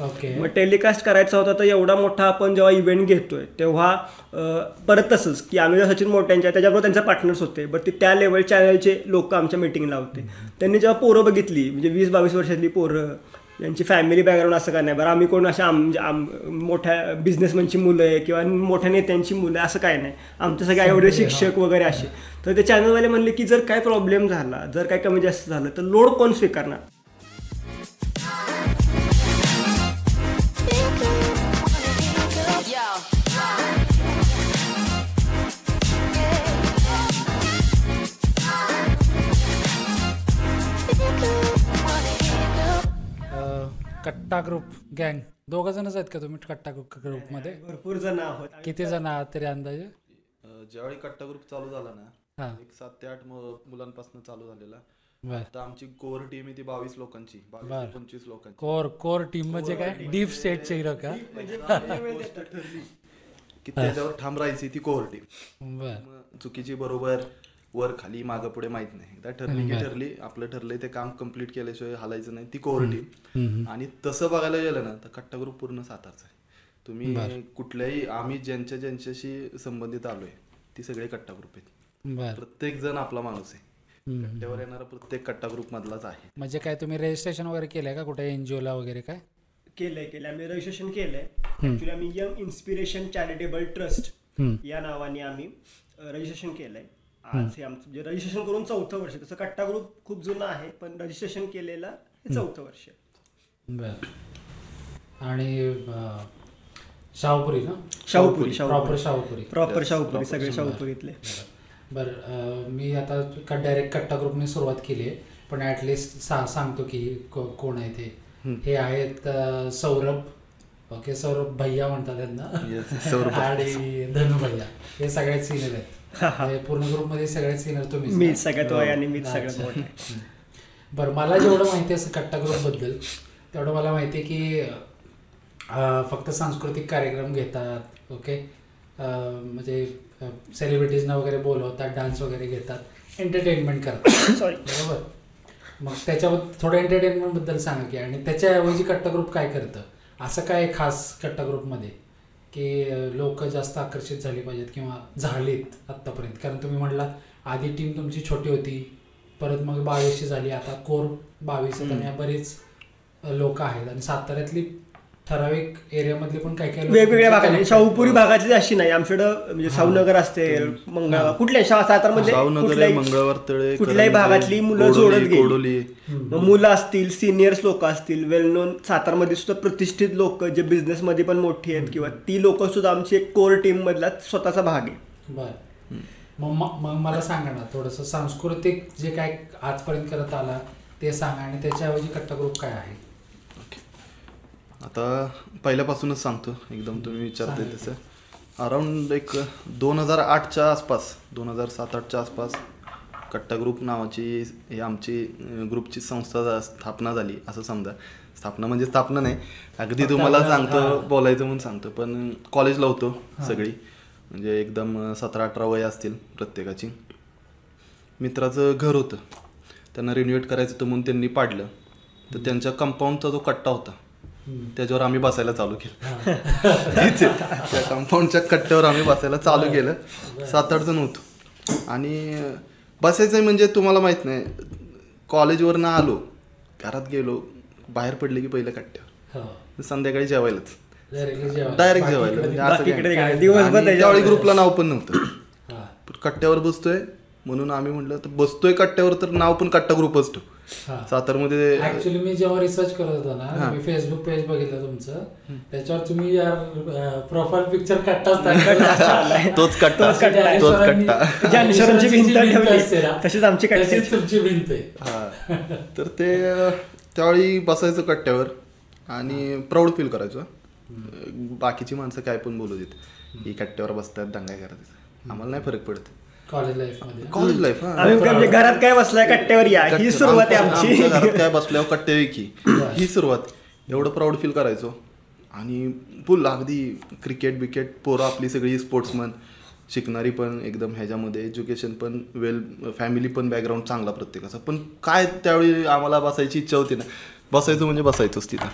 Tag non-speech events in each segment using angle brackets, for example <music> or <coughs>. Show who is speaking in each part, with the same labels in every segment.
Speaker 1: Okay
Speaker 2: मग telecast करायचा होता तर एवढा मोठा आपण जेव्हा इव्हेंट घेतोय तेव्हा परत तसंच की अनुजा सचिन मोठ्यांच्या त्याच्याबरोबर त्यांचे पार्टनर्स होते बट ते त्या लेवल चॅनलचे लोक आमच्या मिटिंगला होते. त्यांनी जेव्हा पोरं बघितली म्हणजे वीस बावीस वर्षातली पोरं यांची फॅमिली बॅकग्राऊंड असं काय नाही बरं आम्ही कोण अशा आम आम मोठ्या बिझनेसमॅनची मुलं आहे किंवा मोठ्या नेत्यांची मुलं आहे, असं काय नाही. आमचे सगळे एवढे शिक्षक वगैरे असे. तर ते चॅनलवाले म्हणले की जर काय प्रॉब्लेम झाला जर काय कमी जास्त झालं तर लोड कोण स्वीकारणार?
Speaker 1: कट्टा ग्रुप गँग. दोघ जणच आहेत का तुम्ही कट्टा ग्रुपमध्ये
Speaker 2: भरपूर जण आहोत.
Speaker 1: किती जण आहात तरी अंदाजे?
Speaker 3: ज्यावेळी कट्टा ग्रुप चालू झाला ना एक सात ते आठ मुलांपासून चालू झालेला. आता आमची कोर टीम आहे ती बावीस लोकांची बावीस पंचवीस लोकांची.
Speaker 1: कोर कोर टीम म्हणजे काय? डीप स्टेटचे हिरो का?
Speaker 3: की त्याच्यावर ठाम राहायची ती कोर टीम. चुकीची बरोबर वर खाली मागं पुढे माहीत नाही. एकदा ठरली की ठरली आपलं ठरलंय ते काम कंप्लीट केल्याशिवाय हालायचं नाही. ती कोर टीम आणि तसं बघायला गेलं ना तर कट्टा ग्रुप पूर्ण सातारचा आहे तुम्ही कुठल्याही आम्ही ज्यांच्या ज्यांच्याशी संबंधित आलोय ती सगळे कट्टा ग्रुप आहेत.
Speaker 1: बर.
Speaker 3: प्रत्येक जण आपला माणूस आहे. कट्ट्यावर येणारा प्रत्येक कट्टा ग्रुप मधलाच आहे.
Speaker 1: म्हणजे काय तुम्ही रजिस्ट्रेशन वगैरे केलंय का कुठे एनजीओ ला वगैरे काय?
Speaker 2: केलंय केलंय. आम्ही रजिस्ट्रेशन केलंय. ऍक्च्युली आम्ही यंग इन्स्पिरेशन चॅरिटेबल ट्रस्ट या नावाने आम्ही रजिस्ट्रेशन केलंय. आज हे आमचं म्हणजे रजिस्ट्रेशन करून चौथं वर्ष. तसं कट्टा ग्रुप खूप जुना आहे पण रजिस्ट्रेशन केलेलं हे चौथं वर्ष.
Speaker 1: बर. आणि शाहूपुरी ना?
Speaker 2: शाहूपुरी
Speaker 1: प्रॉपर
Speaker 2: शाहूपुरी. प्रॉपर शाहूपुरी. सगळे शाहूपुरीतले.
Speaker 1: बर. मी आता का डायरेक्ट कट्टा ग्रुपने सुरुवात केली आहे पण ॲटलिस्ट सा सांगतो की कोण आहे ते. हे आहेत सौरभ. ओके सौरभ भैया म्हणतात त्यांना.
Speaker 3: सौरभ. <laughs>
Speaker 1: आणि धनु भैया. हे सगळ्यात सिनियर आहेत. पूर्ण ग्रुपमध्ये सगळ्यात सिनियर तुम्ही
Speaker 2: मीच सगळ्यात वय आणि मीच सगळ्यात मोठं. <laughs>
Speaker 1: बरं मला जेवढं माहिती आहे असं कट्टा ग्रुपबद्दल तेवढं मला माहिती आहे की फक्त सांस्कृतिक कार्यक्रम घेतात ओके? म्हणजे सेलिब्रिटीजना वगैरे बोलवतात डान्स वगैरे घेतात एंटरटेनमेंट करतात. <coughs>
Speaker 2: सॉरी
Speaker 1: बरोबर? मग त्याच्याबद्दल थोडं एंटरटेनमेंटबद्दल सांगा की आणि त्याच्याऐवजी कट्टा ग्रुप काय करतं? असं काय खास कट्टा ग्रुपमध्ये की लोक जास्त आकर्षित झाली पाहिजेत किंवा झालीत आत्तापर्यंत. कारण तुम्ही म्हणला आधी टीम तुमची छोटी होती परत मग बावीसची झाली. आता कोर बावीस बरेच लोक आहेत. आणि साताऱ्यातली ठराविक एरियामधली पण काही काही
Speaker 2: वेगवेगळ्या
Speaker 1: तुमची
Speaker 2: भागात शहापूरी भागातली अशी नाही. आमच्याकडं म्हणजे सावनगर असेल मंगळवार कुठल्या सातारमध्ये
Speaker 3: शाहूनगर मंगळवार तळे
Speaker 2: कुठल्याही भागातली मुलं जोडत गेली. मुलं असतील सिनियर्स लोक असतील वेल नोन सातारमध्ये सुद्धा प्रतिष्ठित लोक जे बिझनेसमध्ये पण मोठी आहेत किंवा ती लोक सुद्धा आमची एक कोर टीम मधला स्वतःचा भाग आहे.
Speaker 1: बर. मग मला सांगा ना थोडंसं सांस्कृतिक जे काय आजपर्यंत करत आला ते सांगा आणि त्याच्याऐवजी कट्टा ग्रुप काय आहे?
Speaker 3: आता पहिल्यापासूनच सांगतो एकदम तुम्ही विचारते तसं. अराउंड एक दोन हजार आठच्या आसपास दोन हजार सात आठच्या आसपास कट्टा ग्रुप नावाची ही आमची ग्रुपची संस्था स्थापना झाली. असं समजा. स्थापना म्हणजे स्थापना नाही. अगदी तुम्हाला सांगतो. बोलायचं म्हणून सांगतो. पण कॉलेजला होतो सगळी. म्हणजे एकदम सतरा अठरा वय असतील प्रत्येकाची. मित्राचं घर होतं. त्यांना रिन्युएट करायचं होतं म्हणून त्यांनी पाडलं. तर त्यांच्या कंपाऊंडचा जो कट्टा होता त्याच्यावर आम्ही बसायला चालू केलं. तेच. <laughs> त्या कंपाऊंडच्या कट्ट्यावर आम्ही बसायला चालू केलं. सात आठ जण होतो. आणि बसायचं म्हणजे तुम्हाला माहीत नाही. कॉलेजवरनं आलो घरात गेलो बाहेर पडले की पहिल्या कट्ट्यावर. संध्याकाळी जेवायलाच. डायरेक्ट जेवायला. म्हणजे त्यावेळी ग्रुपला नाव पण नव्हतं.
Speaker 1: हा.
Speaker 3: पण कट्ट्यावर बसतोय म्हणून आम्ही म्हटलं तर बसतोय कट्ट्यावर तर नाव पण कट्टा ग्रुपच ठेव. सातारमध्ये
Speaker 1: ऍक्च्युली मी जेव्हा रिसर्च करत होतो ना मी फेसबुक पेज बघितलं तुमचं. त्याच्यावर तुम्ही प्रोफाईल पिक्चर कट्टाच टाकला.
Speaker 3: तोच कट्टा.
Speaker 1: तोच कट्टा.
Speaker 3: तोच कट्टा.
Speaker 2: भिंत तशीच आमची
Speaker 1: तुमची भिंत आहे.
Speaker 3: हा. तर ते त्यावेळी बसायचं कट्ट्यावर आणि प्राऊड फील करायचं. बाकीची माणसं काय पण बोलू देत. ही कट्ट्यावर बसतात दंगा करतात. आम्हाला नाही फरक पडत.
Speaker 1: कॉलेज लाईफमध्ये.
Speaker 3: कॉलेज लाईफ
Speaker 2: म्हणजे घरात काय बसलाय कट्ट्यावर या? ही सुरुवात आहे आमची.
Speaker 3: घरात काय बसल्यावर कट्टे की ही. सुरुवात. एवढं प्राऊड फील करायचो. आणि फुल अगदी क्रिकेट बिकेट पोरं आपली सगळी स्पोर्ट्समन शिकणारी पण एकदम ह्याच्यामध्ये. एज्युकेशन पण वेल फॅमिली पण बॅकग्राऊंड चांगला प्रत्येकाचा. पण काय त्यावेळी आम्हाला बसायची इच्छा होती ना? बसायचं म्हणजे बसायचंच तिथं.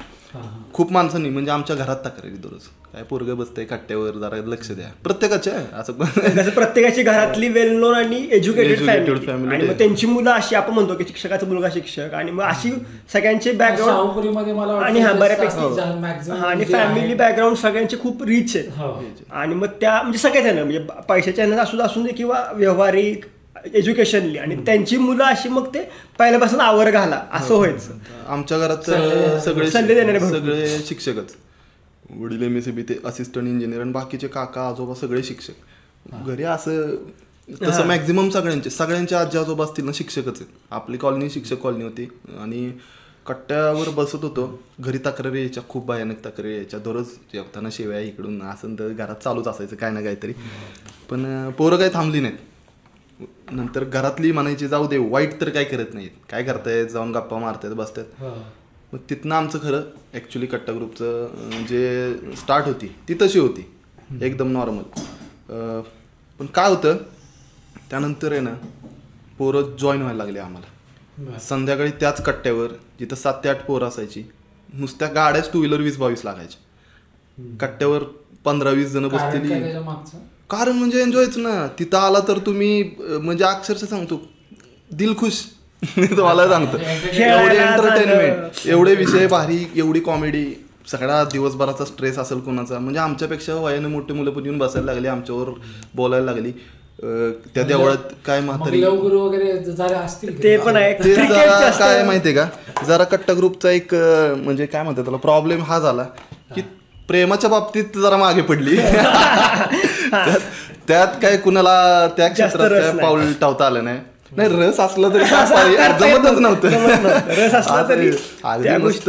Speaker 3: खूप माणसांनी म्हणजे आमच्या घरात तक्रारी दररोज. काय पोरग बसतंय कट्ट्यावर जरा लक्ष द्या. प्रत्येकाच्या असं
Speaker 2: प्रत्येकाची घरातली वेल नोन आणि एज्युकेटेड
Speaker 3: Educated
Speaker 2: फॅमिली
Speaker 3: family
Speaker 2: आणि मग. त्यांची मुलं अशी आपण म्हणतो की शिक्षकाचा मुलगा शिक्षक आणि मग अशी सगळ्यांचे बॅकग्राऊंड
Speaker 1: शाहूपुरीमध्ये मला वाटतं
Speaker 2: आणि हा बऱ्यापैकी
Speaker 1: maximum
Speaker 2: आणि फॅमिली बॅकग्राऊंड सगळ्यांचे खूप रिच आहे.
Speaker 1: हो.
Speaker 2: आणि मग त्या म्हणजे सगळ्याच आहे ना म्हणजे पैशाच्या असू दे किंवा व्यवहारिक एज्युकेशनली आणि त्यांची मुलं अशी मग ते पहिल्यापासून आवर घाला. असं व्हायचं.
Speaker 3: आमच्या घरात. सगळे
Speaker 2: सल्ले देणारे.
Speaker 3: सगळे शिक्षकच. वडील एम एस बी ते असिस्टंट इंजिनियर आणि बाकीचे काका आजोबा सगळे शिक्षक. घरी असं तसं मॅक्झिमम सगळ्यांचे सगळ्यांचे आजी आजोबा असतील ना शिक्षकच आहेत. आपली कॉलनी शिक्षक कॉलनी होती. आणि कट्ट्यावर बसत होतो. घरी तक्रारी यायच्या. खूप भयानक तक्रारी यायच्या. दररोज जेवताना शिव्या इकडून असं तर घरात चालूच असायचं काय ना काहीतरी. पण पोरं काही थांबली नाहीत. नंतर घरातली म्हणायची जाऊ दे वाईट तर काय करत नाहीत. काय करतायत जाऊन गप्पा मारतायत बसतायत.
Speaker 1: हो.
Speaker 3: मग तिथनं आमचं खरं ॲक्च्युली कट्टा ग्रुपचं जे स्टार्ट होती ती तशी होती. एकदम नॉर्मल पण काय होतं त्यानंतर आहे ना पोरं जॉईन व्हायला लागले आम्हाला. संध्याकाळी त्याच कट्ट्यावर जिथं सात ते आठ पोरं असायची नुसत्या गाड्याच टू व्हीलर वीस बावीस लागायच्या. कट्ट्यावर पंधरा वीस जण बसलेली.
Speaker 1: मागचं?
Speaker 3: कारण म्हणजे एन्जॉयच ना. तिथं आला तर तुम्ही म्हणजे अक्षरशः सांगतो दिल खुश. <laughs> मी तुम्हाला सांगतो. एवढे. एंटरटेनमेंट एवढे विषय भारी एवढी कॉमेडी सगळा दिवसभराचा स्ट्रेस असेल कोणाचा. म्हणजे आमच्यापेक्षा वयाने मोठे मुलं पण येऊन बसायला लागली आमच्यावर बोलायला लागली. त्या देवळात काय म्हातारी
Speaker 1: लवगुरु वगैरे झाले असतील
Speaker 2: ते पण आहे.
Speaker 3: काय माहितीये का? जरा कट्टा ग्रुपचा एक म्हणजे काय म्हणतात त्याला प्रॉब्लेम हा झाला की प्रेमाच्या बाबतीत जरा मागे पडली. <laughs> त्यात- त्यात काय कुणाला त्या क्षेत्रात काय
Speaker 2: नाही.
Speaker 3: पाऊल टावता आलं नाही. नाही रस असला तरी <laughs> जमतच
Speaker 2: नव्हतं. रस असला तरी त्या
Speaker 3: मस्त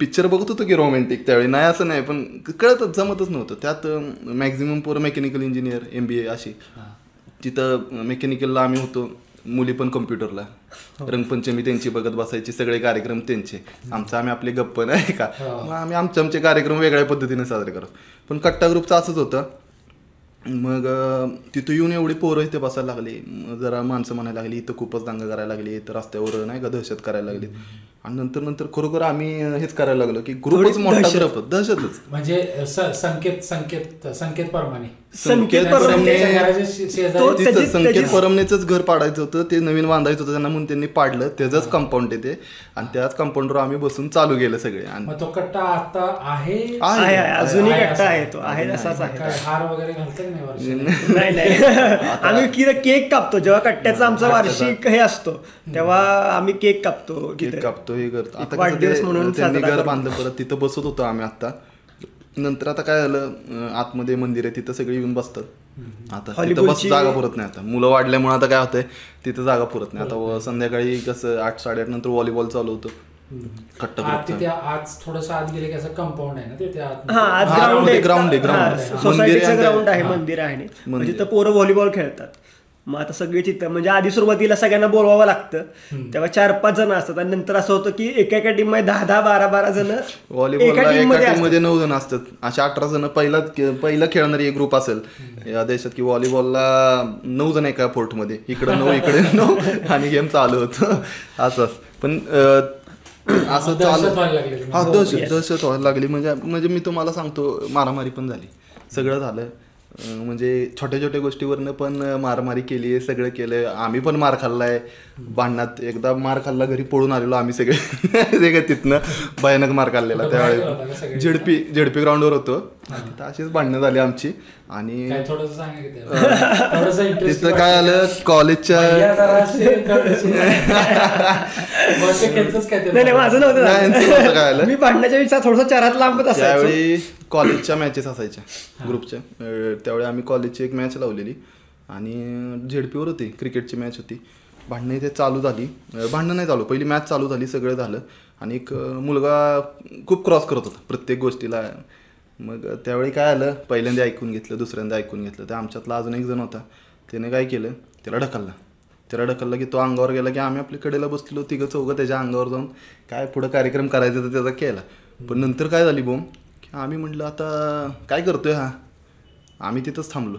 Speaker 3: पिक्चर बघत होतो की रोमॅन्टिक त्यावेळी. नाही असं नाही पण कळतच जमतच नव्हतं. त्यात मॅक्झिमम पोरं mechanical engineer M B A अशी. तिथं मेकॅनिकलला आम्ही होतो. मुली पण कम्प्युटरला रंगपंचमी त्यांची बघत बसायची. सगळे कार्यक्रम त्यांचे. आमचं आम्ही आपले गप्प नाही का?
Speaker 1: हो.
Speaker 3: मग आम्ही आमचे आमचे कार्यक्रम वेगळ्या पद्धतीने साजरे करतो. पण कट्टा ग्रुपचं असंच होतं. मग तिथं येऊन एवढी पोरं इथे बसायला लागली. जरा माणसं म्हणायला लागली इथं खूपच दांगा करायला लागली इथं रस्त्यावर नाही का दहशत करायला लागली. आणि नंतर नंतर खरोखर आम्ही हेच करायला लागलो की ग्रुपच मोठा. ग्रुप दहशतच.
Speaker 1: म्हणजे संकेत संकेत संकेत परमाने
Speaker 2: संकेत
Speaker 3: परमने-
Speaker 2: त्याची-
Speaker 3: संकेत
Speaker 2: त्याची-
Speaker 3: परमनेच घर पाडायचं होतं ते नवीन बांधायचं होतं त्यांना म्हणून त्यांनी पाडलं. त्याचंच कंपाऊंड येते आणि त्याच कंपाऊंडवर आम्ही बसून चालू केलं सगळे. आणि
Speaker 1: तो कट्टा आता आहे?
Speaker 2: अजूनही कट्टा. आहे तो. आहे तसाच आहे.
Speaker 1: हार वगैरे नाही वर्ष
Speaker 2: नाही नाही. आम्ही कि- केक कापतो. जेव्हा कट्ट्याचा आमचा वार्षिक हे असतो तेव्हा आम्ही केक कापतो
Speaker 3: केक कापतो हे करतो. आता
Speaker 2: वाढदिवस म्हणून
Speaker 3: घर. बांधलं परत तिथं बसत होतो आम्ही आता नंतर आता काय झालं आतमध्ये मंदिर आहे तिथं सगळे येऊन बसतात. आता तिथं बस जागा पुरत नाही आता. मुलं वाढल्यामुळे आता काय होतंय तिथं जागा पुरत नाही. आता व- संध्याकाळी कसं आठ साडेआठ नंतर व्हॉलीबॉल चालू होतं.
Speaker 1: तिथे आज थोडस आत गेले की असं कंपाऊंड आहे ना तिथे आत?
Speaker 2: ग्राउंड
Speaker 3: ground
Speaker 2: आहे सोसायटीचं. ग्राउंड आहे. मंदिर आहे. म्हणजे. तिथं पोरं व्हॉलीबॉल खेळतात. मग आता सगळे चित्र म्हणजे आधी सुरुवातीला सगळ्यांना बोलवावं लागतं. तेव्हा चार पाच जण असतात आणि नंतर असं होतं की एका एका टीममध्ये दहा दहा बारा बारा
Speaker 3: जणमध्ये नऊ जण असतात. अशा अठरा जण पहिला पहिलं खेळणारी एक ग्रुप असेल. या देशात की व्हॉलीबॉलला नऊ जण एका फोर्टमध्ये. इकडे नऊ इकडे नऊ. आणि गेम चालू होतं. असं पण असं
Speaker 1: तुम्ही.
Speaker 3: हा दहशत. दहशत व्हायला लागली. म्हणजे म्हणजे मी तुम्हाला सांगतो मारामारी पण झाली. सगळं झालं. म्हणजे छोट्या छोट्या गोष्टीवरनं पण मारामारी केली आहे सगळं केलंय. आम्ही पण मार खाल्लाय. भांडणात एकदा मार खाल्ला घरी पळून आलेलो आम्ही सगळे. <laughs> सगळे तिथनं भयानक मार खाल्लेला. त्यावेळेस? झेडपी झेडपी ग्राउंडवर होतो. तिथं अशीच भांडणं झाली आमची. आणि तिथं काय. आलं? कॉलेजच्या <laughs>
Speaker 2: माझं नव्हतं
Speaker 3: काय आलं.
Speaker 2: मी भांडण्याच्या विचार थोडस चारात लांबत
Speaker 3: त्यावेळी कॉलेजच्या मॅचेस असायच्या ग्रुपच्या. त्यावेळी आम्ही कॉलेजची एक मॅच लावलेली. आणि झेडपीवर होती क्रिकेटची मॅच होती. भांडणं इथे चालू झाली. भांडणं नाही चालू पहिली मॅच चालू झाली सगळं झालं. आणि एक मुलगा खूप क्रॉस करत होता प्रत्येक गोष्टीला. मग त्यावेळी काय आलं पहिल्यांदा ऐकून घेतलं दुसऱ्यांदा ऐकून घेतलं. तर आमच्यातला अजून एक जण होता. त्याने काय केलं त्याला ढकलला. त्याला ढकलला की तो अंगावर गेला की आम्ही आपल्या कडेला बसलेलो तिघं चौघं त्याच्या अंगावर जाऊन काय पुढं कार्यक्रम करायचा तर त्याचा केला. पण नंतर काय झाली बोम आम्ही म्हटलं आता काय करतोय हा? आम्ही तिथंच थांबलो.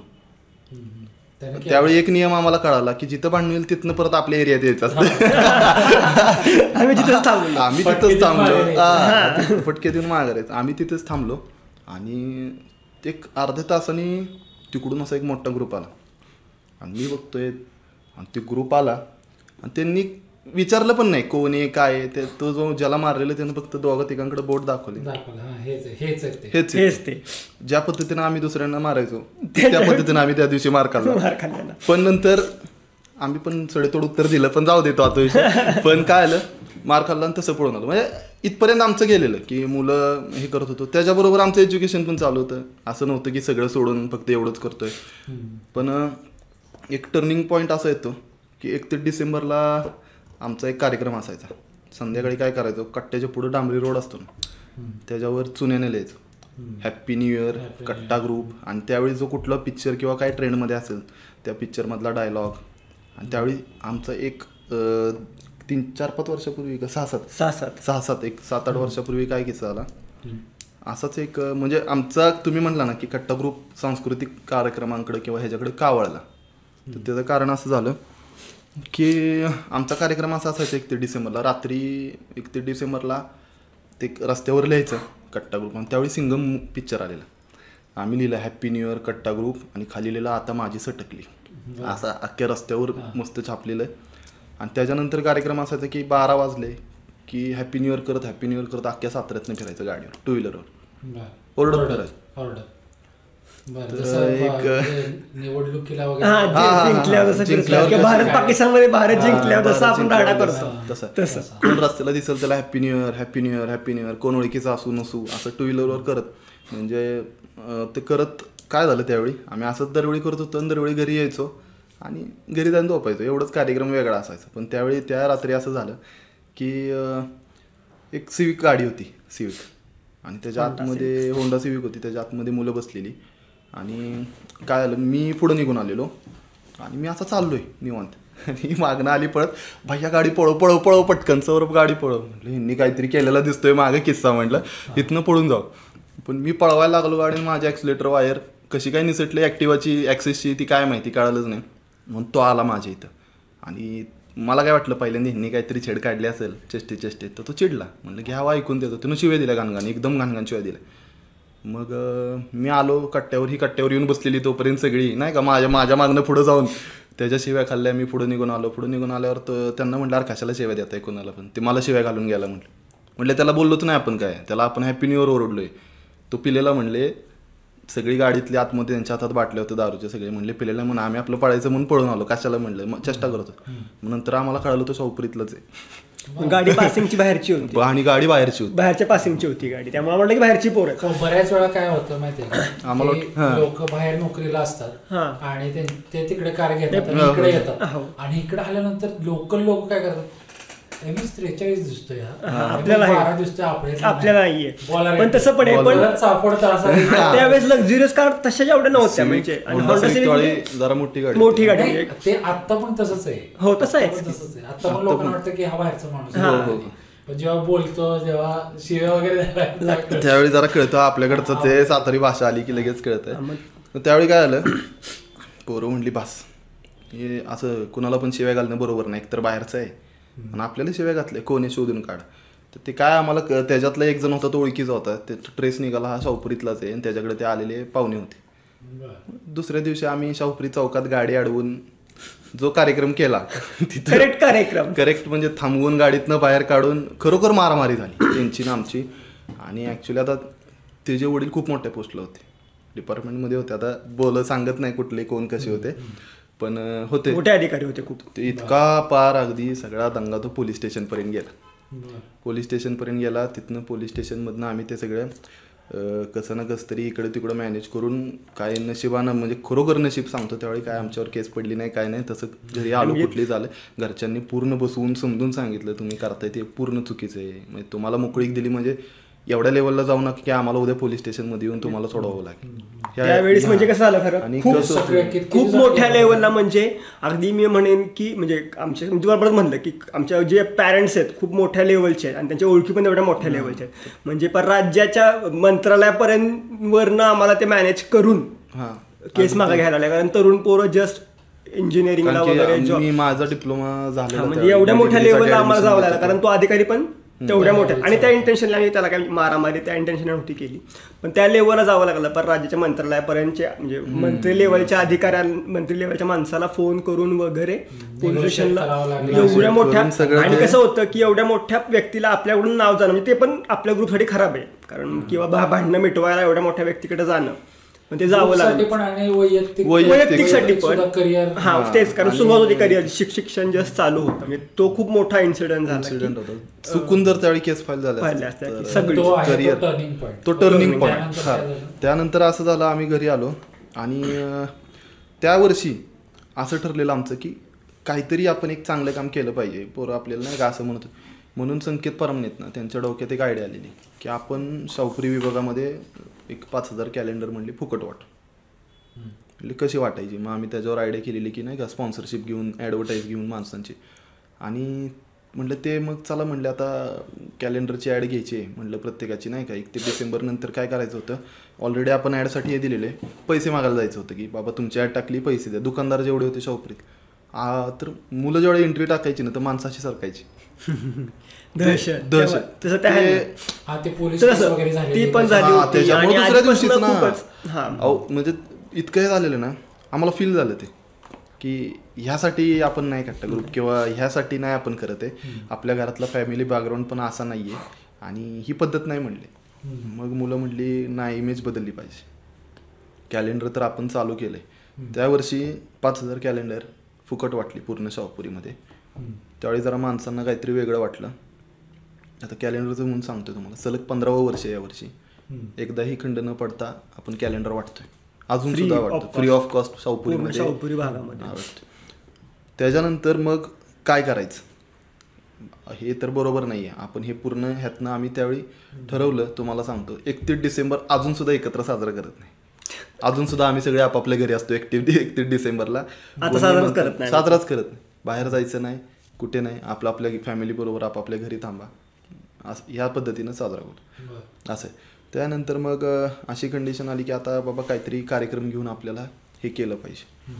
Speaker 3: त्यावेळी एक नियम आम्हाला कळाला की जिथं भांडण होईल तिथनं परत आपल्या एरियात यायचं असतं. <laughs>
Speaker 2: आम्ही तिथेच थांबलो.
Speaker 3: आम्ही
Speaker 1: फटके
Speaker 3: तिथंच थांबलो.
Speaker 1: माघारी
Speaker 3: फटके देऊन माघारायचं आम्ही तिथेच थांबलो आणि एक अर्ध्या तासाने तिकडून असा एक मोठा ग्रुप आला. आणि मी बघतोय आणि ते ग्रुप आला. आणि त्यांनी विचारलं पण नाही कोण आहे काय आहे ते. तो जो ज्याला मारलेलं त्यानं फक्त दोघं तिघांकडे बोट दाखवली.
Speaker 1: दाखवलं हा हेच आहे हेच आहे ते.
Speaker 3: हेच आहे.
Speaker 2: हेच ते.
Speaker 3: ज्या पद्धतीनं आम्ही दुसऱ्यांना मारायचो <laughs> त्या पद्धतीनं आम्ही त्या दिवशी मार खाल्ला.
Speaker 2: मार खाल्लेला
Speaker 3: पण नंतर आम्ही पण सडेतोड उत्तर दिलं पण जाऊ देतो आता विषय. <laughs> पण काय आलं मार खाल्ला आणि तसं पळून आलो. म्हणजे इथपर्यंत आमचं गेलेलं की मुलं हे करत होतो. त्याच्याबरोबर आमचं एज्युकेशन पण चालू होतं. असं नव्हतं की सगळं सोडून फक्त एवढंच करतोय. पण अं, एक टर्निंग पॉईंट असा येतो की एकतीस डिसेंबरला आमचा एक कार्यक्रम असायचा. संध्याकाळी काय करायचो? कट्ट्याच्या पुढे डांबरी रोड असतो ना त्याच्यावर चुन्याने लिहायचं. हॅप्पी न्यू इयर कट्टा ग्रुप आणि त्यावेळी जो कुठला पिक्चर किंवा काय ट्रेंडमध्ये असेल त्या पिक्चरमधला डायलॉग आणि त्यावेळी आमचा एक तीन चार पाच वर्षापूर्वी का? सहा सात.
Speaker 2: सहा सात.
Speaker 3: सहा सात. एक सात आठ वर्षापूर्वी काय किस्सा आला असाच एक म्हणजे आमचा तुम्ही म्हणला ना की कट्टा ग्रुप सांस्कृतिक कार्यक्रमांकडे किंवा ह्याच्याकडे का वळला तर त्याचं कारण असं झालं की आमचा कार्यक्रम असा असायचा एकतीस डिसेंबरला. रात्री एकतीस डिसेंबरला ते रस्त्यावर लिहायचं कट्टा ग्रुप आणि त्यावेळी सिंगम पिक्चर आलेला. आम्ही लिहिलं हॅप्पी न्यू इयर कट्टा ग्रुप आणि खाली लिहिलं आता माझी सटकली. असा अख्ख्या रस्त्यावर मस्त छापलेलं. आहे आणि त्याच्यानंतर कार्यक्रम असायचा की बारा वाजले की हॅप्पी न्यू इयर करत हॅप्पी न्यू इयर करत अख्ख्या साताऱ्यातनं फिरायचं गाडीवर टू व्हीलरवर
Speaker 1: बरं.
Speaker 3: ओरडत
Speaker 1: ओरडत
Speaker 3: फिरायचं
Speaker 2: हा, जिंकल्यावर भारत? पाकिस्तानमध्ये भारत जिंकल्यावर जसं आपण राडा करतो.
Speaker 3: तसं.
Speaker 2: तसं.
Speaker 3: कोण रस्त्याला दिसेल त्याला happy new year happy new year happy new year कोण ओळखीचं असू नसू असं टू व्हीलरवर करत. म्हणजे ते करत काय झालं त्यावेळी? आम्ही असंच दरवेळी करत होतो आणि दरवेळी घरी यायचो. आणि घरी जाऊन झोपायचो. एवढंच कार्यक्रम वेगळा असायचा. पण त्यावेळी त्या रात्री असं झालं की एक सिविक गाडी होती सिविक आणि त्याच्या आतमध्ये होंडा सिविक होती. त्याच्या आतमध्ये मुलं बसलेली. आणि काय झालं मी पुढं निघून आलेलो. आणि मी असं चाललोय निवांत. <laughs> आणि मागणं आली पळत भैया गाडी पळव पळव पळव पटकन सौरभ गाडी पळव. म्हटलं ह्यांनी काहीतरी केलेला दिसतोय मागे किस्सा म्हटलं इथनं पळून जाऊ. पण मी पळवायला लागलो गाडी माझ्या ॲक्सिलेटर वायर कशी काय निसटली ॲक्टिवाची ॲक्सेसची ती काय माहिती कळालंच नाही. म्हणून तो आला माझ्या इथं. आणि मला काय वाटलं पहिल्यांदा ह्यांनी काहीतरी छेड काढली असेल चेष्टे चेष्टे तर तो चिडला. म्हणलं घ्यावा हो, ऐकून देतो. तिनं शिव्या दिल्या गाणगाने एकदम घाणघाण शिव्या दिल्या. मग मी आलो कट्ट्यावर ही कट्ट्यावर येऊन बसलेली तोपर्यंत सगळी नाही का माझ्या माझ्या मागणं पुढं जाऊन. त्याच्या शिव्या खाल्ल्या मी पुढं निघून आलो. पुढं निघून आल्यावर तर त्यांना म्हटलं अरे कशाला शिव्या देताय कोणाला पण? ते मला शिव्या घालून गेला म्हटलं. म्हटलं त्याला बोललोच नाही आपण काय? त्याला आपण हॅपी न्यू इयर ओरडलोय. तो पिलेला म्हणले सगळी गाडीतली आतमध्ये त्यांच्या हातात बाटले होते दारूचे सगळे. म्हणले पिलेला म्हणून आम्ही आपलं पळायचं म्हणून पळून आलो. कशाला म्हणलं? मग चेष्टा करत नंतर आम्हाला कळालं तो शाहपुरीतलंच आहे.
Speaker 2: गाडी पासिंगची बाहेरची होती.
Speaker 3: आणि गाडी बाहेरची होती.
Speaker 2: बाहेरच्या पासिंगची होती गाडी. त्यामुळे म्हटलं की बाहेरची पोर
Speaker 1: बऱ्याच वेळा काय होतं माहितीये <coughs>
Speaker 3: आम्हाला
Speaker 1: का लोक बाहेर नोकरीला असतात. आणि ते तिकडे कार घेतात
Speaker 3: हो,
Speaker 1: इकडे. येतात.
Speaker 2: हो.
Speaker 1: आणि इकडे आल्यानंतर लोकल लोक काय करतात? एम एस त्रेचाळीस दिसतोय हा.
Speaker 2: हा, आपल्याला आहे.
Speaker 1: बारा दिसतोय आपल्याला
Speaker 2: नाहीये. पण तसं पण आहे पण <laughs> त्यावेळेस लक्झुरियस कार तशा एवढ्या नव्हत्या म्हणजे
Speaker 3: जरा मोठी गाडी.
Speaker 2: मोठी.
Speaker 1: ते आता पण तसंच आहे.
Speaker 2: हो, तसं आहे.
Speaker 1: आता पण तसंच आहे. आता पण लोकांना वाटतं की हा बाहेरचा माणूस
Speaker 2: हा.
Speaker 1: आहे. पण जेव्हा बोलतो जेव्हा शिव्या वगैरे.
Speaker 3: त्यावेळी जरा कळतं आपल्याकडचं ते सातारी भाषा आली की लगेच कळतं त्यावेळी काय झालं? पोरं म्हणली बास हे असं कुणाला पण शिव्या घालणं बरोबर नाही एकतर बाहेरचं आहे. आणि आपल्याला शिव्या घातल्या कोणी शोधून काढ. तर ते काय आम्हाला त्याच्यातला एक जण होता तो ओळखीचा होता. ते ट्रेस निघाला हा शाहपुरीतलाच आहे. आणि त्याच्याकडे ते आलेले पाहुणे होते. दुसऱ्या दिवशी आम्ही शाहपुरी चौकात गाडी अडवून जो कार्यक्रम केला <laughs>
Speaker 2: करेक्ट कार्यक्रम.
Speaker 3: करेक्ट म्हणजे थांबवून गाडीतनं बाहेर काढून खरोखर मारामारी झाली त्यांची ना आमची. आणि ॲक्च्युली आता त्याचे वडील खूप मोठ्या पोस्टला होते. डिपार्टमेंटमध्ये होते. आता बोल सांगत नाही कुठले कोण कसे होते. पण होते.
Speaker 2: मोठे अधिकारी होते खूप.
Speaker 3: इतका पार अगदी सगळा दंगा तो पोलीस स्टेशनपर्यंत गेला. पोलीस स्टेशनपर्यंत गेला तिथनं पोलीस स्टेशनमधनं आम्ही ते सगळं कसं ना कसं तरी इकडं तिकडं मॅनेज करून काय नशिबानं म्हणजे खरोखर नशीब सांगतो त्यावेळी काय आमच्यावर केस पडली नाही काय नाही तसं घरी आलो कुठली झालं. घरच्यांनी पूर्ण बसवून समजून सांगितलं तुम्ही करताय ते पूर्ण चुकीचं आहे. म्हणजे तुम्हाला मोकळीक दिली म्हणजे एवढ्या लेवलला जाऊ नका की आम्हाला उद्या पोलीस स्टेशनमध्ये येऊन तुम्हाला सोडवावं लागेल
Speaker 2: त्यावेळेस म्हणजे. कसं झालं खरं
Speaker 3: आणि
Speaker 2: खूप खूप मोठ्या? लेवलला म्हणजे अगदी मी म्हणेन की म्हणजे आमच्या तुम्हाला परत म्हणलं की आमच्या जे पॅरेंट्स आहेत खूप मोठ्या लेवलचे आहेत आणि त्यांच्या ओळखी पण एवढ्या मोठ्या लेवलच्या आहेत म्हणजे पण राज्याच्या मंत्रालयापर्यंत वरनं आम्हाला ते मॅनेज करून
Speaker 3: हां
Speaker 2: केस मागे घ्यायला लागल्या कारण तरुण पोरं जस्ट इंजिनिअरिंगला वगैरे
Speaker 3: माझा डिप्लोमा झालेला
Speaker 2: म्हणजे. एवढ्या मोठ्या लेवलला आम्हाला जावं लागलं. कारण तो अधिकारी पण तेवढ्या मोठ्या. आणि त्या इंटेन्शनला आम्ही त्याला काय मारामारी त्या इंटेन्शन नव्हती केली. पण त्या लेवलला जावं लागलं. पण राज्याच्या मंत्रालयापर्यंतच्या म्हणजे मंत्री लेवलच्या अधिकाऱ्यां मंत्री लेवलच्या माणसाला फोन करून वगैरे पोलीस. एवढ्या मोठ्या आणि कसं होतं की एवढ्या मोठ्या व्यक्तीला आपल्याकडून नाव जाणं म्हणजे ते पण आपल्या ग्रुपसाठी खराब आहे. कारण किंवा भांडणं मिटवायला एवढ्या मोठ्या व्यक्तीकडे जाणं. ते जावं लागलं.
Speaker 1: पण आणि वैयक्तिक
Speaker 3: वैयक्तिक-
Speaker 2: वैयक्तिकसाठी पण.
Speaker 1: करिअर
Speaker 2: हा तेच कारण सुरुवात होती करिअर शिक्षण जस्ट चालू होतं. म्हणजे तो खूप मोठा इन्सिडेंट झाला
Speaker 3: Incident होता. चुकून जर त्यावेळी केस फाईल झाल्या
Speaker 2: सगळी.
Speaker 3: career.
Speaker 1: तो टर्निंग पॉईंट
Speaker 3: तो टर्निंग पॉईंट
Speaker 1: त्यानंतर
Speaker 3: हा? त्यानंतर असं झालं आम्ही घरी आलो. आणि त्या वर्षी असं ठरलेलं आमचं की काहीतरी आपण एक चांगलं काम केलं पाहिजे. पोरं आपल्याला नाही का असं म्हणत. म्हणून संकेत परमनेत ना त्यांच्या डोक्यात एक आयडिया आलेली की आपण शाहपुरी विभागामध्ये एक पाच हजार कॅलेंडर म्हणले फुकट वाट. म्हणजे कशी वाटायची? मग आम्ही त्याच्यावर आयडिया केलेली की नाही का स्पॉन्सरशिप घेऊन ॲडव्हर्टाईज घेऊन माणसांची. आणि म्हटलं ते मग चला म्हणलं आता कॅलेंडरची ॲड घ्यायची आहे. म्हटलं प्रत्येकाची नाही का एक ते डिसेंबर नंतर काय करायचं होतं? ऑलरेडी आपण ॲडसाठी हे दिलेले पैसे मागायला जायचं होतं की बाबा तुमची ॲड टाकली पैसे द्या. दुकानदार जेवढे होते शाहपुरीत आ, तर मुलं जेवढे एंट्री टाकायची ना तर माणसाशी सरकायची. <laughs>
Speaker 2: दहशत.
Speaker 3: दहशत.
Speaker 2: तेव्हा- तसं त्या
Speaker 3: ते-
Speaker 1: हा ते पोलीस
Speaker 2: तसं-
Speaker 1: केस वगैरे झाले
Speaker 2: ती पण झाली
Speaker 3: हा,
Speaker 2: होती
Speaker 3: त्याच्यामुळे
Speaker 2: आणि
Speaker 3: दुसऱ्या दिवशीच
Speaker 2: आधीपासून
Speaker 3: ना.
Speaker 2: खूपच हा.
Speaker 3: अहो म्हणजे इतकं हे झालेलं ना आम्हाला फील झालं ते की ह्यासाठी आपण नाही कट्टा ग्रुप किंवा ह्यासाठी नाही आपण करत आहे. आपल्या घरातला फॅमिली बॅकग्राऊंड पण असा नाही आहे आणि ही पद्धत नाही म्हणली. मग मुलं म्हणली नाही इमेज बदलली पाहिजे. कॅलेंडर तर आपण चालू केलंय. त्यावर्षी पाच हजार कॅलेंडर फुकट वाटली पूर्ण शाहपुरीमध्ये. त्यावेळी जरा माणसांना काहीतरी वेगळं वाटलं. आता कॅलेंडरचं म्हणून सांगतो तुम्हाला. सलग पंधरावं वर्ष आहे यावर्षी एकदाही खंड न पडता आपण कॅलेंडर वाटतोय. अजून सुद्धा वाटतो. फ्री ऑफ कॉस्ट
Speaker 2: शाहपुरी भागामध्ये.
Speaker 3: त्याच्यानंतर मग काय करायचं? हे तर बरोबर नाही आहे आपण हे पूर्ण ह्यातनं आम्ही त्यावेळी ठरवलं तुम्हाला सांगतो. एकतीस डिसेंबर अजून सुद्धा एकत्र साजरा करत नाही. अजून सुद्धा आम्ही सगळे आपापल्या घरी असतो एकतीस एकतीस डिसेंबरला. कोणी
Speaker 2: साजराच
Speaker 3: म्हणतं-
Speaker 2: करत नाही.
Speaker 3: साजराच करत नाही. बाहेर जायचं नाही कुठे नाही. आपलं आपल्या फॅमिली बरोबर आपापल्या घरी थांबा. असं ह्या पद्धतीनं साजरा करतो
Speaker 1: बरं.
Speaker 3: असं आहे. त्यानंतर मग अशी कंडिशन आली की आता बाबा काहीतरी कार्यक्रम घेऊन आपल्याला हे केलं पाहिजे.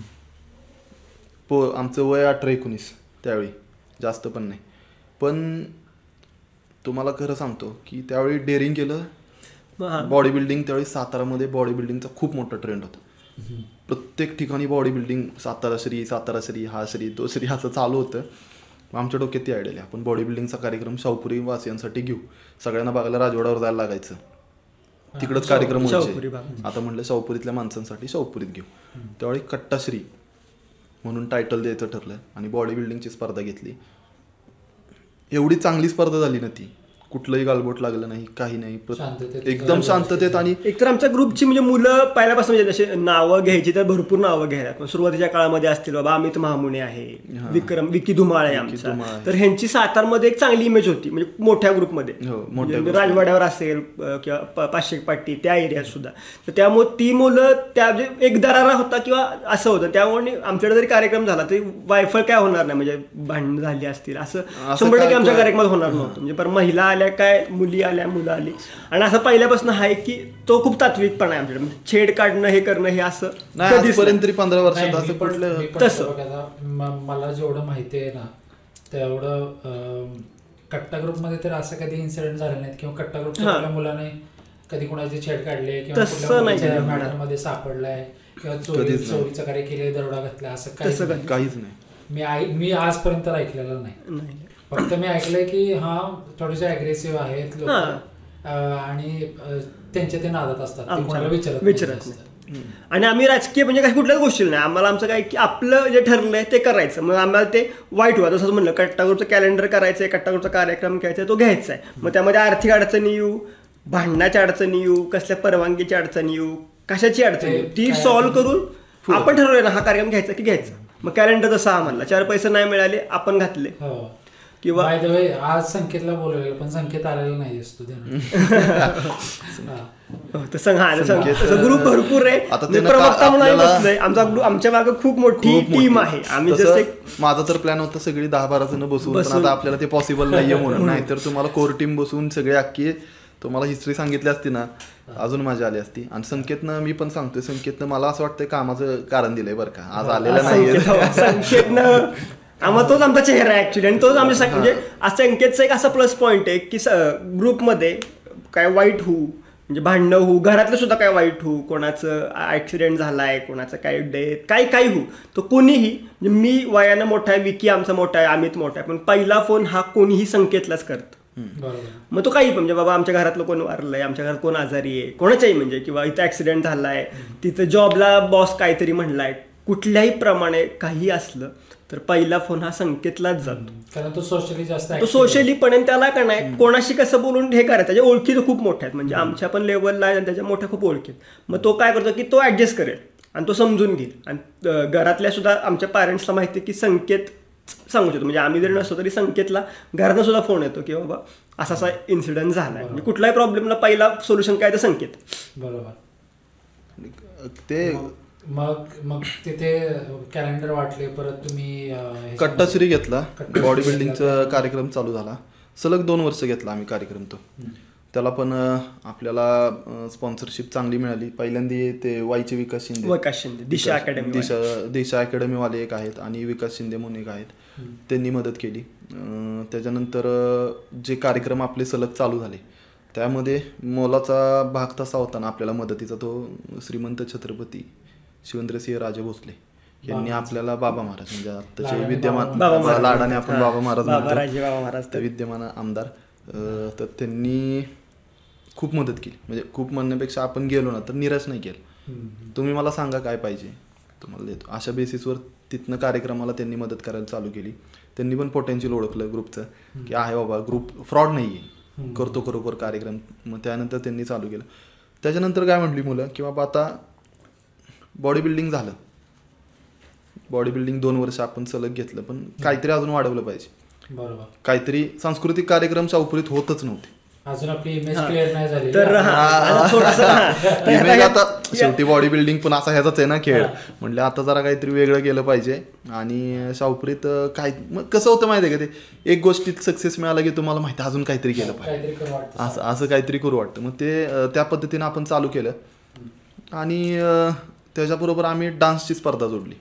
Speaker 3: पो आमचं वय अठरा एकोणीस त्यावेळी जास्त पण नाही. पण तुम्हाला खरं सांगतो की त्यावेळी डेअरिंग केलं. बॉडी बिल्डिंग त्यावेळी सातारामध्ये बॉडी बिल्डिंगचा खूप मोठा ट्रेंड होता. प्रत्येक ठिकाणी बॉडी बिल्डिंग सातारा श्री सातारा श्री हा श्री तो श्री असं चालू होतं. मग आमच्या डोक्यात ती आयडिया आपण बॉडी बिल्डिंगचा कार्यक्रम शाहपुरी वासियांसाठी घेऊ. सगळ्यांना बघायला राजवाड्यावर जायला लागायचं. तिकडंच कार्यक्रम व्हायचे. आता म्हटलं शाहपुरीतल्या माणसांसाठी शाहपुरीत घेऊ. त्यावेळी कट्टाश्री म्हणून टायटल द्यायचं ठरलं आणि बॉडी बिल्डिंगची स्पर्धा घेतली. एवढी चांगली स्पर्धा झाली ना ती. कुठलंही गालबोट लागलं नाही काही नाही. प्र-. एकदम शांततेत आणि
Speaker 2: एकतर आमच्या ग्रुपची म्हणजे मुलं पहिल्यापासून म्हणजे जसे नावं घ्यायची तर भरपूर नावं घ्यायला. सुरुवातीच्या काळामध्ये असतील बाबा अमित महामुने आहे विक्रम विकी धुमाळ आहे आमचा. तर ह्यांची सातारमध्ये एक चांगली इमेज होती म्हणजे मोठ्या ग्रुपमध्ये.
Speaker 3: हो,
Speaker 2: म्हणजे. राजवाड्यावर असेल किंवा पाचशे पाटी त्या एरियात सुद्धा. तर त्यामुळे ती मुलं त्या म्हणजे एक दरारा होता किंवा असं होतं. त्यामुळे आमच्याकडे जरी कार्यक्रम झाला तरी वायफळ काय होणार नाही. म्हणजे भांडण झाली असतील असं शंभर टक्के आमच्या कार्यक्रमात होणार नव्हतं. म्हणजे पण महिला आल्या काय मुली आल्या मुलं आली आणि असं पहिल्यापासून आहे की तो खूप तात्विकपणा आहे आमच्याकडे म्हणजे छेड काढणं हे करणं हे असं
Speaker 3: आजपर्यंत तरी पंधरा वर्षात असं
Speaker 1: मी पण
Speaker 2: तसं.
Speaker 1: मला जेवढं माहिती आहे ना तेवढं कट्टा ग्रुपमध्ये तर असं कधी इन्सिडेंट झाले नाहीत किंवा कट्टा ग्रुपच्या. कुठल्या मुलाने कधी कुणाची छेड काढली किंवा सापडलाय किंवा चोरी. चोरीचं कार्य केले दरोडा घातला असं.
Speaker 3: काहीच नाही
Speaker 1: मी आई मी आजपर्यंत ऐकलेलं नाही फक्त मी ऐकलंय की हा थोडेसे अग्रेसिव्ह आहेत लोक.
Speaker 2: हा.
Speaker 1: आणि त्यांच्या ते नादात असतात. कोणाला विचारत.
Speaker 2: आणि आम्ही राजकीय म्हणजे काही कुठल्याच गोष्टी नाही. आम्हाला आमचं काय की आपलं जे ठरलंय ते करायचं. मग आम्हाला ते वाईट व्हा जसं म्हणलं कट्टाग्रुपचं कॅलेंडर करायचं आहे कट्टाग्रुपचा कार्यक्रम घ्यायचा आहे, तो घ्यायचा आहे मग त्यामध्ये आर्थिक अडचणी येऊ भांडणाच्या अडचणी येऊ कसल्या परवानगीची अडचणी येऊ कशाची अडचण येऊ ती सॉल्व्ह करून आपण ठरवलं ना हा कार्यक्रम घ्यायचा की घ्यायचा. मग कॅलेंडर तसा आम्हाला चार पैसे नाही मिळाले आपण घातले.
Speaker 1: हो.
Speaker 2: किंवा
Speaker 1: बाय द वे आज संकेतला बोलवलेलं पण संकेत आलेला नाही दिसतो <laughs>
Speaker 2: हो, हा ग्रुप भरपूर आहे. प्रवक्ता
Speaker 3: का-
Speaker 2: म्हणून आमचा ग्रुप आमच्या मागे खूप मोठी. टीम आहे. आम्ही जसे
Speaker 3: माझा तर प्लॅन होता सगळी दहा बारा जण बसवून पण
Speaker 2: बसवून-
Speaker 3: आता आपल्याला ते पॉसिबल नाहीये <laughs> म्हणून. नाहीतर तुम्हाला कोर टीम बसवून सगळे अख्खी तुम्हाला हिस्ट्री सांगितली असती ना अजून मजा आली असती. आणि संकेतनं मी पण सांगतोय संकेतनं मला असं वाटतंय कामाचं कारण दिलंय बरं का. आज आलेलं नाहीये.
Speaker 2: संकेत संकेतनं <laughs> आम्हाला तोच आमचा चेहरा आहे ऍक्च्युली आणि तोच आमच्या म्हणजे असं संकेतचा एक असा प्लस पॉईंट आहे की ग्रुपमध्ये काय वाईट होऊ म्हणजे भांडणं होऊ घरातलं सुद्धा काय वाईट होऊ कोणाचं ऍक्सिडेंट झालाय कोणाचं काय डेथ काय काही होऊ तो कोणीही म्हणजे मी वयानं मोठा आहे विकी आमचा मोठा आहे अमित मोठा आहे पण पहिला फोन हा कोणीही संकेतलाच करतो. मग तो काही म्हणजे बाबा आमच्या घरातलं कोण वारलंय आमच्या घरात कोण आजारी आहे कोणाच्याही म्हणजे किंवा इथं ऍक्सिडेंट झालाय तिथं जॉबला बॉस काहीतरी म्हणलाय कुठल्याही प्रमाणे काही असलं तर पहिला फोन हा संकेतलाच जातो.
Speaker 1: कारण तो सोशली जास्त
Speaker 2: तो सोशली पण आहे, त्याला का नाही कोणाशी कसं बोलून हे करायचं त्याच्या ओळखी तर खूप मोठ्या आहेत. म्हणजे आमच्या पण लेवलला आहे आणि त्याच्या मोठ्या खूप ओळखी आहेत. मग तो काय करतो की तो ऍडजस्ट करेल आणि तो समजून घेईल. आणि घरातल्या सुद्धा आमच्या पॅरेंट्सला माहिती आहे की संकेत सांगू शकतो. म्हणजे आम्ही जरी नसतो तरी संकेतला घरातनं सुद्धा फोन येतो की बाबा असा असा इन्सिडेंट झाला म्हणजे कुठल्याही प्रॉब्लेमला पहिला सोल्युशन काय तर संकेत.
Speaker 1: बरोबर.
Speaker 3: ते
Speaker 1: मग मग तिथे कॅलेंडर वाटले परत तुम्ही
Speaker 3: कट्टाश्री घेतला. बॉडी बिल्डिंगचा कार्यक्रम चालू झाला. सलग दोन वर्ष घेतला आम्ही कार्यक्रम तो. त्याला पण आपल्याला स्पॉन्सरशिप चांगली मिळाली. पहिल्यांदा ते वाईचे विकास शिंदे.
Speaker 2: विकास शिंदे, दिशा अकॅडमी
Speaker 3: दिशा दिशा अकॅडमीवाले एक आहेत आणि विकास शिंदे म्हणून एक आहेत. त्यांनी मदत केली. त्याच्यानंतर जे कार्यक्रम आपले सलग चालू झाले त्यामध्ये मोलाचा भाग तसा होता ना आपल्याला मदतीचा तो श्रीमंत छत्रपती. शिवेंद्रसिंह राजे भोसले यांनी आपल्याला बाबा महाराज म्हणजे आत्ताचे विद्यमान. लाडाने आपण बाबा महाराज
Speaker 2: महाराज.
Speaker 3: ते विद्यमान आमदार. तर त्यांनी खूप मदत केली. म्हणजे खूप म्हणण्यापेक्षा आपण गेलो ना तर निराश नाही केलं. तुम्ही मला सांगा काय पाहिजे? तुम्हाला देतो. अशा बेसिसवर तिथनं कार्यक्रमाला त्यांनी मदत करायला चालू केली. त्यांनी पण पोटेन्शियल ओळखलं ग्रुपचं की आहे बाबा ग्रुप फ्रॉड नाही आहे करतो खरोखर कार्यक्रम. मग त्यानंतर त्यांनी चालू केलं. त्याच्यानंतर काय म्हटली मुलं? की बाबा आता बॉडी बिल्डिंग झालं. बॉडी बिल्डिंग दोन वर्ष आपण सलग घेतलं पण काहीतरी अजून वाढवलं पाहिजे.
Speaker 1: बरोबर.
Speaker 3: काहीतरी सांस्कृतिक कार्यक्रम शाहपुरीत होतच नव्हते.
Speaker 1: अजून आपली इमेज क्लिअर नाही झाली
Speaker 2: तर हा. आता <laughs>
Speaker 3: शेवटी बॉडी बिल्डिंग पण असा ह्याचाच आहे ना खेळ. म्हणले आता जरा काहीतरी वेगळं केलं पाहिजे. आणि शाहपुरीत काय मग कसं होतं माहिती आहे का ते? एक गोष्टीत सक्सेस मिळाला की तुम्हाला माहिती आहे, अजून काहीतरी केलं पाहिजे.
Speaker 1: काहीतरी करू वाटतं.
Speaker 3: असं असं काहीतरी करू वाटतं. मग ते त्या पद्धतीनं आपण चालू केलं. आणि त्याच्याबरोबर आम्ही डान्सची स्पर्धा जोडली.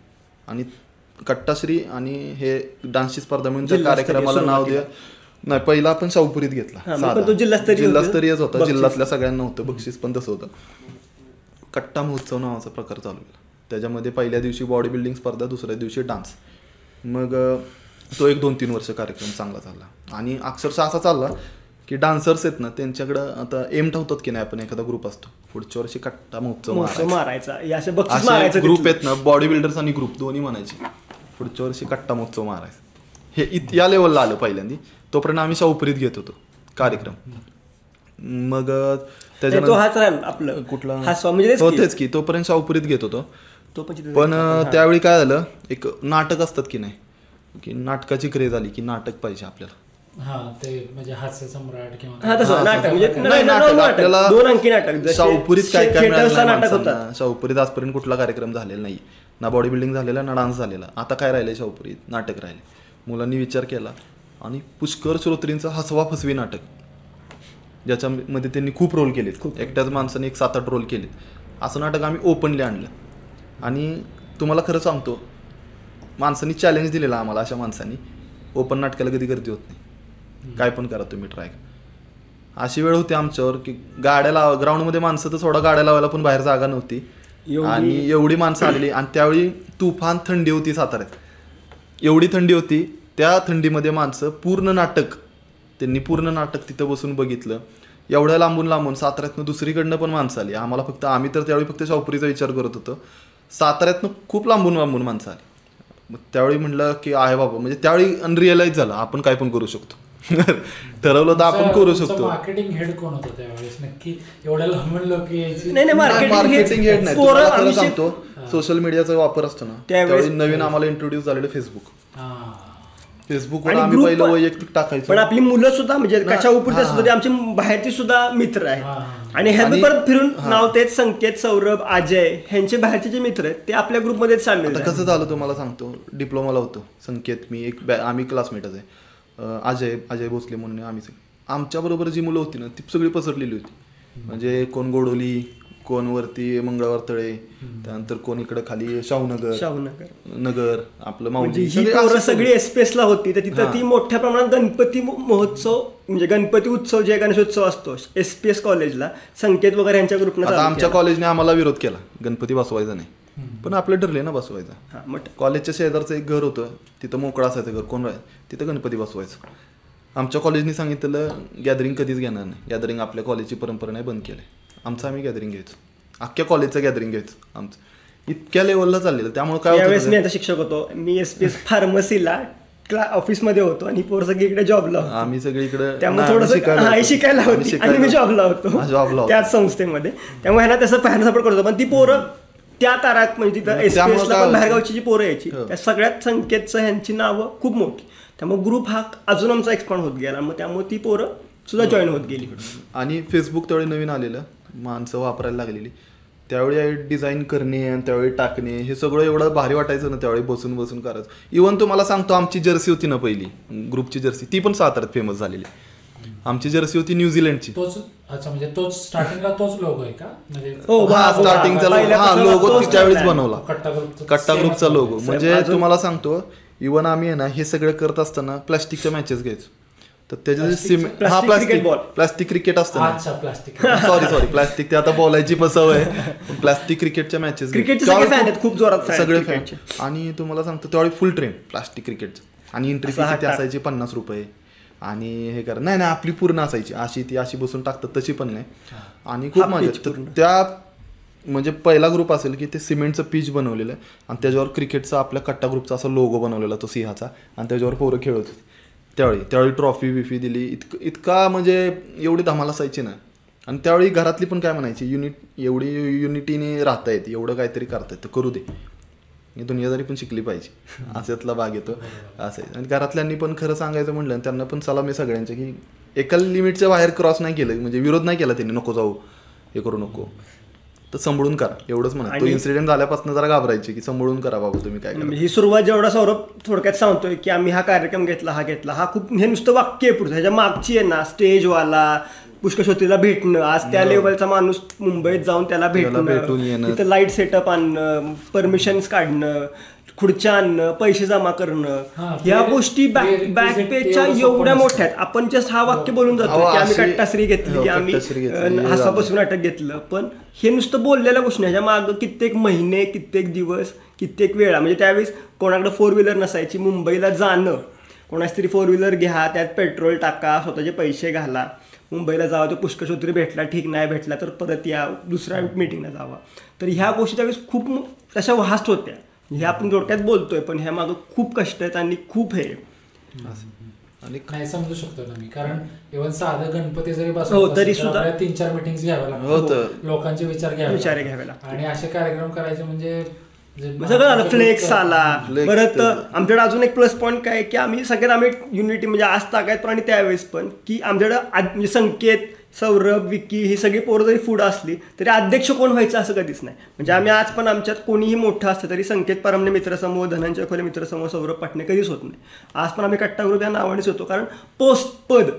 Speaker 3: आणि कट्टाश्री आणि हे डान्सची स्पर्धा
Speaker 2: जिल्हास्तरीय
Speaker 3: कार्यक्रमाला नाव. द्या नाही पहिला आपण शाहपुरीत घेतला. जिल्हास्तरीयच होता. जिल्ह्यातल्या सगळ्यांना होतं बक्षीस पण तसं होतं. कट्टा महोत्सव नावाचा प्रकार चालू केला. त्याच्यामध्ये पहिल्या दिवशी बॉडी बिल्डिंग स्पर्धा दुसऱ्या दिवशी डान्स मग तो एक दोन तीन वर्ष कार्यक्रम चांगला चालला. आणि अक्षरशः असा चालला की डान्सर्स आहेत ना त्यांच्याकडं आता एम ठेवतात की नाही आपण एखादा ग्रुप असतो. पुढच्या वर्षी कट्टा महोत्सव मारायचा. ग्रुप. आहेत ना बॉडी बिल्डर्स आणि ग्रुप दोन्ही म्हणायचे. पुढच्या वर्षी कट्टा महोत्सव मारायचा. हे इत या लेवलला आलं पहिल्यांदा. तोपर्यंत आम्ही शाहपुरीत घेत होतो. कार्यक्रम. मग अं,
Speaker 2: नाही, तो हाच राहील आपलं.
Speaker 3: कुठला?
Speaker 2: हा स्व- म्हणजे तेच
Speaker 3: हो
Speaker 2: की.
Speaker 3: तोपर्यंत शाहपुरीत घेत होतो.
Speaker 2: तो पण
Speaker 3: त्यावेळी काय झालं? एक नाटक असतात की नाही? की नाटकाची क्रेज आली की नाटक पाहिजे आपल्याला.
Speaker 1: हा ते म्हणजे हास्य सम्राट किंवा
Speaker 2: तसं नाटक म्हणजे
Speaker 3: नाही,
Speaker 2: नाही,
Speaker 3: नाटक
Speaker 2: नाटक,
Speaker 3: आपल्याला
Speaker 2: दोन अंकी नाटक जसे
Speaker 3: शाहपुरीत काय
Speaker 2: नाटक होतं.
Speaker 3: शाहपुरीत आजपर्यंत कुठला कार्यक्रम झालेला नाही. ना बॉडी बिल्डिंग झालेला ना डान्स झालेला. आता काय राहिले शाहपुरीत नाटक राहिले. मुलांनी विचार केला आणि पुष्कर श्रोत्रींचं हसवा फसवी नाटक ज्याच्यामध्ये त्यांनी खूप रोल केलेत. एकट्याच माणसाने एक सात आठ रोल केलेत. असं नाटक आम्ही ओपनली आणलं. आणि तुम्हाला खरं सांगतो माणसांनी चॅलेंज दिलेला आम्हाला अशा माणसांनी. ओपन नाटकाला कधी गर्दी होत नाही. काय पण करा तुम्ही ट्राय अशी वेळ होती आमच्यावर की गाड्या लाव ग्राउंडमध्ये माणसं तर थोडा गाड्या लावायला पण बाहेर जागा नव्हती. आणि एवढी माणसं आलेली. आणि त्यावेळी तुफान थंडी होती साताऱ्यात. एवढी थंडी होती त्या थंडीमध्ये माणसं पूर्ण नाटक त्यांनी पूर्ण नाटक तिथं बसून बघितलं. एवढ्या लांबून लांबून साताऱ्यातनं दुसरीकडनं पण माणसं आली. आम्हाला फक्त आम्ही तर त्यावेळी फक्त शाहपुरीचा विचार करत होतो. साताऱ्यातनं खूप लांबून लांबून माणसं आली. मग त्यावेळी म्हणलं की आहे बाबा. म्हणजे त्यावेळी अनरिअलाइज झालं. आपण काय पण करू शकतो. <laughs> ठरवलं तर आपण करू शकतो.
Speaker 1: मार्केटिंग हेड कोण होतं त्यावेळेस? नक्की एवढ्या लांबून लोक
Speaker 2: मार्केटिंग
Speaker 3: हेड नाही सांगतो सोशल मीडियाचा वापर असतो ना
Speaker 2: त्यावेळेस-
Speaker 3: त्यावेळी नवीन आम्हाला इंट्रोड्यूस झालेलं फेसबुक
Speaker 1: हा.
Speaker 3: फेसबुकवर
Speaker 2: आणि
Speaker 3: आम्ही
Speaker 2: group
Speaker 3: पहिलं
Speaker 2: पण-
Speaker 3: वैयक्तिक टाकायचो.
Speaker 2: पण आपली मुलं सुद्धा म्हणजे कशा उपरते
Speaker 3: हा.
Speaker 2: सुद्धा ते आमचे बाहेरचे सुद्धा मित्र. आहेत. आणि ह्या
Speaker 3: आणि-
Speaker 2: परत फिरून. नाव तेच संकेत सौरभ अजय ह्यांचे बाहेरचे जे मित्र आहेत ते आपल्या ग्रुपमध्येच सामील.
Speaker 3: कसं झालं तुम्हाला सांगतो. डिप्लोमाला होतो. संकेत मी एक आम्ही क्लासमेटच आहे. अजय अजय भोसले म्हणून आम्ही सगळे. आमच्याबरोबर जी मुलं होती ना ती सगळी पसरलेली होती. म्हणजे कोण गोडोली कोण वरती मंगळवार तळे त्यानंतर कोण इकडे खाली शाहूनगर
Speaker 2: शाहूनगर.
Speaker 3: नगर आपलं
Speaker 2: म्हणजे
Speaker 3: माऊली
Speaker 2: ही
Speaker 3: सगळे
Speaker 2: पोरं
Speaker 3: असे
Speaker 2: सगळी एसपीएस ला होती तर तिथं. ती मोठ्या प्रमाणात गणपती महोत्सव म्हणजे गणपती उत्सव जे गणेशोत्सव असतो एसपीएस कॉलेजला संकेत वगैरे यांच्या ग्रुपनं
Speaker 3: आमच्या
Speaker 2: केला.
Speaker 3: कॉलेजने आम्हाला विरोध केला. गणपती बसवायचा नाही. पण आपलं ठरले ना बसवायचा.
Speaker 2: मग
Speaker 3: कॉलेजच्या शेजारचं एक घर होतं तिथं मोकळं असायचं घर. कोण तिथं गणपती बसवायचं. आमच्या कॉलेजने सांगितलेलं गॅदरिंग कधीच घेणार नाही. गॅदरिंग आपल्या कॉलेजची परंपरा नाही बंद केली आमचं आम्ही गॅदरिंग घ्यायचो. अख्ख्या कॉलेजचं गॅदरिंग घ्यायचं आमचं. इतक्या लेवलला चाललेलं. त्यामुळे काय
Speaker 2: मी आता शिक्षक होतो. मी एसपीएस फार्मसीला क्ला ऑफिसमध्ये होतो आणि पोर सगळी इकडे जॉबला?
Speaker 3: आम्ही सगळी इकडे
Speaker 2: त्यामुळे थोडंसं ही शिकायला होती. आणि मी जॉबला होतो.
Speaker 3: जॉबला
Speaker 2: त्याच संस्थेमध्ये. त्यामुळे ह्यांना तसं बाहेर सपोर्ट करतो पण ती पोरं त्या तारात म्हणजे तिथं
Speaker 3: त्यामुळे
Speaker 2: एसपीएस ला
Speaker 3: काय
Speaker 2: पण? बाहेरगावची जी पोरं यायची
Speaker 3: हो.
Speaker 2: त्या सगळ्यात संकेतचं ह्यांची नावं खूप मोठी. त्यामुळे ग्रुप हा अजून आमचा एक्सपांड होत गेला. मग त्यामुळे ती पोरं सुद्धा जॉईन होत गेली.
Speaker 3: आणि फेसबुक त्यावेळी नवीन आलेलं माणसं वापरायला लागलेली. त्यावेळी डिझाईन करणे आणि त्यावेळी टाकणे हे सगळं एवढं भारी वाटायचं ना त्यावेळी बसून बसून करायचं. इवन तुम्हाला सांगतो आमची जर्सी होती ना पहिली ग्रुपची जर्सी ती पण साताऱ्यात फेमस झालेली. आमची जर्सी होती न्यूझीलंडची.
Speaker 1: तोच अच्छा म्हणजे तोच स्टार्टिंगला तोच लोगो आहे का? म्हणजे
Speaker 2: हो
Speaker 3: स्टार्टिंगचा लोगो लोगो. बनवला.
Speaker 1: कट्टा ग्रुप
Speaker 3: कट्टा ग्रुपचा लोगो म्हणजे तुम्हाला सांगतो इवन आम्ही आहे ना हे सगळं करत असताना प्लास्टिकच्या मॅचेस घ्यायचो. तर त्याचे
Speaker 1: Plastic-
Speaker 3: सिमेंट हा प्लास्टिक
Speaker 2: ball.
Speaker 3: प्लास्टिक क्रिकेट असतं
Speaker 1: प्लास्टिक
Speaker 3: सॉरी सॉरी <laughs> प्लास्टिक ते आता बोलायची पसव आहे. प्लास्टिक क्रिकेटच्या मॅचेस
Speaker 2: खूप जोरात
Speaker 3: सगळे फॅन. आणि तुम्हाला सांगतो त्यावेळी फुल ट्रेन प्लास्टिक क्रिकेटचं आणि एंट्री फी किती. असायची? पन्नास रुपये. आणि हे करा नाही नाही आपली पूर्ण असायची. अशी ती अशी बसून टाकतात तशी पण नाही. आणि खूप मजा तर. त्या म्हणजे पहिला ग्रुप असेल की ते सिमेंटचं पीच बनवलेलं आहे. आणि त्याच्यावर क्रिकेटचा आपल्या कट्टा ग्रुपचा असा लोगो बनवलेला तो सिंहाचा. आणि त्याच्यावर पोरं खेळत होती. त्यावेळी त्यावेळी ट्रॉफी बिफी दिली. इतकं इतका म्हणजे एवढी धमाल असायची ना. आणि त्यावेळी घरातली पण काय म्हणायची? युनिट एवढी युनिटीने राहता येते. एवढं काहीतरी करता येतं. करू दे. ही दुनियादारी पण शिकली पाहिजे. अशातला भाग येतो. असं. आणि घरातल्यांनी पण खरं सांगायचं म्हणलं त्यांना पण सलाम आहे सगळ्यांच्या की एका लिमिटच्या बाहेर क्रॉस नाही केलं म्हणजे विरोध नाही केला त्यांनी नको जाऊ हे करू नको. तर सांभाळून करा एवढंच म्हणा. तो इन्सिडेंट झाल्यापासून जरा घाबरायचे की सांभाळून करा बाबा तुम्ही काय
Speaker 2: ही सुरुवात जेवढा सौरभ थोडक्यात सांगतोय की आम्ही हा कार्यक्रम घेतला हा घेतला हा खूप हे नुसतं वाक्य आहे पुढचं. ह्याच्या मागची आहे ना स्टेजवाला पुष्कशोतीला भेटणं. आज त्या लेवलचा माणूस मुंबईत जाऊन त्याला
Speaker 3: भेटून
Speaker 2: भेटणं. तिथं लाइट सेटअप आणणं परमिशन्स काढणं खुर्च्या आणणं पैसे जमा करणं.
Speaker 1: हा,
Speaker 2: या गोष्टी बॅक पेजच्या
Speaker 1: सोपं
Speaker 2: एवढ्या. मोठ्या आहेत आपण जस्ट हा वाक्य बोलून जातो की आम्ही कट्टाश्री घेतली
Speaker 3: हो,
Speaker 2: की आम्ही
Speaker 3: हे
Speaker 2: हसापासून नाटक घेतलं. पण हे नुसतं बोललेल्या गोष्टी नाही. ह्याच्या मागं कित्येक महिने कित्येक दिवस कित्येक वेळा. म्हणजे त्यावेळेस कोणाकडे फोर व्हीलर नसायची मुंबईला जाणं. कोणाची तरी फोर व्हीलर घ्या त्यात पेट्रोल टाका स्वतःचे पैसे घाला. मुंबईला जावा तो पुष्कशोत्री भेटला ठीक नाही भेटला तर परत या दुसऱ्या मिटिंगला जावा तर ह्या गोष्टी त्यावेळेस खूप तशा वास्ट होत्या ह्या आपण थोडक्यात बोलतोय पण ह्या मागं खूप कष्ट आहेत आणि खूप हे.
Speaker 3: आणि
Speaker 1: नाही समजू शकतो ना मी कारण इव्हन साधं गणपती जरी
Speaker 2: हो,
Speaker 1: बसवत
Speaker 2: तरी सुद्धा-
Speaker 1: तीन चार मिटिंग घ्याव्या
Speaker 3: हो.
Speaker 1: लागतात लोकांचे विचार घ्यावे
Speaker 2: विचार
Speaker 1: लागतात.
Speaker 2: घ्यावे लागतात.
Speaker 1: आणि असे कार्यक्रम करायचे म्हणजे
Speaker 2: सगळं झालं फ्लेक्स आला. परत आमच्याकडे अजून एक प्लस पॉईंट काय की आम्ही सगळ्यात आम्ही युनिटी म्हणजे आज ताकायत पण आणि त्यावेळेस पण की आमच्याकडे म्हणजे संकेत सौरभ विकी ही सगळी पोरं जरी पुढं असली तरी अध्यक्ष कोण व्हायचं असं कधीच नाही. म्हणजे आम्ही आज पण आमच्यात कोणीही मोठं असतं तरी संकेत परमने मित्रसमूह धनंजय खोले मित्रसमूह सौरभ पाटणे कधीच होत नाही. आज पण आम्ही कट्टा ग्रुप या नावानेच होतो. कारण पोस्ट पद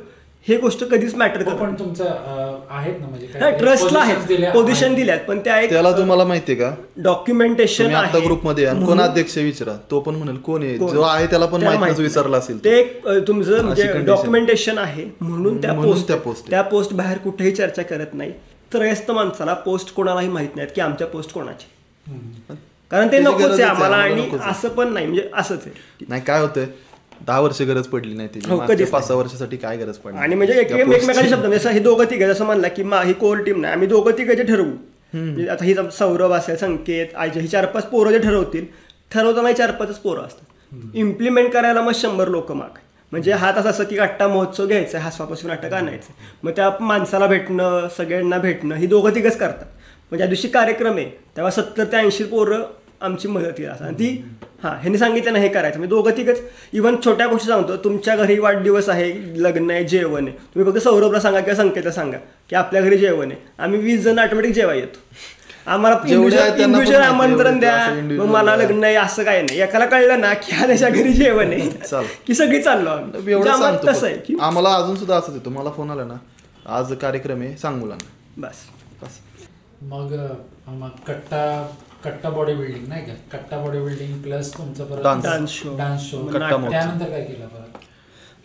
Speaker 2: हे गोष्ट कधीच मॅटर
Speaker 1: हो,
Speaker 2: करत
Speaker 1: पण तुमचं आहेत ना म्हणजे
Speaker 2: ट्रस्टला आहेत पोझिशन. दिल्यात पण त्या एक
Speaker 3: त्याला तुम्हाला माहितीये का
Speaker 2: डॉक्युमेंटेशन
Speaker 3: आता
Speaker 2: आहे
Speaker 3: ग्रुपमध्ये. कोण अध्यक्ष विचारा तो पण म्हणेल कोण आहे? जो आहे त्याला पण माहीत विसरला असेल
Speaker 2: ते तुमचं म्हणजे. डॉक्युमेंटेशन आहे म्हणून त्या पोस्ट
Speaker 3: त्या post आहे.
Speaker 2: त्या पोस्ट बाहेर कुठेही चर्चा करत नाही त्रयस्थ माणसाला पोस्ट कोणालाही माहीत नाहीत की आमच्या पोस्ट कोणाची. कारण ते नकोच आहे
Speaker 3: आहे,
Speaker 2: आम्हाला आणि. असं पण नाही म्हणजे असंच आहे
Speaker 3: नाही काय होतंय दहा वर्ष गरज पडली नाही त्याची
Speaker 2: हो,
Speaker 3: पाच सहा वर्षासाठी काय गरज पडली
Speaker 2: आणि म्हणजे एकमेकांचे. शब्द असं हे दोघं तिघं जसं म्हणला की मा ही कोर टीम नाही. आम्ही दोघं तिघं ठरवू. म्हणजे आता ही सौरभ असेल संकेत आयच्या ही चार पाच पोरं जे ठरवतील ठरवताना ही चार पाचच पोरं असतात. इम्प्लिमेंट करायला मग शंभर लोक माग म्हणजे हा तसं असं की गट्टा महोत्सव घ्यायचा आहे हसवापासून नाटक आणायचं. मग त्या माणसाला भेटणं सगळ्यांना भेटणं ही दोघं तिघंच करतात. म्हणजे ज्या दिवशी कार्यक्रम आहे तेव्हा सत्तर ते ऐंशी पोरं आमची मदत केली असतात आणि ती हां ह्यांनी सांगितलं ना हे करायचं. म्हणजे दोघं तिघच इव्हन छोट्या गोष्टी सांगतो. तुमच्या घरी वाढदिवस आहे लग्न आहे जेवण आहे. तुम्ही फक्त सौरभला सांगा किंवा संकेतला सांगा की आपल्या घरी जेवण आहे. आम्ही वीस जण ऑटोमॅटिक जेवा येतो. आम्हाला इंडिव्हिज्युअल आमंत्रण द्या.
Speaker 3: असं
Speaker 2: मग मला. लग्न आहे असं काय नाही. एकाला कळलं ना की हा त्याच्या घरी जेवण आहे.
Speaker 3: चाल.
Speaker 2: की सगळी चाललो आम्ही. म्हणजे
Speaker 3: एवढं
Speaker 2: आम्हाला
Speaker 3: सांगतो
Speaker 2: तसं आहे की.
Speaker 3: आम्हाला अजून सुद्धा असंच येतो मला फोन आला ना. आज कार्यक्रम आहे सांग मुलांना
Speaker 2: बस.
Speaker 3: बस.
Speaker 1: मग कट्टा कट्टा बॉडी बिल्डिंग नाही का कट्टा बॉडी बिल्डिंग प्लस तुमचं परत. डान्स शो
Speaker 3: कट्टा महोत्सव.
Speaker 1: त्यानंतर काय केलं परत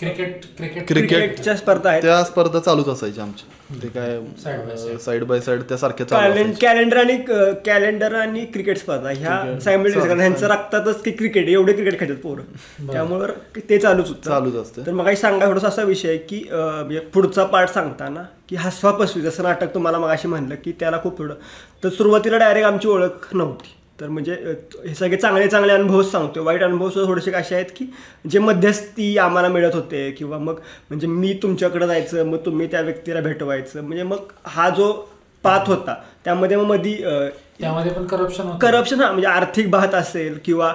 Speaker 1: क्रिकेट क्रिकेट.
Speaker 3: क्रिकेट.
Speaker 2: क्रिकेटच्या स्पर्धा आहेत.
Speaker 3: त्या स्पर्धा चालूच असायच्या आमच्या. ते काय
Speaker 1: Side by side.
Speaker 3: Side by side त्या सारख्या
Speaker 2: कॅलेंडर आणि कॅलेंडर आणि क्रिकेट स्पर्धा ह्या सायमल्टेनियस ह्यांचं रक्तातच की क्रिकेट एवढे क्रिकेट खेळतात पोरं. त्यामुळं ते चालूच
Speaker 3: चालूच असतं
Speaker 2: तर मग सांगा थोडासा असा विषय की म्हणजे पुढचा पार्ट सांगताना की हसवा पसवी जसं नाटक तुम्हाला मगाशी म्हणलं की त्याला खूप थोडं तर सुरुवातीला डायरेक्ट आमची ओळख नव्हती. तर म्हणजे हे सगळे चांगले चांगले अनुभवच सांगतो वाईट अनुभव सुद्धा थोडेसे असे आहेत की जे मध्यस्थी आम्हाला मिळत होते किंवा मग म्हणजे मी तुमच्याकडे जायचं मग तुम्ही त्या व्यक्तीला भेटवायचं. म्हणजे मग हा जो पाथ होता त्यामध्ये मग मधी
Speaker 1: त्यामध्ये पण करप्शन होतं.
Speaker 2: करप्शन हा म्हणजे आर्थिक बात असेल किंवा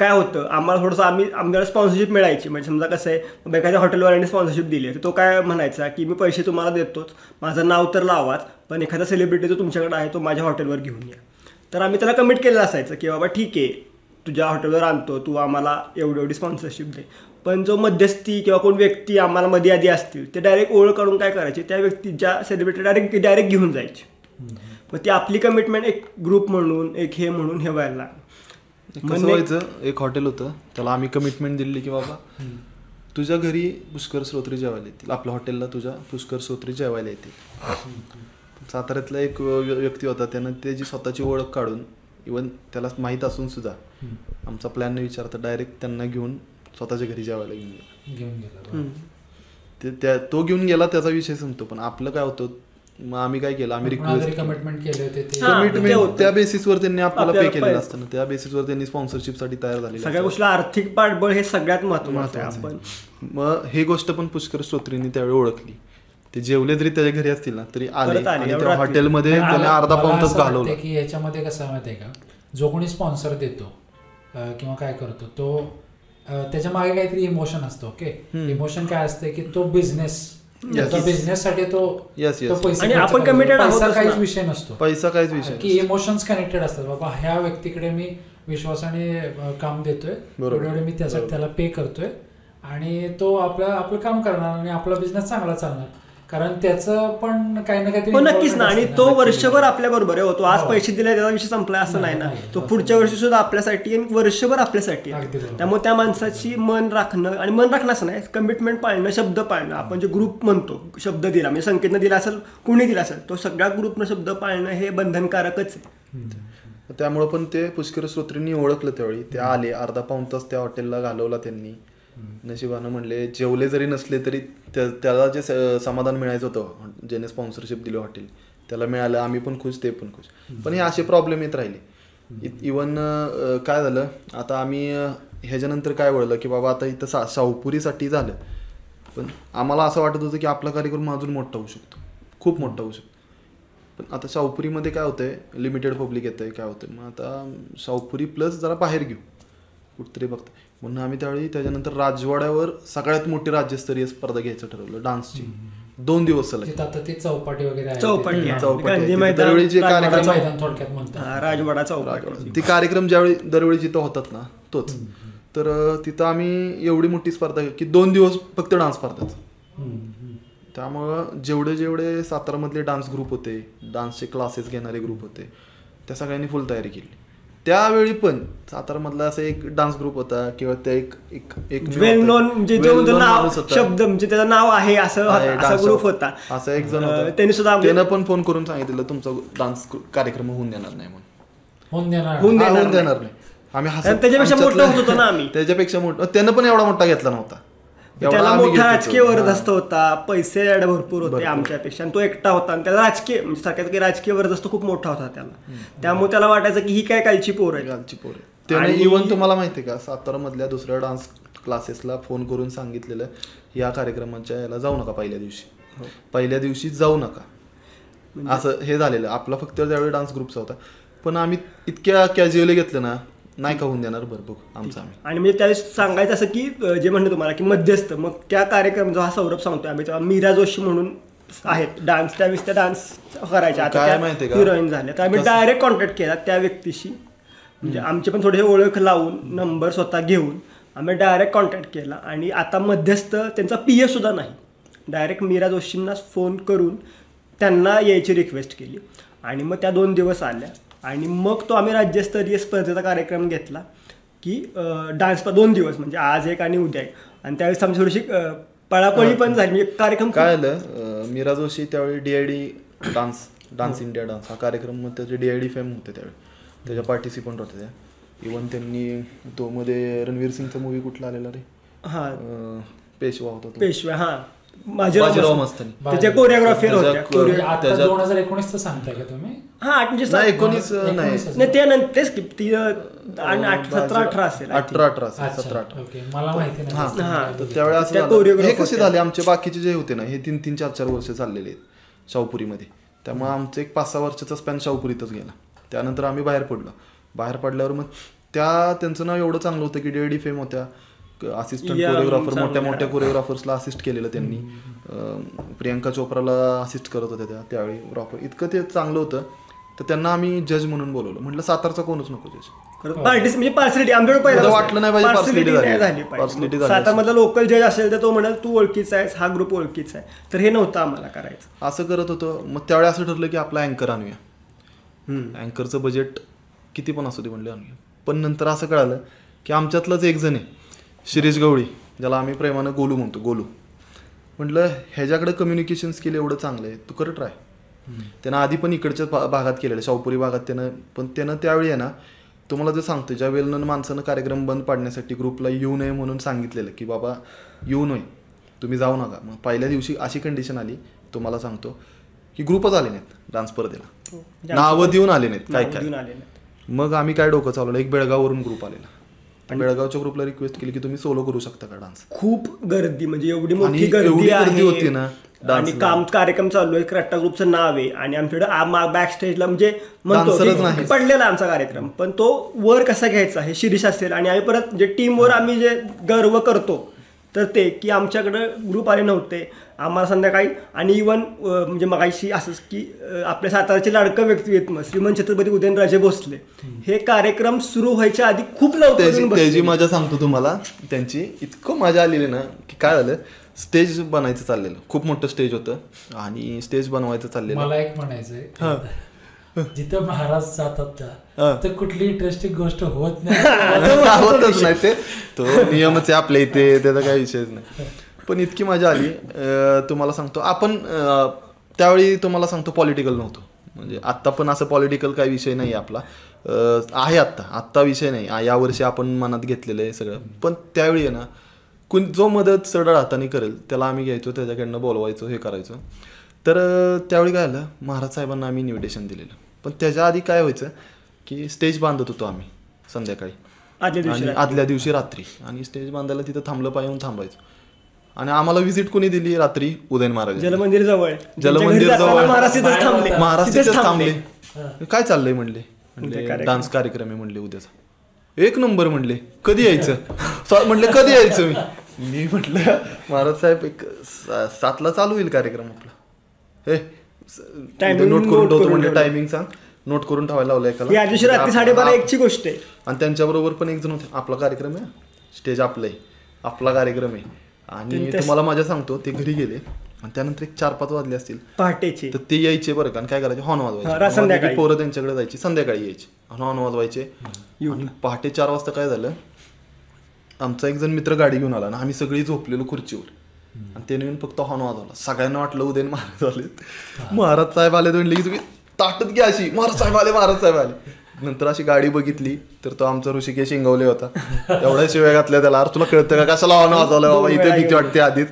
Speaker 2: काय होतं आम्हाला थोडंसं आम्ही आम्हाला स्पॉन्सरशिप मिळायची. म्हणजे समजा कसं आहे एखाद्या हॉटेलवाल्याने स्पॉन्सरशिप दिली तर तो काय म्हणायचा की मी पैसे तुम्हाला देतोच माझं नाव तर लावाच पण एखादा सेलिब्रिटी जो तुमच्याकडे आहे तो माझ्या हॉटेलवर घेऊन या. तर आम्ही त्याला कमिट केलेलं असायचं की बाबा ठीक आहे तुझ्या हॉटेलवर आणतो तू आम्हाला एवढी एवढी स्पॉन्सरशिप दे. पण जो मध्यस्थी किंवा कोण व्यक्ती आम्हाला मध्ये आधी असतील ते डायरेक्ट ओळख काढून काय करायचे त्या व्यक्तीच्या सेलिब्रिटी डायरेक्ट डायरेक्ट घेऊन जायचे. मग ती आपली कमिटमेंट एक ग्रुप म्हणून एक हे म्हणून हे व्हायला
Speaker 3: व्हायचं एक हॉटेल होतं त्याला आम्ही कमिटमेंट दिली की बाबा तुझ्या घरी पुष्कर श्रोत्री जेवायला येतील आपल्या हॉटेलला तुझ्या पुष्कर श्रोत्री जेवायला येतील. साताऱ्यातला एक व्य- व्यक्ती होता. त्यानं त्याची स्वतःची ओळख काढून इवन त्याला माहीत असून सुद्धा आमचा प्लॅन न विचारता डायरेक्ट त्यांना घेऊन स्वतःच्या घरी जेवायला घेऊन गेला.
Speaker 1: घेऊन गेला.
Speaker 3: ते त्या तो घेऊन गेला त्याचा विषय संपतो. पण आपलं काय होतं मग आम्ही काय केलं आम्ही रिक्वेस्ट
Speaker 1: कमिटमेंट केले होते ते.
Speaker 2: हा, ते
Speaker 3: कमिटमेंट
Speaker 2: होतं.
Speaker 3: त्या बेसिसवर त्यांनी आपल्याला पे केलेलं. असतं ना. त्या बेसिसवर त्यांनी स्पॉन्सरशिपसाठी तयार झालेले
Speaker 2: सगळ्या गोष्टीला आर्थिक पाठबळ हे सगळ्यात महत्वाचं आहे आपण.
Speaker 3: मग हे गोष्ट पण पुष्कर श्रोत्रींनी त्यावेळी ओळखली. ते जेवले जरी त्याच्या घरी असतील ना तरी आले. आणि त्या. हॉटेलमध्ये त्याने अर्धा पाऊन तास घालवला.
Speaker 1: की याच्यामध्ये कसं आहे माहिती आहे का? जो कोणी स्पॉन्सर देतो किंवा काय करतो तो त्याच्यामागे काहीतरी इमोशन असतो ओके इमोशन काय असते की तो बिझनेस
Speaker 3: Yes.
Speaker 1: बिझनेस साठी तो पैसे
Speaker 2: आपण आहोतच
Speaker 1: काहीच. विषय नसतो.
Speaker 3: पैसा काहीच विषय
Speaker 1: की इमोशन्स कनेक्टेड असतात. बाबा ह्या व्यक्तीकडे मी विश्वासाने काम देतोय.
Speaker 3: बरोबर.
Speaker 1: एवढे मी त्यासाठी त्याला पे करतोय. आणि तो आपलं आपलं काम करणार आणि आपला बिझनेस चांगला चालणार. कारण त्याचं पण काही ना काहीतरी
Speaker 2: हो नक्कीच ना आणि तो. वर्षभर आपल्या बरोबर आहे हो. तो आज
Speaker 1: हो.
Speaker 2: पैसे दिले त्याचा विषय संपला असं नाही ना तो. पुढच्या वर्षी सुद्धा आपल्यासाठी आणि वर्षभर आपल्यासाठी. त्यामुळे त्या माणसाची मन राखणं आणि मन राखणं असं नाही कमिटमेंट पाळणं शब्द पाळणं आपण जे ग्रुप म्हणतो शब्द दिला म्हणजे संकेतनं दिला असेल कुणी दिला असेल तो सगळ्या ग्रुपनं शब्द पाळणं हे बंधनकारकच आहे
Speaker 3: त्यामुळे पण ते पुष्कर श्रोत्रींनी ओळखलं त्यावेळी ते आले अर्धा पाऊन तास त्या हॉटेलला घालवला त्यांनी नशिबानं म्हणले जेवले जरी नसले तरी त्याला जे समाधान मिळायचं होतं ज्याने स्पॉन्सरशिप दिली हॉटेल त्याला मिळालं आम्ही पण खुश ते पण खुश. पण हे असे प्रॉब्लेम येत राहिले. इवन काय झालं आता आम्ही ह्याच्यानंतर काय वळलं की बाबा आता इथं सा शाहूपुरीसाठी झालं. पण आम्हाला असं वाटत होतं की आपला कार्यक्रम अजून मोठा होऊ शकतो. खूप मोठा होऊ शकतो. पण आता शाहपुरीमध्ये काय होतंय लिमिटेड पब्लिक येतंय काय होतंय. मग आता शाहपुरी प्लस जरा बाहेर घेऊ. कुठतरी बघतं म्हणून आम्ही त्यावेळी त्याच्यानंतर राजवाड्यावर सगळ्यात मोठी राज्यस्तरीय स्पर्धा घ्यायचं ठरवलं डान्सची. दोन दिवस
Speaker 1: चौपाटी वगैरे
Speaker 2: चौपाटी
Speaker 3: दरवेळी जे कार्यक्रम
Speaker 1: मैदान थोडक्यात म्हणतात.
Speaker 2: राजवाडा चौपाटी.
Speaker 3: ती कार्यक्रम ज्यावेळी दरवेळी जिथं होतात ना तोच. तर तिथं आम्ही एवढी मोठी स्पर्धा की दोन दिवस फक्त डान्स स्पर्धाच. त्यामुळं जेवढे जेवढे सातारामधले डान्स ग्रुप होते डान्सचे क्लासेस घेणारे ग्रुप होते त्या सगळ्यांनी फुल तयारी केली. त्यावेळी पण सातारामधला असा एक डान्स ग्रुप होता किंवा त्या एक एक एक
Speaker 2: वेल नोन म्हणजे जो
Speaker 3: well known
Speaker 2: नाव. शब्द म्हणजे त्याचं नाव आहे असं असा
Speaker 3: dance
Speaker 2: ग्रुप. होता.
Speaker 3: असा एक जण होता.
Speaker 2: त्यांनी सुद्धा
Speaker 3: त्यानं पण फोन करून सांगितलं तुमचा डान्स कार्यक्रम होऊन देणार नाही म्हणून.
Speaker 1: होऊन देणार
Speaker 2: होऊन
Speaker 3: हा,
Speaker 2: देणार
Speaker 3: होऊन देणार नाही. आम्ही
Speaker 2: त्याच्यापेक्षा मोठं होत होतो ना आम्ही. <laughs>
Speaker 3: त्याच्यापेक्षा मोठं त्यानं पण एवढा मोठा घेतला नव्हता.
Speaker 2: त्याला मोठा राजकीय. वरदस्त होता. पैसे भरपूर होते. आमच्यापेक्षा. आणि तो एकटा होता आणि त्याला राजकीय म्हणजे सारख्यात की राजकीय वरदस्त खूप मोठा होता त्याला. त्यामुळे त्याला वाटायचं की ही काय कालची पोर आहे
Speaker 3: गालची पोरं. त्याने
Speaker 2: आणि-
Speaker 3: इव्हन तुम्हाला माहिती आहे का सातारा मधल्या दुसऱ्या डान्स क्लासेसला फोन करून सांगितलेलं या कार्यक्रमाच्या याला जाऊ नका पहिल्या दिवशी. पहिल्या दिवशी जाऊ नका. असं हे झालेलं. आपला फक्त त्यावेळी डान्स ग्रुपचा होता. पण आम्ही इतक्या कॅज्युअली घेतलं ना नाही का होऊन देणार बरं बघ आमचं आम्ही.
Speaker 2: आणि म्हणजे त्यावेळेस सांगायचं असं की जे म्हणलं तुम्हाला की मध्यस्थ मग त्या कार्यक्रम जो हा सौरभ सांगतोय आम्ही तेव्हा मीरा जोशी म्हणून आहेत डान्स त्यावेळेस त्या डान्स करायच्या. आता
Speaker 3: का?
Speaker 2: हिरोईन झाल्या. तर आम्ही डायरेक्ट कॉन्टॅक्ट केला त्या व्यक्तीशी. म्हणजे आमचे पण थोडे ओळख लावून नंबर स्वतः घेऊन आम्ही डायरेक्ट कॉन्टॅक्ट केला. आणि आता मध्यस्थ त्यांचा पी ए सुद्धा नाही. डायरेक्ट मीरा जोशींना फोन करून त्यांना यायची रिक्वेस्ट केली. आणि मग त्या दोन दिवस आल्या. आणि मग तो आम्ही राज्यस्तरीय स्पर्धेचा कार्यक्रम घेतला की डान्स दोन दिवस म्हणजे आज एक आणि उद्या एक. आणि त्यावेळेस आमची थोडीशी पळापळी पण झाली म्हणजे कार्यक्रम
Speaker 3: काय आलं मीरा जोशी त्यावेळी DID dance dance India dance हा कार्यक्रम मग त्याचे डीआयडी फेम होते त्यावेळी. त्याच्या पार्टिसिपंट होते त्या. इवन त्यांनी तो मध्ये रणवीर सिंगचा मूवी कुठला आलेला रे?
Speaker 2: हां.
Speaker 3: पेशवा होता तो.
Speaker 2: पेशव्या हां. बाजीराव
Speaker 3: मस्तानी.
Speaker 2: त्याच्या कोरिओग्राफर
Speaker 3: त्याच्या
Speaker 2: होत्या.
Speaker 3: को-
Speaker 2: कोरिओ-
Speaker 1: आता
Speaker 3: त्याच्यात-
Speaker 1: दोन हजार एकोणीसचं सांगताय का तुम्ही?
Speaker 2: हा आठ म्हणजे
Speaker 3: एकोणीस नाही.
Speaker 2: त्यानंतर तेच की ती सतरा अठरा असेल.
Speaker 3: अठरा अठरा सतरा अठरा. हा. त्यावेळेस. हे कसे. झाले? आमचे बाकीचे जे होते ना हे तीन तीन चार चार वर्ष चाललेले आहेत शाहपुरीमध्ये. त्यामुळे आमचं एक पाच सहा वर्षाचा स्पॅन शाहपुरीतच गेला. त्यानंतर आम्ही बाहेर पडलो. बाहेर पडल्यावर मग त्या त्यांचं नाव एवढं चांगलं होतं की डीएडी फेम होत्या. असिस्टंट कोरिओग्राफर मोठ्या. मोठ्या कोरिओग्राफर्सला असिस्ट केलेलं त्यांनी. प्रियंका चोप्राला असिस्ट करत होत्या त्या त्यावेळी प्रॉपर इतकं ते चांगलं होतं. तर त्यांना आम्ही जज म्हणून बोलवलं. म्हटलं सातारचा कोणच नको जज
Speaker 2: म्हणजे पार्सलिटी आमच्याकडे
Speaker 3: वाटलं नाही पाहिजे
Speaker 2: पार्सलिटी
Speaker 3: झाली.
Speaker 2: सातारमधला लोकल जज असेल तर तो म्हणाल तू ओळखीचा आहेस हा ग्रुप ओळखीचा आहे. तर हे नव्हतं आम्हाला करायचं.
Speaker 3: असं करत होतो. मग त्यावेळी असं ठरलं की आपला अँकर आणूया. अँकरचं बजेट किती पण असू दे म्हणले आणूया. पण नंतर असं कळालं की आमच्यातलंच एक जण आहे. शिरीष गवळी ज्याला आम्ही प्रेमानं गोलू म्हणतो गोलू. म्हटलं ह्याच्याकडे कम्युनिकेशन स्किल एवढं चांगलं आहे तू कर ट्राय त्यानं आधी पण इकडच्या भागात केलेलं शाहपुरी भागात त्यानं पण त्यानं त्यावेळी आहे ना तुम्हाला जे सांगतो ज्या वेळेनं माणसानं कार्यक्रम बंद पाडण्यासाठी ग्रुपला येऊ नये म्हणून सांगितलेलं की बाबा येऊ नये तुम्ही जाऊ नका. मग पहिल्या दिवशी अशी कंडिशन आली तुम्हाला सांगतो की ग्रुपच आले नाहीत डान्स स्पर्धेला. नावं देऊन आले नाहीत काय काय. मग आम्ही काय डोकं चालवलं एक बेळगाववरून ग्रुप आलेला. बेळगावच्या ग्रुपला रिक्वेस्ट केली की तुम्ही सोलो करू शकता का डान्स
Speaker 2: खूप गर्दी म्हणजे एवढी मोठी गर्दी
Speaker 3: होती ना
Speaker 2: आणि. काम कार्यक्रम चालू आहे रट्टा ग्रुपचं नाव आहे. आणि आमच्याकडे बॅक स्टेजला म्हणजे म्हणतो. पडलेला आमचा कार्यक्रम. पण तो वर कसा घ्यायचा हे शिरीष असेल आणि आम्ही परत जे टीमवर आम्ही जे गर्व करतो तर ते की आमच्याकडे ग्रुप आले नव्हते. आम्हाला संध्याकाळी आणि इवन म्हणजे मगाशी असंच की आपल्या साताराचे लाडकं व्यक्तिमत्व श्रीमंत छत्रपती उदयनराजे भोसले. हे कार्यक्रम सुरू व्हायच्या आधी खूप लवकर
Speaker 3: त्याची. मजा सांगतो तुम्हाला. त्यांची इतकं मजा आलेली ना की काय झालं? स्टेज बनायचं चाललेलं. खूप मोठं स्टेज होतं आणि स्टेज बनवायचं चाललेलं.
Speaker 1: मला एक म्हणायचंय. जिथं महाराज जातात. त्या तर कुठली इंटरेस्टिंग गोष्ट होत <laughs> नाही.
Speaker 3: होतच नाही ते. तो नियमच आहे आपल्या इथे त्याचा काही विषयच नाही. पण इतकी मजा आली. तुम्हाला सांगतो आपण त्यावेळी तुम्हाला सांगतो पॉलिटिकल नव्हतो. म्हणजे आत्ता पण असं पॉलिटिकल काही विषय नाही आहे आपला. आहे आत्ता. आत्ता विषय नाही. यावर्षी आपण मनात घेतलेलं आहे सगळं. पण त्यावेळी आहे ना कुण जो मदत सरळ हाताने करेल त्याला आम्ही घ्यायचो त्याच्याकडनं बोलवायचो हे करायचो. तर त्यावेळी काय झालं महाराज साहेबांना आम्ही इन्व्हिटेशन दिलेलं. पण त्याच्या आधी काय व्हायचं की स्टेज बांधत होतो आम्ही संध्याकाळी.
Speaker 2: आदल्या दिवशी रात्री.
Speaker 3: आदल्या दिवशी रात्री. आणि स्टेज बांधायला तिथं थांबलं पाहिजे थांबायचं. आणि आम्हाला व्हिजिट कोणी दिली रात्री? उदयन महाराज.
Speaker 2: जलमंदिर जवळ.
Speaker 3: जलमंदिर जवळ.
Speaker 2: तिथेच थांबले.
Speaker 3: काय चाललंय म्हणले. डान्स कार्यक्रम? आहे म्हणले उद्याचा. एक नंबर म्हणले. कधी यायचं? म्हणले कधी यायचं मी? मी म्हटलं महाराज साहेब एक सातला चालू होईल कार्यक्रम आपला. हे नोट करून ठेवतो म्हणजे. टायमिंग सांग. नोट करून ठेवायला लावलं एकाला.
Speaker 2: रात्री साडेबारा एकची गोष्ट आहे.
Speaker 3: आणि त्यांच्याबरोबर पण एक जण होते. आपला कार्यक्रम आहे. स्टेज आपलं आहे आपला कार्यक्रम आहे. आणि तुम्हाला माझ्या सांगतो ते घरी गेले. आणि त्यानंतर एक चार पाच वाजले असतील.
Speaker 2: पहाटेची.
Speaker 3: तर ते यायचे बरं का आणि काय करायचे? हॉर्न वाजवायचे. पोरं त्यांच्याकडे जायची. संध्याकाळी यायची. हॉर्न वाजवायचे. पहाटे चार वाजता काय झालं? आमचा एक जण मित्र गाडी घेऊन आला ना आम्ही सगळी झोपलेलो खुर्चीवर. आणि त्याने येऊन फक्त हॉर्न वाजवला. सगळ्यांना वाटलं उद्या महाराज आले महाराज साहेब आले म्हणले की तुम्ही ताटत घ्या अशी. महाराज साहेब आले महाराज साहेब आले. नंतर अशी गाडी बघितली तर तो आमचा ऋषिकेश शिंगवले होता. एवढ्या शिवाय घातल्या त्याला. अरे तुला कळतं का? कशाला हॉर्न वाजवलं बाबा? इथे भीती वाटते आधीच.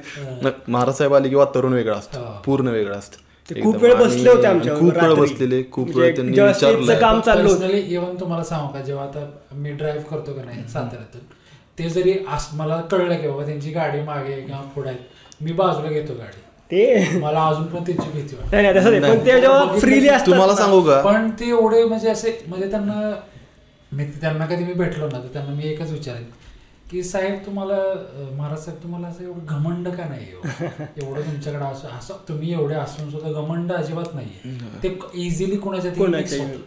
Speaker 3: महाराज साहेब आले की वातावरण वेगळं असतं. पूर्ण वेगळं असतं.
Speaker 2: ते खूप. वेळ बसले होते आमच्या
Speaker 3: खूप वेळ बसलेले खूप वेळ त्यांनी विचारलं.
Speaker 2: काम चाललं होतं.
Speaker 1: पर्सनली इव्हन तुम्हाला सांगू का जेव्हा आता मी ड्राईव्ह करतो का नाही साताऱ्यातून ते जरी आस मला कळलं की बाबा त्यांची गाडी मागे आहे किंवा पुढे मी बाजूला घेतो गाडी.
Speaker 2: ते?
Speaker 1: मला अजून पण त्यांची भीती वाटते.
Speaker 2: नाही नाही तसं नाही पण ते जेव्हा फ्रीली असतात
Speaker 3: तुम्हाला सांगू का?
Speaker 1: पण ते एवढे म्हणजे असे म्हणजे त्यांना मी त्यांना कधी मी भेटलो ना तर त्यांना मी एकच विचारेन की साहेब तुम्हाला महाराज साहेब तुम्हाला असं एवढं घमंड का नाही एवढं तुमच्याकडे असं असं तुम्ही एवढे असून सुद्धा घमंड अजिबात नाहीये. ते इझिली कोणाच्या तरी mix
Speaker 2: कोणाच्या
Speaker 1: होतं.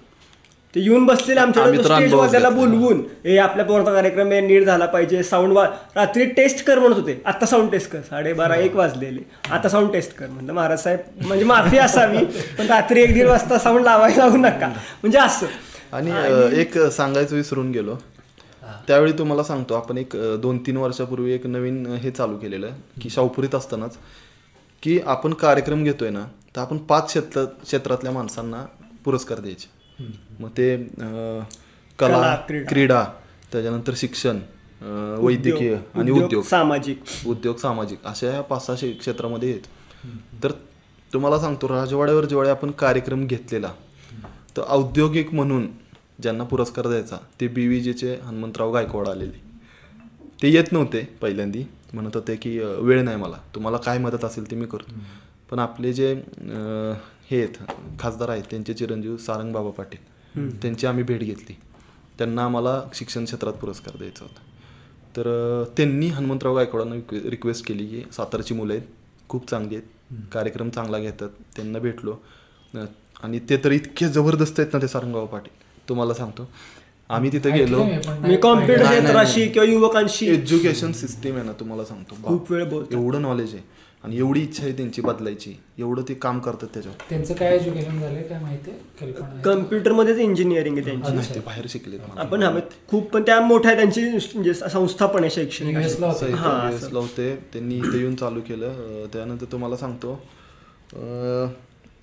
Speaker 2: ते येऊन बसलेले वाजायला
Speaker 3: घेतला.
Speaker 2: बोलवून हे आपल्या पोरचा कार्यक्रम नीट झाला पाहिजे साऊंड वा रात्री टेस्ट कर म्हणत होते. आता साऊंड टेस्ट कर. साडेबारा एक वाजलेले. आता साऊंड टेस्ट कर. म्हणलं महाराज साहेब म्हणजे माफी असावी पण रात्री एक दीड वाजता साऊंड लावायला लावू नका. म्हणजे असं.
Speaker 3: आणि एक सांगायचं विसरून गेलो. त्यावेळी तुम्हाला सांगतो आपण एक दोन तीन वर्षापूर्वी एक नवीन हे चालू केलेलं की शाहपुरीत असतानाच की आपण कार्यक्रम घेतोय ना तर आपण पाच क्षेत्र क्षेत्रातल्या माणसांना पुरस्कार द्यायचे. मग ते
Speaker 2: कला, क्रीडा.
Speaker 3: त्याच्यानंतर शिक्षण वैद्यकीय आणि उद्योग
Speaker 2: सामाजिक.
Speaker 3: उद्योग सामाजिक. अशा ह्या पाच सहा क्षेत्रामध्ये आहेत. तर तुम्हाला सांगतो राजवाड्यावर जेवढे आपण कार्यक्रम घेतलेला तर औद्योगिक म्हणून ज्यांना पुरस्कार द्यायचा ते बी व्ही जेचे हनुमंतराव गायकवाड आलेले. ते येत नव्हते पहिल्यांदी. म्हणत होते की वेळ नाही मला. तुम्हाला काय मदत असेल ते मी करतो. पण आपले जे हे आहेत खासदार आहेत त्यांचे चिरंजीव सारंग बाबा पाटील त्यांची आम्ही भेट घेतली. त्यांना आम्हाला शिक्षण क्षेत्रात पुरस्कार द्यायचा होता. तर त्यांनी हनुमंतराव गायकवाडांना रिक्वे रिक्वेस्ट केली की सातारची मुलं आहेत खूप चांगली आहेत कार्यक्रम चांगला घेतात त्यांना भेटलो. आणि ते तर इतके जबरदस्त आहेत ना ते सारंगबाबा पाटील. तुम्हाला सांगतो. आम्ही तिथे गेलो
Speaker 1: ऐकलंय मी, पण
Speaker 2: मी
Speaker 1: नाही
Speaker 2: कॉम्प्युटर
Speaker 3: नाही, नाही,
Speaker 2: क्षेत्राशी किंवा युवकांशी.
Speaker 3: एज्युकेशन सिस्टीम आहे ना तुम्हाला सांगतो.
Speaker 2: खूप वेळ.
Speaker 3: एवढं नॉलेज आहे. आणि एवढी इच्छा आहे त्यांची बदलायची. एवढं ते काम करतात त्याच्यावर.
Speaker 1: त्यांचं काय एज्युकेशन झालंय काय माहिती?
Speaker 2: कम्प्युटरमध्येच इंजिनिअरिंग आहे त्यांची.
Speaker 3: नाही ते बाहेर शिकले
Speaker 2: आपण हा खूप पण त्या मोठ्या त्यांची म्हणजे संस्था पण आहे शैक्षणिक.
Speaker 1: होते.
Speaker 3: त्यांनी इथे येऊन चालू केलं. त्यानंतर तुम्हाला सांगतो.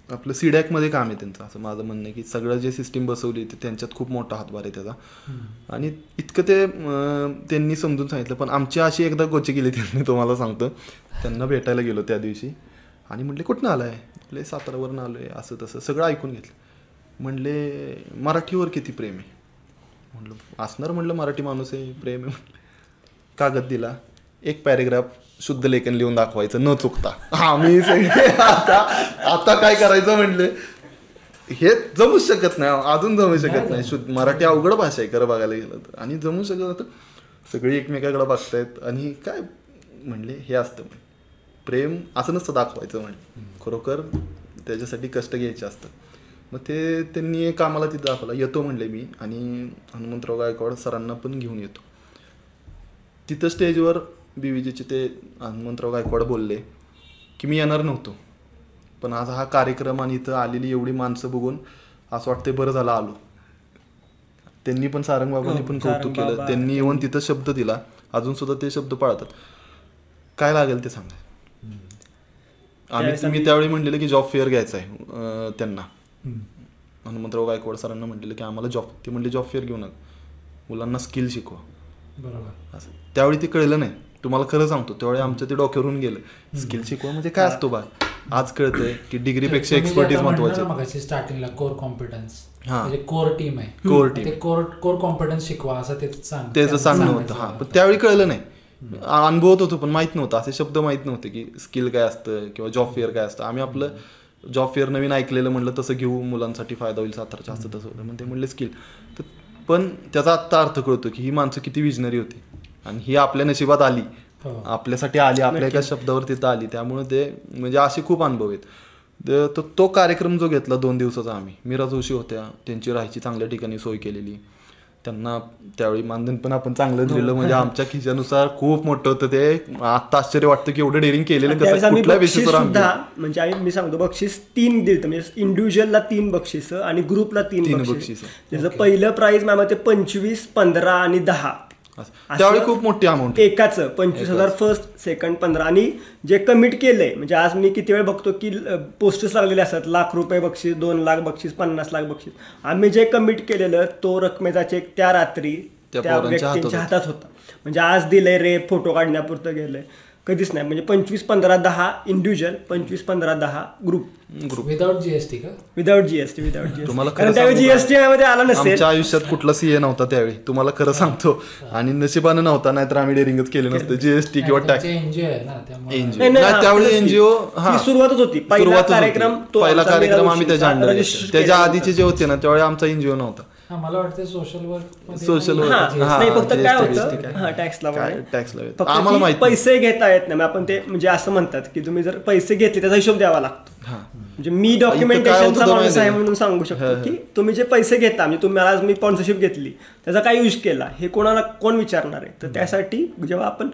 Speaker 3: आपलं सीडॅकमध्ये काम आहे त्यांचं. असं माझं म्हणणं आहे की सगळं जे सिस्टीम बसवली ते त्यांच्यात खूप मोठा हातभार आहे त्याचा. आणि इतकं ते त्यांनी समजून सांगितलं. पण आमची अशी एकदा गोची केली त्यांनी तुम्हाला सांगतो. त्यांना भेटायला गेलो त्या दिवशी. आणि म्हटले कुठनं आलाय? म्हटले सातारावरनं आलोय. असं तसं सगळं ऐकून घेतलं. म्हणले मराठीवर किती प्रेम आहे? म्हणलं असणार म्हणलं मराठी माणूस आहे प्रेम आहे. कागद दिला एक पॅरेग्राफ शुद्ध लेखन लिहून दाखवायचं न चुकता. आम्ही सगळे आता आता काय करायचं म्हणले हे जमूच शकत नाही अजून जमू शकत नाही. शुद्ध मराठी अवघड भाषा आहे खरं बघायला गेलं तर. आणि जमू शकत होतं. सगळी एकमेकाकडे बघतायत. आणि काय म्हणले? हे असतं म्हणजे प्रेम असं नसतं दाखवायचं म्हणजे खरोखर त्याच्यासाठी कष्ट घ्यायचे असतं मग ते त्यांनी कामाला तिथं दाखवला. येतो म्हणले मी. आणि हनुमंतराव गायकवाड सरांना पण घेऊन येतो. तिथं स्टेजवर बीवीजीचे ते हनुमंतराव गायकवाड बोलले की मी येणार नव्हतो पण आज हा कार्यक्रम आणि इथं आलेली एवढी माणसं बघून असं वाटतंय बरं झालं आलो. त्यांनी पण सारंग बाबांनी
Speaker 2: हो,
Speaker 3: पण कौतुक केलं. त्यांनी येऊन तिथं शब्द दिला. अजून सुद्धा ते शब्द पाळतात. काय लागेल ते सांगा आम्ही मी त्यावेळी म्हणलेलं की जॉब फेअर घ्यायचा आहे त्यांना. हनुमंतराव गायकवाड सरांना म्हटलेलं की आम्हाला जॉब ते म्हणले जॉब फेअर घेऊ नका. मुलांना स्किल शिकवा.
Speaker 1: बरोबर.
Speaker 3: असं. त्यावेळी ते कळलं नाही. तुम्हाला खरं सांगतो त्यावेळी आमचं ते डोक्यावरून गेलं. स्किल शिकवा म्हणजे काय असतो बा? आज कळतंय की डिग्रीपेक्षा
Speaker 1: तुम्ही जे
Speaker 3: एक्सपर्टीज महत्वाची.
Speaker 1: स्टार्टिंगला कोर कॉम्पिटन्स कोर टीम आहे. ते
Speaker 3: team.
Speaker 1: कोर कोर कॉम्पिटन्स शिकवा असं
Speaker 3: त्याचं सांगणं होतं. हा पण त्यावेळी कळलं नाही. अनुभवत होतो पण माहीत नव्हतं. असे शब्द माहीत नव्हते की स्किल काय असतं किंवा जॉब फेअर काय असतं. आम्ही आपलं जॉब फेअर नवीन ऐकलेलं म्हणलं तसं घेऊ मुलांसाठी फायदा होईल सातारच्या असं तसं होतं. मग ते म्हणले स्किल तर पण त्याचा आत्ता अर्थ कळतो की ही माणसं किती विजनरी होती. आणि ही आपल्या नशिबात आली.
Speaker 1: हो.
Speaker 3: आपल्यासाठी आली आपल्या एका शब्दावर तिथं आली. त्यामुळे ते म्हणजे असे खूप अनुभव आहेत. तर तो तो कार्यक्रम जो घेतला दोन दिवसाचा आम्ही मीरा जोशी होत्या त्यांची राहायची चांगल्या ठिकाणी सोय केलेली. त्यांना त्यावेळी मानधन पण आपण चांगलं दिलेलं म्हणजे आमच्या खिशानुसार खूप मोठं होतं ते. आत्ता आश्चर्य वाटतं की एवढं डेअरिंग केलेलं कसं कुठल्या बेसिसवर
Speaker 2: म्हणजे आम्ही मी सांगतो बक्षीस तीन दिलं म्हणजे इंडिव्हिज्युअलला तीन बक्षीस आणि ग्रुपला तीन बक्षीस. त्याचं पहिलं प्राइज मॅम ते पंचवीस पंधरा आणि दहा.
Speaker 3: त्यावेळी खूप मोठी अमाऊंट
Speaker 2: एकाच पंचवीस हजार फर्स्ट सेकंड पंधरा. आणि जे कमिट केलंय म्हणजे आज मी किती वेळ बघतो की पोस्टर्स लागलेले असतात. लाख रुपये बक्षीस दोन लाख बक्षीस पन्नास लाख बक्षीस. आम्ही जे कमिट केलेलं तो रकमेचा चेक त्या रात्री
Speaker 3: त्या
Speaker 2: व्यक्तींच्या
Speaker 3: हातात
Speaker 2: हातात होता. म्हणजे आज दिलंय रे फोटो काढण्यापुरतं गेलंय. कधीच नाही. म्हणजे पंचवीस पंधरा दहा इंडिव्हिज्युअल पंचवीस पंधरा दहा ग्रुप
Speaker 3: ग्रुप
Speaker 1: विदाउट जीएसटी का?
Speaker 2: विदाउट जीएसटी विदाउट जीएसटी
Speaker 3: तुम्हाला खरं
Speaker 2: कारण त्यावेळी? जीएसटी मध्ये आला नसेल.
Speaker 3: आमच्या आयुष्यात कुठला सीए नव्हता त्यावेळी. तुम्हाला खरं सांगतो. आणि नशिबानं नव्हता नाहीतर आम्ही डेअरिंगच केलं नसतं. जीएसटी किंवा टॅक्स
Speaker 1: एनजीओ
Speaker 3: त्यावेळी. एनजीओ हा.
Speaker 2: सुरुवातच होती. पहिला. कार्यक्रम तो
Speaker 3: पहिला कार्यक्रम आम्ही त्याच्या अंडर त्याच्या. आधीचे जे होते ना त्यावेळी आमचा एनजीओ नव्हता.
Speaker 1: मला वाटतं सोशल वर्क
Speaker 3: Social work.
Speaker 2: हा
Speaker 3: हा,
Speaker 2: नाही फक्त काय होतं? हा
Speaker 3: आम्हाला माहीत
Speaker 2: पैसे घेता येत नाही. आपण ते म्हणजे असं म्हणतात की तुम्ही जर पैसे घेतले त्याचा हिशोब द्यावा लागतो.
Speaker 3: हा.
Speaker 2: म्हणजे मी डॉक्युमेंटेशनचा माणूस आहे? म्हणून सांगू शकतो. की तुम्ही जे पैसे घेता म्हणजे तुम्ही आज मी स्पॉन्सरशिप घेतली त्याचा काय यूज केला हे कोणाला कोण विचारणार आहे? तर त्यासाठी जेव्हा आपण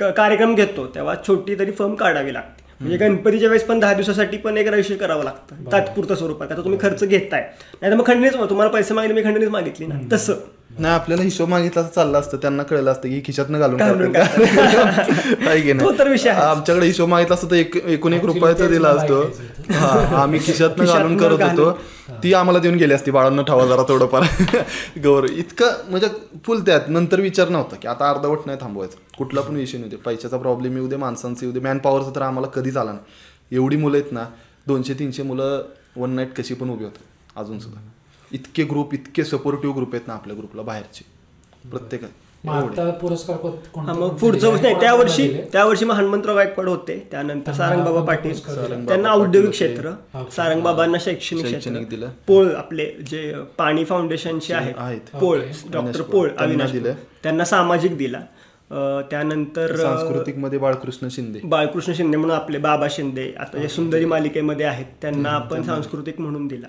Speaker 2: कार्यक्रम घेतो तेव्हा छोटी तरी फर्म काढावी लागते. म्हणजे गणपतीच्या वेळेस पण दहा दिवसासाठी पण एक रजिस्टर करावं लागतं. तात्पुरतं स्वरूपात आता तुम्ही खर्च घेताय. नाही तर मग खंडणीच तुम्हाला पैसे मागितले मी खंडणीच मागितली ना. तसं.
Speaker 3: नाही आपल्याला हिशोब मागितला तर चाललं असतं. त्यांना कळलं असतं की खिशातनं घालून <laughs> की नाही. आमच्याकडे हिशोब मागितला असतं तर एक एकूण एक रुपयाचा दिला असतो. <laughs> हा आम्ही खिशातनं घालून करत होतो. ती आम्हाला देऊन गेली असती. बाळांना ठेवा जरा थोडंफार. <laughs> गौरव. इतकं म्हणजे फुल त्यात नंतर विचार नव्हता की आता अर्धवट नाही थांबवायचं. कुठला पण विषय नाही. पैशाचा प्रॉब्लेम येऊ दे माणसांचा येऊ दे. मॅन पॉवरचा तर आम्हाला कधीच आला नाही. एवढी मुलं आहेत ना दोनशे तीनशे मुलं वन नाईट कशी पण उभी होतात. अजून सुद्धा. इतके ग्रुप इतके सपोर्टिव्ह ग्रुप आहेत ना आपल्या ग्रुपला बाहेरचे प्रत्येक
Speaker 1: मग आता पुरस्कार कोण- कोणते-
Speaker 2: मग
Speaker 1: कोणते
Speaker 2: पुढचं? नाही त्या वर्षी? त्या वर्षी मग हनुमंतराव गायकवाड होते त्यानंतर
Speaker 1: त्यांना
Speaker 2: सारंगबाबा पाटील त्यांना औद्योगिक. क्षेत्र. सारंगबाबांना शैक्षणिक
Speaker 3: शैक्षणिक
Speaker 2: क्षेत्र
Speaker 3: दिलं.
Speaker 2: पोळ आपले जे पाणी फाउंडेशनचे आहेत
Speaker 3: आहेत.
Speaker 2: पोळ. डॉक्टर पोळ अविनाश
Speaker 3: दिलं.
Speaker 2: त्यांना सामाजिक दिला त्यानंतर
Speaker 3: सांस्कृतिकमध्ये बाळकृष्ण शिंदे
Speaker 2: बाळकृष्ण शिंदे म्हणून आपले बाबा शिंदे आता जे सुंदरी मालिकेमध्ये आहेत त्यांना आपण सांस्कृतिक म्हणून दिला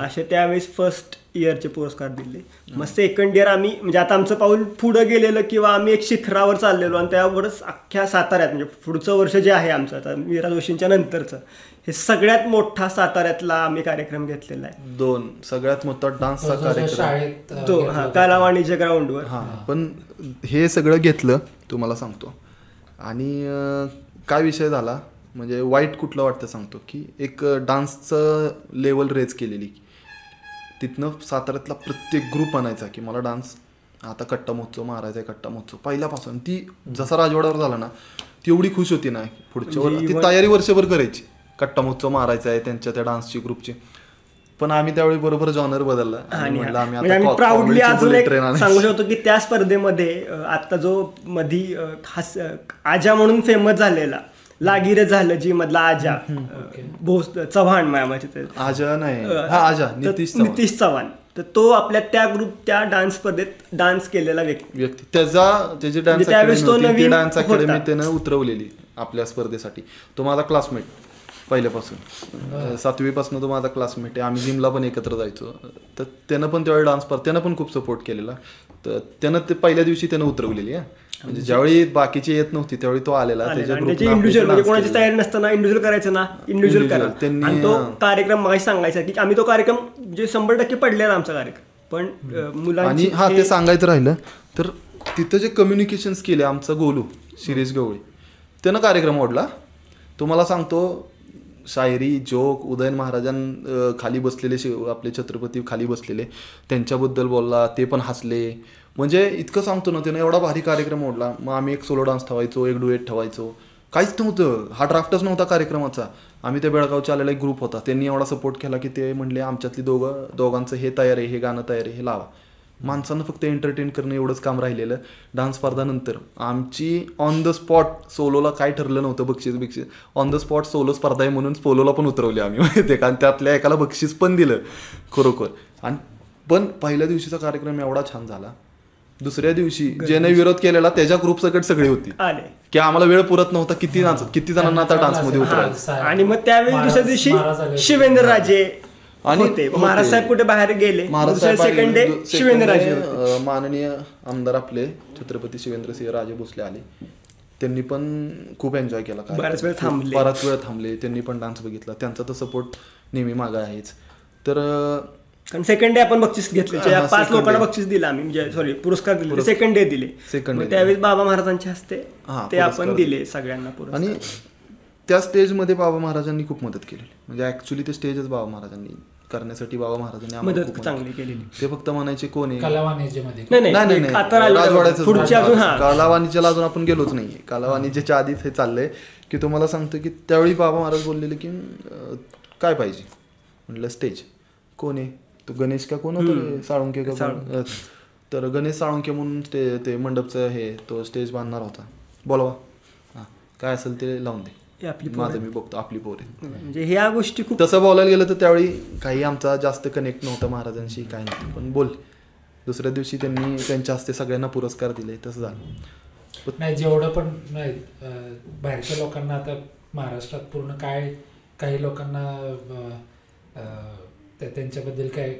Speaker 2: असे त्यावेळेस फर्स्ट इयरचे पुरस्कार दिले. मग सेकंड इयर आम्ही म्हणजे आता आमचं पाऊल पुढं गेलेलं किंवा आम्ही एक शिखरावर चाललेलो आणि त्यावरच अख्ख्या साताऱ्यात म्हणजे पुढचं वर्ष जे आहे आमचं आता मीरा जोशींच्या नंतरचं हे सगळ्यात मोठा साताऱ्यातला आम्ही कार्यक्रम घेतलेला आहे.
Speaker 3: दोन सगळ्यात मोठा डान्सचा कार्यक्रम
Speaker 1: शाळेत अं,
Speaker 2: तो हा. कला वाणिज्य ग्राउंडवर.
Speaker 3: हा पण हे सगळं घेतलं तुम्हाला सांगतो. आणि काय विषय झाला? म्हणजे वाईट कुठलं वाटतं सांगतो की एक डान्सचं लेवल रेज केलेली. तिथनं साताऱ्यातला प्रत्येक ग्रुप आणायचा की मला डान्स आता कट्टा महोत्सव मारायचा आहे कट्टा महोत्सव. पहिल्यापासून ती जसा राजवाड्यावर झाला ना ती एवढी खुश होती ना पुढच्या वर
Speaker 2: म्हणजे
Speaker 3: ती तयारी वर्षभर करायची. कट्टा महोत्सव मारायचा आहे त्यांच्या त्या डान्सची ग्रुपची पण आम्ही त्यावेळी बरोबर जॉनर बदलला. आम्ही
Speaker 2: म्हणजे प्राऊडली
Speaker 3: ची
Speaker 2: अजून एक. सांगू शकतो की त्या स्पर्धेमध्ये आता जो मधी खास आजा म्हणून फेमस झालेला लागीर झालं जी मधला आजा. भोस चव्हाण
Speaker 3: आजा नाही. हा आजा नितीश चव्हाण.
Speaker 2: नितीश चव्हाण. तर तो आपल्या त्या ग्रुप त्या डान्स स्पर्धेत डान्स केलेला व्यक्ती.
Speaker 3: व्यक्ती. त्याचा त्याची डान्स
Speaker 2: त्यावेळेस तो
Speaker 3: अकॅडमी
Speaker 2: नवीन
Speaker 3: डान्स. अकॅडमी त्यानं उतरवलेली आपल्या स्पर्धेसाठी. तो माझा क्लासमेट पहिल्यापासून. सातवी पासून तो माझा क्लासमेट आहे. आम्ही जिमला पण एकत्र जायचो. तर त्यानं पण त्यावेळी डान्स त्यानं पण खूप सपोर्ट केलेला. तर त्यानं ते पहिल्या दिवशी त्यानं उतरवलेली आहे म्हणजे ज्यावेळी बाकीची येत नव्हती त्यावेळी तो आलेला
Speaker 2: त्याची इंडिव्हिज्युअल म्हणजे कोणाची. तयारी नसताना इंडिव्हिज्युअल करायचं ना इंडिव्हिज्युअल करा. आणि तो. कार्यक्रम मागे सांगायचा की आम्ही तो कार्यक्रम जे शंभर टक्के पडलेला आमचा कार्यक्रम. पण मुलांची
Speaker 3: हा ते सांगायचं राहिलं तर तिथं जे कम्युनिकेशन स्किल आहे आमचा गोलू शिरीष गवळी त्यानं कार्यक्रम ओढला. तुम्हाला सांगतो शायरी जोक उदयन महाराजां खाली बसलेले शिव आपले छत्रपती खाली बसलेले त्यांच्याबद्दल बोलला ते पण हसले. म्हणजे इतकं सांगतो ना त्यानं एवढा भारी कार्यक्रम ओढला. मग आम्ही एक सोलो डान्स ठेवायचो एक डुएट ठेवायचो. काहीच नव्हतं. हा ड्राफ्टच नव्हता कार्यक्रमाचा. आम्ही त्या बेळगावच्या आलेला एक ग्रुप होता. त्यांनी एवढा सपोर्ट केला की ते म्हणले आमच्यातली दोघं दोघांचं हे तयार आहे हे गाणं तयार आहे हे लावा. माणसांना फक्त एंटरटेन करणं एवढंच काम राहिलेलं. डान्स स्पर्धानंतर आमची ऑन द स्पॉट सोलोला काय ठरलं नव्हतं बक्षीस बिक्षीस. ऑन द स्पॉट सोलो स्पर्धा आहे म्हणून सोलोला पण उतरवली आम्ही माहिती कारण त्यातल्या एकाला बक्षीस पण दिलं खरोखर. आणि पण पहिल्या दिवशीचा कार्यक्रम एवढा छान झाला. दुसऱ्या दिवशी ज्याने विरोध केलेला त्याच्या ग्रुप सकट सगळी होती.
Speaker 2: आले.
Speaker 3: की आम्हाला वेळ पुरत नव्हता किती नाच किती जणांना आता डान्समध्ये
Speaker 1: हा,
Speaker 3: उतरायचं?
Speaker 2: आणि मग त्यावेळी दुसऱ्या दिवशी. शिवेंद्र राजे
Speaker 3: आणि.
Speaker 2: महाराज साहेब कुठे बाहेर गेले?
Speaker 3: महाराज
Speaker 2: दुसऱ्या
Speaker 3: साहेब
Speaker 2: सेकंड डे शिवेंद्र राजे
Speaker 3: माननीय आमदार आपले छत्रपती शिवेंद्रसिंह राजे भोसले आले. त्यांनी पण खूप एन्जॉय केला.
Speaker 2: बराच वेळ थांबले.
Speaker 3: बराच वेळ थांबले. त्यांनी पण डान्स बघितला. त्यांचा तर सपोर्ट नेहमी मागा आहेच. तर
Speaker 2: कारण सेकंड डे आपण बक्षीस घेतले पाच
Speaker 3: second
Speaker 2: लोकांना
Speaker 3: day.
Speaker 2: बक्षीस दिलं आम्ही. म्हणजे सॉरी पुरस्कार दिले. सेकंड डे दिले.
Speaker 3: Day.
Speaker 2: त्यावेळेस बाबा महाराजांच्या हस्ते
Speaker 3: हा,
Speaker 2: ते आपण दिले सगळ्यांना पुरस्कार.
Speaker 3: आणि त्या स्टेजमध्ये बाबा महाराजांनी खूप मदत केली म्हणजे ऍक्च्युली ते स्टेजच बाबा महाराजांनी करण्यासाठी बाबा महाराजांनी
Speaker 2: मदत चांगली केलेली.
Speaker 3: ते फक्त म्हणायचे कोण आहे?
Speaker 1: कला वाणिज्यमध्ये
Speaker 2: नाही
Speaker 3: नाही नाही
Speaker 2: नाही
Speaker 3: नाही
Speaker 2: आता राहिलं
Speaker 3: राजवाड्याचं
Speaker 2: पुढची अजून हा.
Speaker 3: कालावाणीच्याला अजून आपण गेलोच नाहीये. कालावाणीच्या आधीच हे चाललंय की तुम्हाला सांगतो की त्यावेळी बाबा महाराज बोललेले की काय पाहिजे? म्हटलं स्टेज कोण आहे? तो गणेश का कोण होता? साळुंके का तर गणेश साळुंके म्हणून ते ते मंडपचं हे तो स्टेज बांधणार होता. बोलवा हां. काय असेल ते लावून दे.
Speaker 2: आपली
Speaker 3: माझं मी बघतो आपली पोर आहे
Speaker 2: म्हणजे ह्या गोष्टी खूप
Speaker 3: तसं बोलायला गेलं तर त्यावेळी काही आमचा जास्त कनेक्ट नव्हता महाराजांशी काय नव्हतं. पण बोल. दुसऱ्या दिवशी त्यांनी त्यांच्या हस्ते सगळ्यांना पुरस्कार दिले तसं झालं.
Speaker 1: नाही जेवढं पण नाही बाहेरच्या लोकांना आता महाराष्ट्रात पूर्ण काय काही लोकांना त्या- त्यांच्याबद्दल काय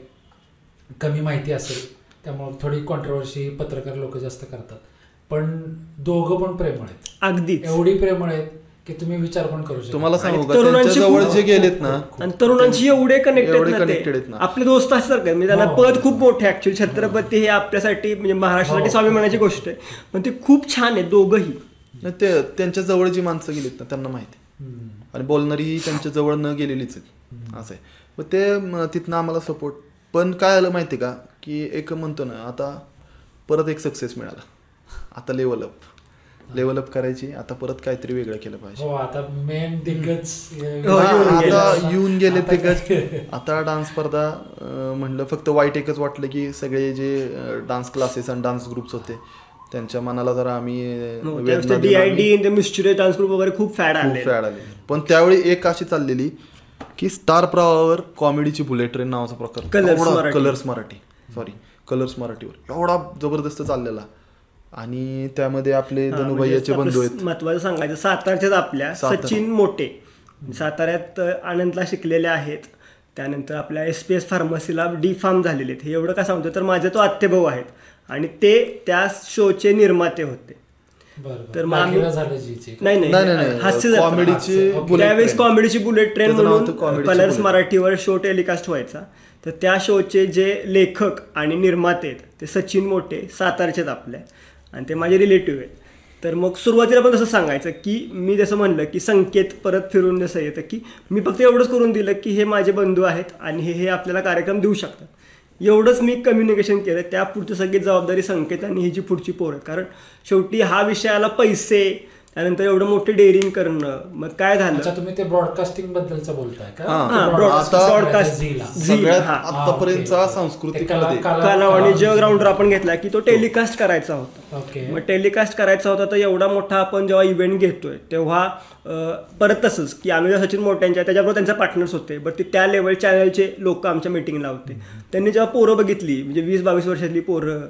Speaker 1: कमी माहिती असेल त्यामुळे थोडी कॉन्ट्रोवर्सी पत्रकार लोक जास्त करतात. पण दोघं पण प्रेमळ आहेत.
Speaker 2: अगदीच.
Speaker 1: एवढी प्रेमळ आहेत की तुम्ही विचार पण करू शकता
Speaker 3: तुम्हाला सांगू का
Speaker 2: तरुणांची
Speaker 1: खूप-
Speaker 3: जे गेलेत ना
Speaker 2: आणि तरुणांशी एवढे कनेक्टेड
Speaker 3: एवढे connected आहेत
Speaker 2: ते
Speaker 3: ना.
Speaker 2: आपले दोस्त असतात मी त्यांना
Speaker 1: हो.
Speaker 2: पद खूप मोठे ऍक्च्युअली छत्रपती हे आपल्यासाठी म्हणजे महाराष्ट्रासाठी
Speaker 1: हो.
Speaker 2: स्वाभिमानाची गोष्ट आहे. पण ते खूप छान आहे दोघंही.
Speaker 3: नाही, ते त्यांच्या जवळ जी माणसं गेलीत ना त्यांना माहिती.
Speaker 1: हम्म.
Speaker 3: आणि बोलणारी त्यांच्या जवळ न गेलेलीच आहेत. असं आहे. मग ते तिथनं आम्हाला सपोर्ट पण काय आलं माहिती का? की एक म्हणतो ना आता परत एक सक्सेस मिळाला. आता लेवल अप लेवल अप करायची आता परत काहीतरी वेगळं केलं पाहिजे.
Speaker 1: हो आता मेन दिग्गज
Speaker 2: हो,
Speaker 3: हा,
Speaker 2: येऊन गेले.
Speaker 3: आता येऊन गेले
Speaker 1: आता
Speaker 3: आता डान्स स्पर्धा म्हणलं फक्त वाईट एकच वाटलं की सगळे जे डान्स क्लासेस आणि डान्स ग्रुप्स होते त्यांच्या मनाला जरा आम्ही
Speaker 2: डान्स ग्रुप वगैरे खूप फॅड आले
Speaker 3: पण त्यावेळी एक अशी चाललेली की स्टार प्रवाहावर कॉमेडीची बुलेट ट्रेन नावाचा प्रकार. एवढा-. कलर्स मराठी. सॉरी कलर्स मराठीवर. एवढा जबरदस्त चाललेला. आणि त्यामध्ये आपले धनुभाईचे बंधू आहेत.
Speaker 2: महत्वाचं सांगायचं सातारच्याच आपल्या. सचिन मोठे साताऱ्यात आनंदला शिकलेले आहेत. त्यानंतर आपल्या एस पी एस फार्मसीला डी फार्म झालेले आहेत. हे एवढं का सांगतो तर माझे तो आत्तेभाऊ आहेत. आणि ते त्या शोचे निर्माते होते. तर मग आम्ही- नाही
Speaker 3: नाही.
Speaker 2: हास्य.
Speaker 3: कॉमेडीची
Speaker 2: त्यावेळेस
Speaker 3: ट्रेन.
Speaker 2: कॉमेडीची बुलेट ट्रेन म्हणून कलर्स. मराठीवर शो टेलिकास्ट व्हायचा तर त्या शोचे जे लेखक आणि निर्माते आहेत ते सचिन मोठे सातारचेच आपल्या आणि ते माझे रिलेटिव्ह आहेत तर मग सुरुवातीला पण तसं सांगायचं की मी जसं म्हणलं की संकेत परत फिरून जसं येतं की मी फक्त एवढंच करून दिलं की हे माझे बंधू आहेत आणि हे हे आपल्याला कार्यक्रम देऊ शकतात एवढंच मी कम्युनिकेशन केलं. त्या पुढची सगळी जबाबदारी संकेत आणि ही जी पुढची पोरं. कारण शेवटी हा विषयाला पैसे त्यानंतर एवढं मोठे डेअरिंग करणं मग काय झालं?
Speaker 1: अच्छा तुम्ही ते ब्रॉडकास्टिंग बद्दलच बोलताय
Speaker 3: सगळ्यात. आतापर्यंतचा. सांस्कृतिक
Speaker 2: कलाव आणि जग राऊंडर आपण घेतला की तो टेलिकास्ट करायचा होता.
Speaker 1: ओके.
Speaker 2: मग टेलिकास्ट करायचा होता तर एवढा मोठा आपण जेव्हा इव्हेंट घेतोय तेव्हा परत तसंच की आम्ही सचिन मोठ्यांच्या त्याच्याबरोबर त्यांचे पार्टनर्स होते बट ते त्या लेवल चॅनलचे लोक आमच्या मिटिंगला होते. त्यांनी जेव्हा पोरं बघितली म्हणजे वीस बावीस वर्षातली पोरं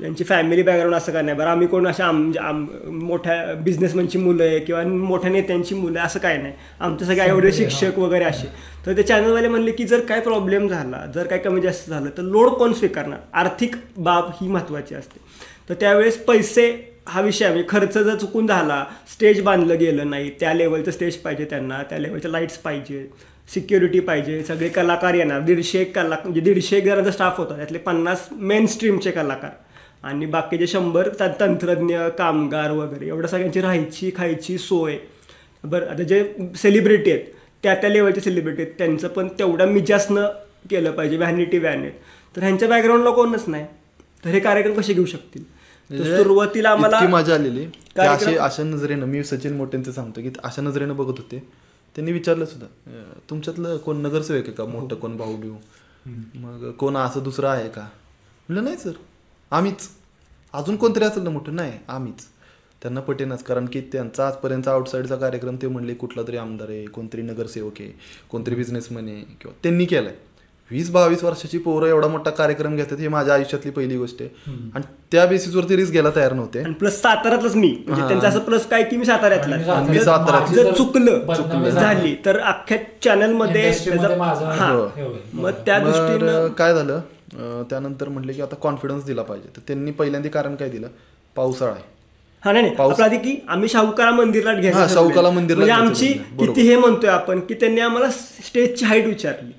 Speaker 2: यांची फॅमिली बॅकग्राऊंड असं काय नाही. बरं आम्ही कोण अशा आम आम मोठ्या बिझनेसमॅनची मुलं आहे किंवा मोठ्या नेत्यांची मुलं आहे असं काय नाही. आमचे सगळे आईवडील शिक्षक वगैरे असे. तर ते चॅनलवाले म्हणले की जर काय प्रॉब्लेम झाला जर काय कमी जास्त झालं तर लोड कोण स्वीकारणार? आर्थिक बाब ही महत्त्वाची असते. तर त्यावेळेस पैसे हा विषय म्हणजे खर्च जर चुकून झाला स्टेज बांधलं गेलं नाही त्या लेवलचं स्टेज पाहिजे त्यांना त्या लेवलच्या लाईट्स पाहिजे सिक्युरिटी पाहिजे सगळे कलाकार येणार. दीडशे एक कला म्हणजे दीडशे एक जणांचा स्टाफ होता. त्यातले पन्नास मेन स्ट्रीमचे कलाकार. आणि बाकीचे शंभर तंत्रज्ञ कामगार वगैरे एवढं सगळ्यांची राहायची खायची सोय. बरं आता जे सेलिब्रिटी आहेत त्या त्या लेवलचे सेलिब्रिटी आहेत. त्यांचं पण तेवढ्या मिजासनं केलं पाहिजे व्हॅनिटी व्हॅन आहेत. तर ह्यांच्या बॅकग्राऊंडला कोणच नाही. तर हे कार्यक्रम कसे घेऊ शकतील?
Speaker 3: म्हणजे
Speaker 2: सुरुवातीला आम्हाला
Speaker 3: मजा आलेली. असे अशा नजरेनं मी सचिन मोठ्यांचं सांगतो की अशा नजरेनं बघत होते. त्यांनी विचारलं सुद्धा तुमच्यातलं कोण नगरसेवक आहे का? मोठं कोण भाऊ बिऊ मग कोण असं दुसरं आहे का? म्हणलं नाही सर. आम्हीच. अजून कोणतरी असेल ना मोठं? नाही आम्हीच. त्यांना पटेनच कारण की त्यांचा आजपर्यंतचा आउटसाईडचा कार्यक्रम ते म्हणले कुठला तरी आमदार आहे कोणतरी नगरसेवक आहे कोणतरी बिझनेसमॅन आहे किंवा त्यांनी केलाय. वीस बावीस वर्षाची पोरं एवढा मोठा कार्यक्रम घेतात ही माझ्या आयुष्यातली पहिली गोष्ट आहे. आणि त्या बेसिसवरती रिस्क घ्यायला तयार नव्हते.
Speaker 2: आणि प्लस साताऱ्यातलंच मी. म्हणजे. त्यांचं असं प्लस काय की मी साताऱ्यातला आहे.
Speaker 3: मी साताऱ्यात.
Speaker 2: जर चुकलं झाली तर अख्ख्या चॅनलमध्ये
Speaker 1: माझा
Speaker 2: हा. मग त्या दृष्टीनं
Speaker 3: काय झालं? त्यानंतर म्हणले की आता कॉन्फिडन्स दिला पाहिजे. तर त्यांनी पहिल्यांदा कारण काय दिलं? पावसाळा आहे.
Speaker 2: हा नाही आपलं आधी की आम्ही शाहूकारा मंदिरला
Speaker 3: हा,
Speaker 2: ठरवलंय.
Speaker 3: शाहूकारा मंदिरला
Speaker 2: म्हणजे आमची. किती हे म्हणतोय आपण की त्यांनी आम्हाला स्टेजची हाईट विचारली.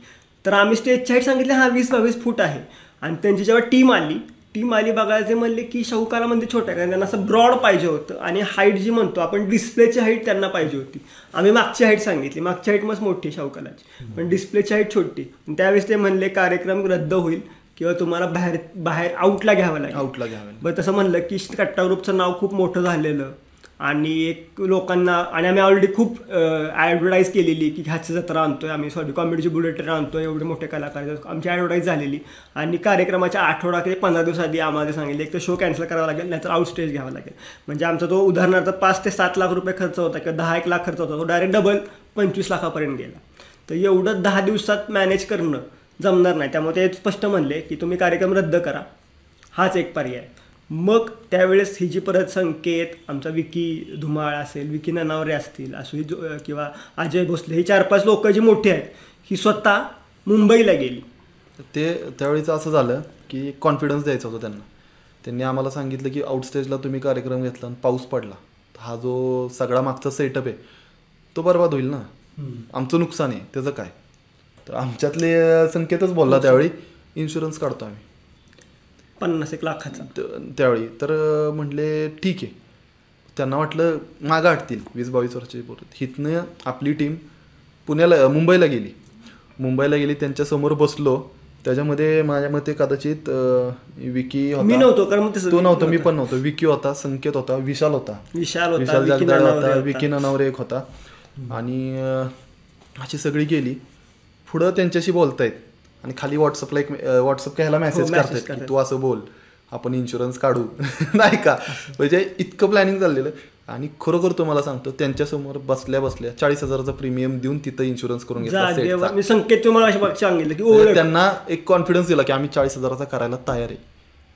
Speaker 2: तर आम्ही स्टेजची हाईट सांगितली हा वीस बावीस फूट आहे. आणि त्यांची जेव्हा टीम आली टीम आली बघायला ते म्हणले की शाहूकारा मंदिर छोटं आहे कारण त्यांना असं ब्रॉड पाहिजे होतं आणि हाईट जी म्हणतो आपण डिस्प्लेची हाईट त्यांना पाहिजे होती. आम्ही मागची हाईट सांगितली. मागची हाईट मस्त मोठी शाहूकाराची पण डिस्प्लेची हाईट छोटी त्यावेळेस ते म्हणले कार्यक्रम रद्द होईल. किंवा तुम्हाला बाहेर बाहेर आउटला घ्यावं लागेल.
Speaker 3: आउटला घ्यावे
Speaker 2: बरं तसं म्हणलं की कट्टा ग्रुपचं नाव खूप मोठं झालेलं. आणि एक लोकांना आणि आम्ही ऑलरेडी खूप ॲडव्हर्टाईज केलेली की ह्याची जत्रा आणतोय आम्ही सॉरी कॉमेडीची बुलेट ट्रेन आणतोय एवढे मोठे कलाकार. आमची ॲडव्हर्टाईज झालेली. आणि कार्यक्रमाच्या आठवडा किंवा पंधरा दिवस आधी आम्हाला सांगितले एक तर शो कॅन्सल करावा लागेल नाहीतर आउट स्टेज घ्यावा लागेल. म्हणजे आमचा तो उदाहरणार्थ पाच ते सात लाख रुपये खर्च होता किंवा दहा एक लाख खर्च होता तो डायरेक्ट डबल पंचवीस लाखापर्यंत गेला. तर एवढं दहा दिवसात मॅनेज करणं जमणार नाही. त्यामुळे ते स्पष्ट म्हणले की तुम्ही कार्यक्रम रद्द करा. हाच एक पर्याय. मग त्यावेळेस ही जी परत संकेत आमचा विकी धुमाळ असेल विकी ननावरे असतील असू जो किंवा अजय भोसले ही चार पाच लोक जी मोठी आहेत ही स्वतः मुंबईला गेली.
Speaker 3: ते त्यावेळीचं असं झालं की कॉन्फिडन्स द्यायचा होता त्यांना. त्यांनी आम्हाला सांगितलं की आउटस्टेजला तुम्ही कार्यक्रम घेतला आणि पाऊस पडला. तर हा जो सगळा मागचा सेटअप आहे तो बरबाद होईल ना? आमचं नुकसान आहे त्याचं काय? तर आमच्यातले संकेतच बोलला त्यावेळी इन्शुरन्स काढतो आम्ही.
Speaker 2: पन्नास एक लाखाचा.
Speaker 3: त्यावेळी. तर अं, म्हणले ठीक आहे. त्यांना वाटलं मागं हटतील वीस बावीस वर्षाची पोरं. हिथनं आपली टीम पुण्याला मुंबईला गेली. मुंबईला गेली त्यांच्यासमोर बसलो. त्याच्यामध्ये माझ्या मते कदाचित विकी
Speaker 2: मी नव्हतो कारण ते
Speaker 3: नव्हता मी पण नव्हतो. विकी होता संकेत होता विशाल होता.
Speaker 2: विशाल
Speaker 3: विशाल
Speaker 2: विकी
Speaker 3: जगदाळे होता. विकी ननावरे एक होता. आणि अशी सगळी गेली. पुढं त्यांच्याशी बोलतायत. आणि खाली व्हॉट्सअपला एक व्हॉट्सअप ह्याला मेसेज करतायत की. तू असं बोल आपण इन्शुरन्स काढू. <laughs> नाही का? म्हणजे इतकं प्लॅनिंग चाललेलं आणि खरोखर तुम्हाला सांगतो त्यांच्यासमोर बसल्या बसल्या चाळीस हजाराचा प्रीमियम देऊन तिथं इन्शुरन्स करून घेतला
Speaker 2: संकेत तुम्हाला सांगितलं की
Speaker 3: म्हणजे त्यांना एक कॉन्फिडन्स दिला की आम्ही चाळीस हजाराचा करायला तयार आहे.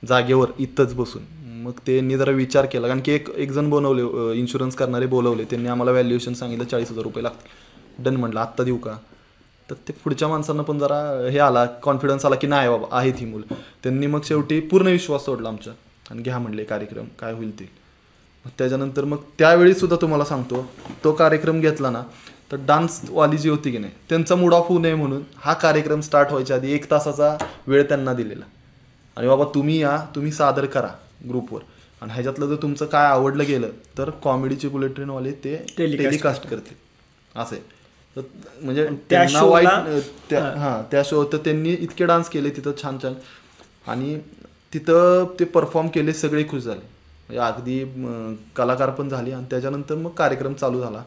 Speaker 3: जागेवर इथंच बसून. मग त्यांनी जरा विचार केला. कारण की एक एक जण बनवले इन्शुरन्स करणारे बोलवले. त्यांनी आम्हाला व्हॅल्युएशन सांगितलं चाळीस हजार रुपये लागतील. डन म्हणलं आत्ता देऊ का? तर ते पुढच्या माणसांना पण जरा हे आला कॉन्फिडन्स आला की नाही बाबा आहेत ही मुलं. त्यांनी मग शेवटी पूर्ण विश्वास सोडला आमच्या. आणि घ्या म्हणले कार्यक्रम काय होईल ते. मग त्याच्यानंतर मग त्यावेळी सुद्धा तुम्हाला सांगतो तो कार्यक्रम घेतला ना तर डान्सवाली जी होती की नाही त्यांचा मूड ऑफ होऊ नये म्हणून हा कार्यक्रम स्टार्ट व्हायच्या आधी एक तासाचा वेळ त्यांना दिलेला. आणि बाबा तुम्ही या तुम्ही सादर करा ग्रुपवर. आणि ह्याच्यातलं जर तुमचं काय आवडलं गेलं तर कॉमेडीचे बुलेट ट्रेनवाले ते टेलिकास्ट करतील. असं आहे. तर म्हणजे त्यांना वाईट हां. त्या शो तर त्यांनी इतके डान्स केले तिथं छान छान. आणि तिथं ते परफॉर्म केले सगळे खुश झाले. म्हणजे अगदी कलाकार पण झाले आणि त्याच्यानंतर मग कार्यक्रम चालू झाला.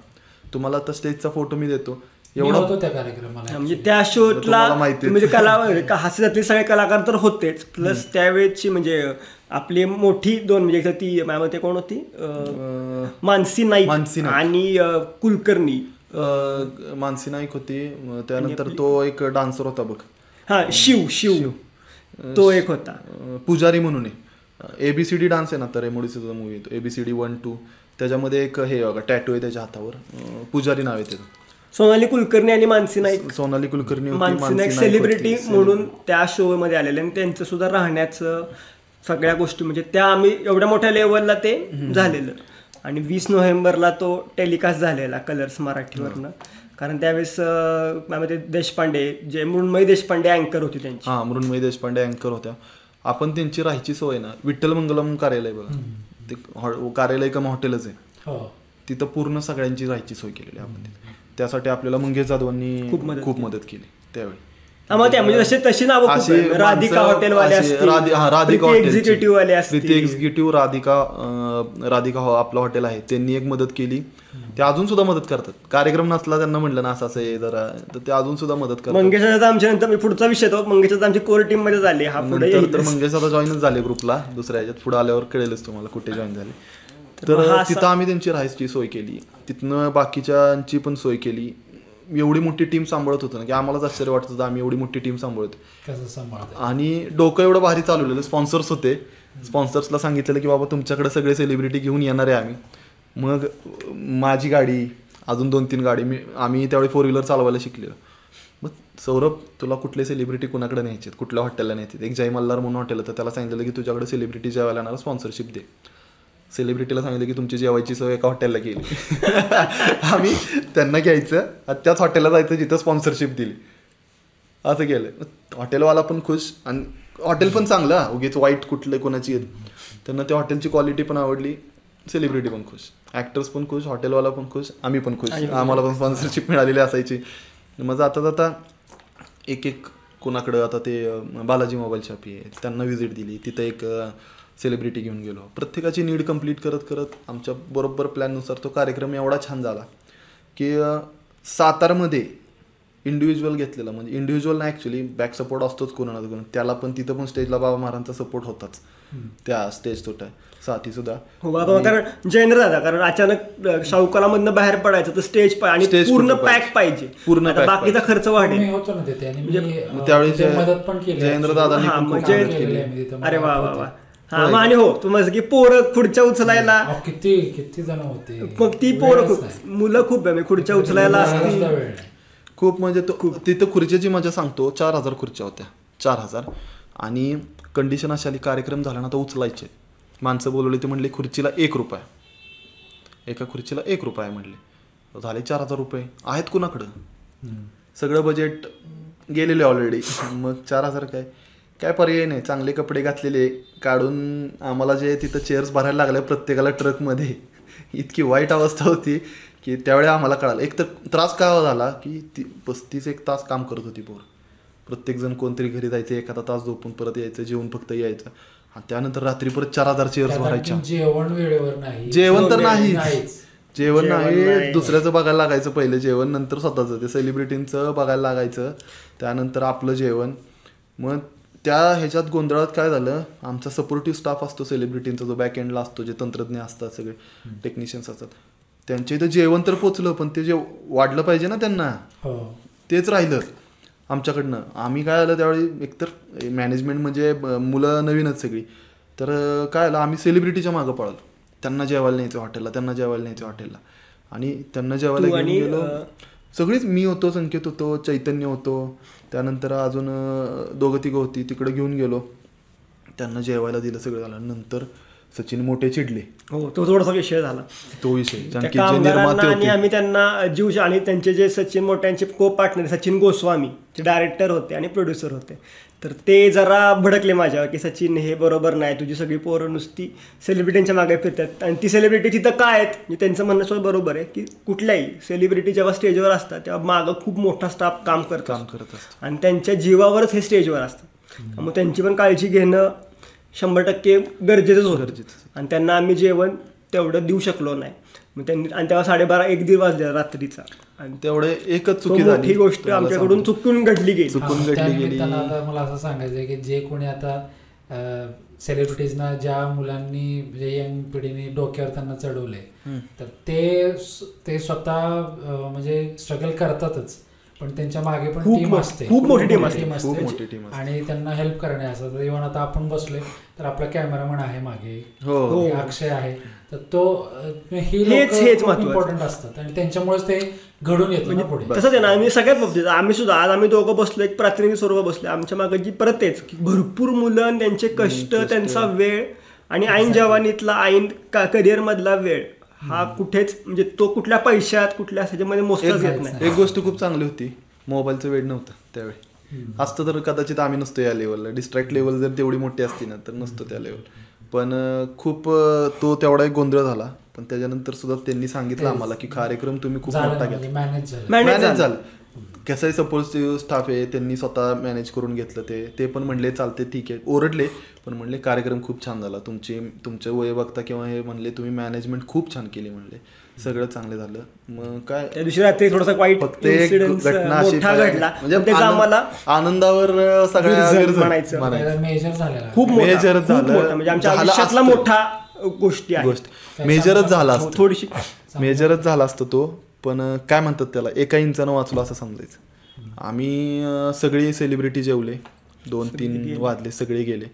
Speaker 3: तुम्हाला आता स्टेजचा फोटो मी देतो. एवढा
Speaker 1: होतो त्या कार्यक्रमाला
Speaker 2: म्हणजे त्या शोला
Speaker 3: तुम्हाला माहितीच.
Speaker 2: म्हणजे कला हास्यातले सगळे कलाकार तर होतेच. प्लस त्यावेळेची म्हणजे आपली मोठी दोन म्हणजे तर ती माझ्या मते कोण होती? मानसी नाईक. आणि कुलकर्णी.
Speaker 3: मानसी नाईक होती. त्यानंतर तो एक डान्सर होता बघ.
Speaker 2: हा शिव शिव. तो एक होता.
Speaker 3: पुजारी म्हणून एबीसीडी डान्स आहे ना तर रेमोडीचा मूवी एबीसीडी वन टू त्याच्यामध्ये एक हे बघा टॅटू आहे त्याच्या हातावर. पुजारी नाव आहे त्याचं.
Speaker 2: सोनाली कुलकर्णी आणि मानसी नाईक.
Speaker 3: सोनाली कुलकर्णी होती
Speaker 2: मानसी नाईक सेलिब्रिटी. म्हणून त्या शो मध्ये आलेले आणि त्यांचं सुद्धा राहण्याचं सगळ्या गोष्टी म्हणजे त्या आम्ही एवढ्या मोठ्या लेवलला ते झालेलं. आणि वीस नोव्हेंबरला तो टेलिकास्ट झालेला कलर्स मराठीवरनं. कारण त्यावेळेस मते देशपांडे जे मृण्मयी देशपांडे अँकर होती त्यांची.
Speaker 3: हा मृण्मयी देशपांडे अँकर होत्या. आपण त्यांची राहायची सोय ना विठ्ठल मंगलम कार्यालय बघा. ते कार्यालय कम हॉटेलच आहे.
Speaker 1: हो.
Speaker 3: तिथं पूर्ण सगळ्यांची राहायची सोय केलेली आपण त्यासाठी आपल्याला मंगेश जाधवांनी
Speaker 2: खूप
Speaker 3: खूप मदत केली त्यावेळी.
Speaker 2: आम्हाला त्या म्हणजे जसे तशी नावं. राधिका हॉटेलवाले
Speaker 3: राधिका.
Speaker 2: एक्झिक्युटिव्ह वाले असतील.
Speaker 3: एक्झिक्युटिव्ह राधिका राधिका आपलं हॉटेल आहे. त्यांनी एक मदत केली. ते अजून सुद्धा मदत करतात. कार्यक्रम नसला त्यांना म्हणलं ना असं असं आहे जरा तर ते अजून सुद्धा मदत करतात.
Speaker 2: मंगेशाचा आमच्या नंतर मी पुढचा विषय तो मंगेशाचा आमची कोर टीममध्ये झाली. हा पुढे
Speaker 3: तर. मंगेश आता जॉईनच झाले ग्रुपला दुसऱ्या ह्याच्यात. पुढे आल्यावर कळेलच तुम्हाला कुठे जॉईन झाले.
Speaker 2: तर
Speaker 3: तिथं आम्ही त्यांची राहायची सोय केली. तिथनं बाकीच्यांची पण सोय केली. एवढी मोठी टीम सांभाळत होतो ना की आम्हालाच आश्चर्य वाटत होतं आम्ही एवढी मोठी टीम सांभाळतो
Speaker 1: कसं सांभाळत
Speaker 3: आणि डोकं एवढं भारी चालवलेलं स्पॉन्सर्स होते. स्पॉन्सर्सला सांगितलेलं की बाबा तुमच्याकडे सगळे सेलिब्रिटी घेऊन येणार आहे आम्ही. मग माझी गाडी अजून दोन तीन गाडी मी आम्ही त्यावेळी फोर व्हीलर चालवायला शिकलेलो. मग सौरभ तुला कुठले सेलिब्रिटी कुणाकडे न्यायचे कुठल्या हॉटेलला न्यायचे एक जय मल्हार म्हणून हॉटेल होतं त्याला सांगितलं की तुझ्याकडे सेलिब्रिटी जेवायला येणार स्पॉन्सरशिप दे. सेलिब्रिटीला सांगितलं की तुमची जेवायची सोय एका हॉटेलला केली. <laughs> आम्ही त्यांना घ्यायचं आणि त्याच हॉटेलला जायचं जिथं स्पॉन्सरशिप दिली. असं केलं. हॉटेलवाला पण खुश आणि हॉटेल पण चांगलं उगीच वाईट कुठले कोणाची येत त्यांना त्या हॉटेलची क्वालिटी पण आवडली. सेलिब्रिटी पण खुश. ॲक्टर्स पण खुश हॉटेलवाला पण खुश आम्ही पण खुश. आम्हाला पण स्पॉन्सरशिप मिळालेली असायची. मग जाता जाता एक एक कोणाकडं आता ते बालाजी मोबाईल शॉपी आहे त्यांना व्हिजिट दिली. तिथं एक सेलिब्रिटी घेऊन गेलो. प्रत्येकाची नीड कंप्लीट करत करत आमच्या बरोबर प्लॅननुसार तो कार्यक्रम एवढा छान झाला की सातारमध्ये इंडिव्हिज्युअल घेतलेला म्हणजे इंडिव्हिज्युअल नाही ॲक्च्युली बॅक सपोर्ट असतोच कोणाला ना कोणा त्याला पण तिथं पण स्टेजला बाबा महाराजांचा सपोर्ट होताच. त्या स्टेज तोटा साथी सुद्धा.
Speaker 2: हो बाबा कारण जैन दादा कारण अचानक शाहूकालामधनं बाहेर पडायचं तर स्टेज पाय आणि
Speaker 3: Stage
Speaker 2: पूर्ण पॅक
Speaker 3: पाहिजे. पूर्ण
Speaker 2: बाकीचा खर्च वाढेल.
Speaker 1: मी होतो ना तिथे आणि मी
Speaker 3: मग
Speaker 1: अं,
Speaker 3: त्यावेळी
Speaker 1: तिथे
Speaker 3: जे-
Speaker 1: मदत पण केली.
Speaker 3: जयेंद्र
Speaker 2: हा म्हणजे
Speaker 1: तिथं.
Speaker 2: अरे वा. वा. हा मग आणि हो तुम्हाला की पोरं खुर्च्या उचलायला.
Speaker 1: किती किती जण होते?
Speaker 2: मग ती पोरं खूप. मुलं खूप आहे म्हणजे खुर्च्या उचलायला.
Speaker 3: खूप म्हणजे तो तिथं खुर्चीची मजा सांगतो चार हजार खुर्च्या होत्या. चार हजार. आणि कंडिशन अशी आली कार्यक्रम झाला ना तो उचलायचे. माणसं बोलवली ते म्हणले खुर्चीला एक रुपया. एका खुर्चीला एक रुपया म्हणले. झाले चार हजार रुपये. आहेत कुणाकडं. सगळं बजेट गेलेले ऑलरेडी मग चार हजार काय? काय पर्याय नाही. चांगले कपडे घातलेले काढून आम्हाला जे तिथं चेअर्स भरायला लागल्या प्रत्येकाला ट्रकमध्ये इतकी वाईट अवस्था होती की त्यावेळी आम्हाला कळालं. एक तर त्रास का झाला की ती पस्तीस एक तास काम करत होती पोर. प्रत्येकजण कोणतरी घरी जायचं एखादा तास झोपून परत यायचं जेवून फक्त यायचं. आणि त्यानंतर रात्री परत चार हजार चेअर्स भरायच्या.
Speaker 1: जेवण वेळेवर नाही.
Speaker 3: जेवण तर नाहीच. जेवण
Speaker 2: जेवण
Speaker 3: नाही
Speaker 2: नाही.
Speaker 3: दुसऱ्याचं बघायला लागायचं पहिले. जेवण नंतर स्वतःचं. ते सेलिब्रिटींचं बघायला लागायचं. त्यानंतर आपलं जेवण. मग त्या ह्याच्यात गोंधळात काय झालं? आमचा सपोर्टिव्ह स्टाफ असतो सेलिब्रिटींचा जो बॅक एंडला असतो जे तंत्रज्ञ असतात सगळे टेक्निशियन्स असतात. त्यांच्या इथं जेवण तर पोचलं पण ते जे वाढलं पाहिजे ना त्यांना?
Speaker 1: हो.
Speaker 3: तेच राहिलं आमच्याकडनं. आम्ही काय आलं त्यावेळी? एकतर मॅनेजमेंट म्हणजे मुलं नवीनच सगळी. तर काय आलं? आम्ही सेलिब्रिटीच्या मागं पळालो. त्यांना जेवायला न्यायचं हॉटेलला त्यांना जेवायला न्यायचं हॉटेलला. आणि त्यांना जेवायला गेलो. सगळीच मी होतो संकेत होतो चैतन्य होतो. त्यानंतर अजून दोघं तिघं होती तिकडे घेऊन गेलो. त्यांना जेवायला दिलं सगळं झालं. नंतर सचिन मोठे चिडले.
Speaker 2: हो तो थोडासा विषय झाला.
Speaker 3: तो विषय
Speaker 2: आणि आम्ही त्यांना जीव आणि त्यांचे जे सचिन मोठ्यांचे को पार्टनर सचिन गोस्वामी जे डायरेक्टर होते आणि प्रोड्युसर होते. तर ते जरा भडकले माझ्यावर की सचिन हे बरोबर नाही. तुझी सगळी पोरं नुसती सेलिब्रिटींच्या मागे फिरतात. आणि ती सेलिब्रिटी तिथं काय आहेत? म्हणजे त्यांचं म्हणणं सुद्धा बरोबर आहे की कुठल्याही सेलिब्रिटी जेव्हा स्टेजवर असतात तेव्हा मागं खूप मोठा स्टाफ काम करतो
Speaker 3: काम करत असतो.
Speaker 2: आणि त्यांच्या जीवावरच हे स्टेजवर असतं. मग त्यांची पण काळजी घेणं शंभर टक्के गरजेचंच होतं. आणि त्यांना आम्ही जेवण तेवढं देऊ शकलो नाही. मग त्यांनी आणि तेव्हा साडेबारा एक दीड वाजले रात्रीचा आणि
Speaker 3: तेवढे एकच चुकी झाली
Speaker 2: मोठी गोष्ट आमच्याकडून. चुकून घडली गेली
Speaker 3: चुकून
Speaker 1: हा,
Speaker 3: घडली गेली.
Speaker 1: आता मला असं सांगायचं आहे की जे कोणी आता सेलिब्रिटीजना ज्या मुलांनी म्हणजे यंग पिढीने डोक्यावर त्यांना चढवले तर ते ते स्वतः म्हणजे स्ट्रगल करतातच पण त्यांच्या मागे पण
Speaker 2: खूप
Speaker 1: टीम असते
Speaker 2: खूप मोठी team
Speaker 3: असते. खूप मोठी team असते.
Speaker 1: आणि त्यांना हेल्प करणे असं इव्हन आता आपण बसलोय तर आपला कॅमेरामन आहे मागे
Speaker 3: हो
Speaker 2: हो.
Speaker 1: अक्षय आहे तर तो ही
Speaker 2: हेच- हेच महत्त्वाचं.
Speaker 1: इम्पॉर्टंट असतात आणि त्यांच्यामुळेच ते घडून येतं ना पुढे.
Speaker 2: तसंच आहे ना आम्ही सगळ्यात बाबतीत आम्ही सुद्धा आज आम्ही दोघं बसलो एक प्रातिनिधिक स्वरूप बसले आमच्या मागे जी परत तेच की भरपूर मुलं आणि त्यांचे कष्ट त्यांचा वेळ आणि ऐन जवानीतला ऐन करिअर मधला वेळ हा कुठेच म्हणजे तो कुठल्या पैशात कुठल्या ह्याच्यामध्ये मोजताच येत नाही.
Speaker 3: एक गोष्ट खूप चांगली होती मोबाईलचं वेळ नव्हतं त्यावेळी. असतं तर कदाचित आम्ही नसतो या लेवलला डिस्ट्रॅक्ट लेवल जर तेवढी मोठी असती ना तर नसतो त्या लेवल पण खूप तो तेवढा एक गोंधळ झाला. पण त्याच्यानंतर सुद्धा त्यांनी सांगितलं आम्हाला की कार्यक्रम तुम्ही खूप मोठा
Speaker 1: म्हणजे
Speaker 3: घ्या
Speaker 1: मॅनेज झालं.
Speaker 2: झालं
Speaker 3: कसंही सपोज स्टाफ आहे त्यांनी स्वतः मॅनेज करून घेतलं ते. ते पण म्हणले चालते ठीक आहे. ओरडले पण म्हणले कार्यक्रम खूप छान झाला. तुमची तुमचे वय बघता किंवा हे म्हणले तुम्ही मॅनेजमेंट खूप छान केली म्हणले. सगळं चांगलं झालं. मग काय?
Speaker 2: त्या दिवशी रात्री थोडासा वाईट
Speaker 3: फक्त घटना अशी.
Speaker 2: घडला.
Speaker 3: म्हणजे
Speaker 2: आम्हाला
Speaker 3: आनंदावर सगळ्या
Speaker 2: म्हणायचं.
Speaker 1: मेजर
Speaker 2: खूप खूप
Speaker 3: झालं.
Speaker 2: मोठा. म्हणजे आमच्या आयुष्यातला. मोठा गोष्टी
Speaker 3: गोष्ट. मेजरच झाला
Speaker 2: हो,
Speaker 3: असतो.
Speaker 2: थोडीशी.
Speaker 3: मेजरच झाला असतो तो. पण काय म्हणतात त्याला? एका इंचानं वाचलो असं समजायचं. आम्ही सगळी सेलिब्रिटी जेवले. दोन तीन वाजले सगळे गेले.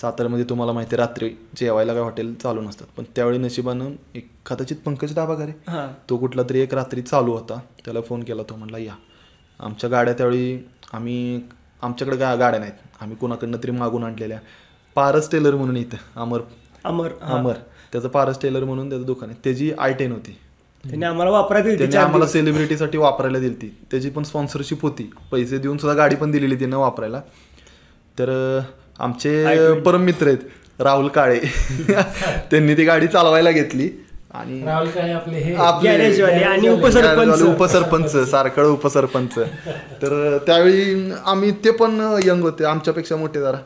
Speaker 3: साताऱ्यामध्ये तुम्हाला माहिती आहे रात्री जेवायला काय हॉटेल चालू नसतात. पण त्यावेळी नशिबानं एक कदाचित पंकज डाबा
Speaker 2: हा.
Speaker 3: तो कुठला तरी एक रात्री चालू होता. त्याला फोन केला तो म्हणला या. आमच्या गाड्या त्यावेळी आम्ही आमच्याकडे गा गाड्या नाहीत. आम्ही कोणाकडनं तरी मागून आणलेल्या. पारस टेलर म्हणून इथं अमर.
Speaker 2: अमर.
Speaker 3: अमर. त्याचं पारस टेलर म्हणून त्याचं दुकान आहे. त्याची आय टेन होती.
Speaker 2: त्यांनी आम्हाला वापरायला दिली
Speaker 3: त्याने आम्हाला. सेलिब्रिटीसाठी वापरायला दिली ती त्याची पण स्पॉन्सरशिप होती. पैसे देऊन सुद्धा गाडी पण दिलेली त्यांना वापरायला. तर आमचे परम मित्र आहेत राहुल काळे. <laughs> त्यांनी ती गाडी चालवायला घेतली आणि
Speaker 1: राहुल आपले हे
Speaker 2: आणि. उपसरपंच.
Speaker 3: उपसरपंच. सारखळ उपसरपंच. तर त्यावेळी आम्ही ते पण यंग होते. आमच्यापेक्षा मोठे जरा.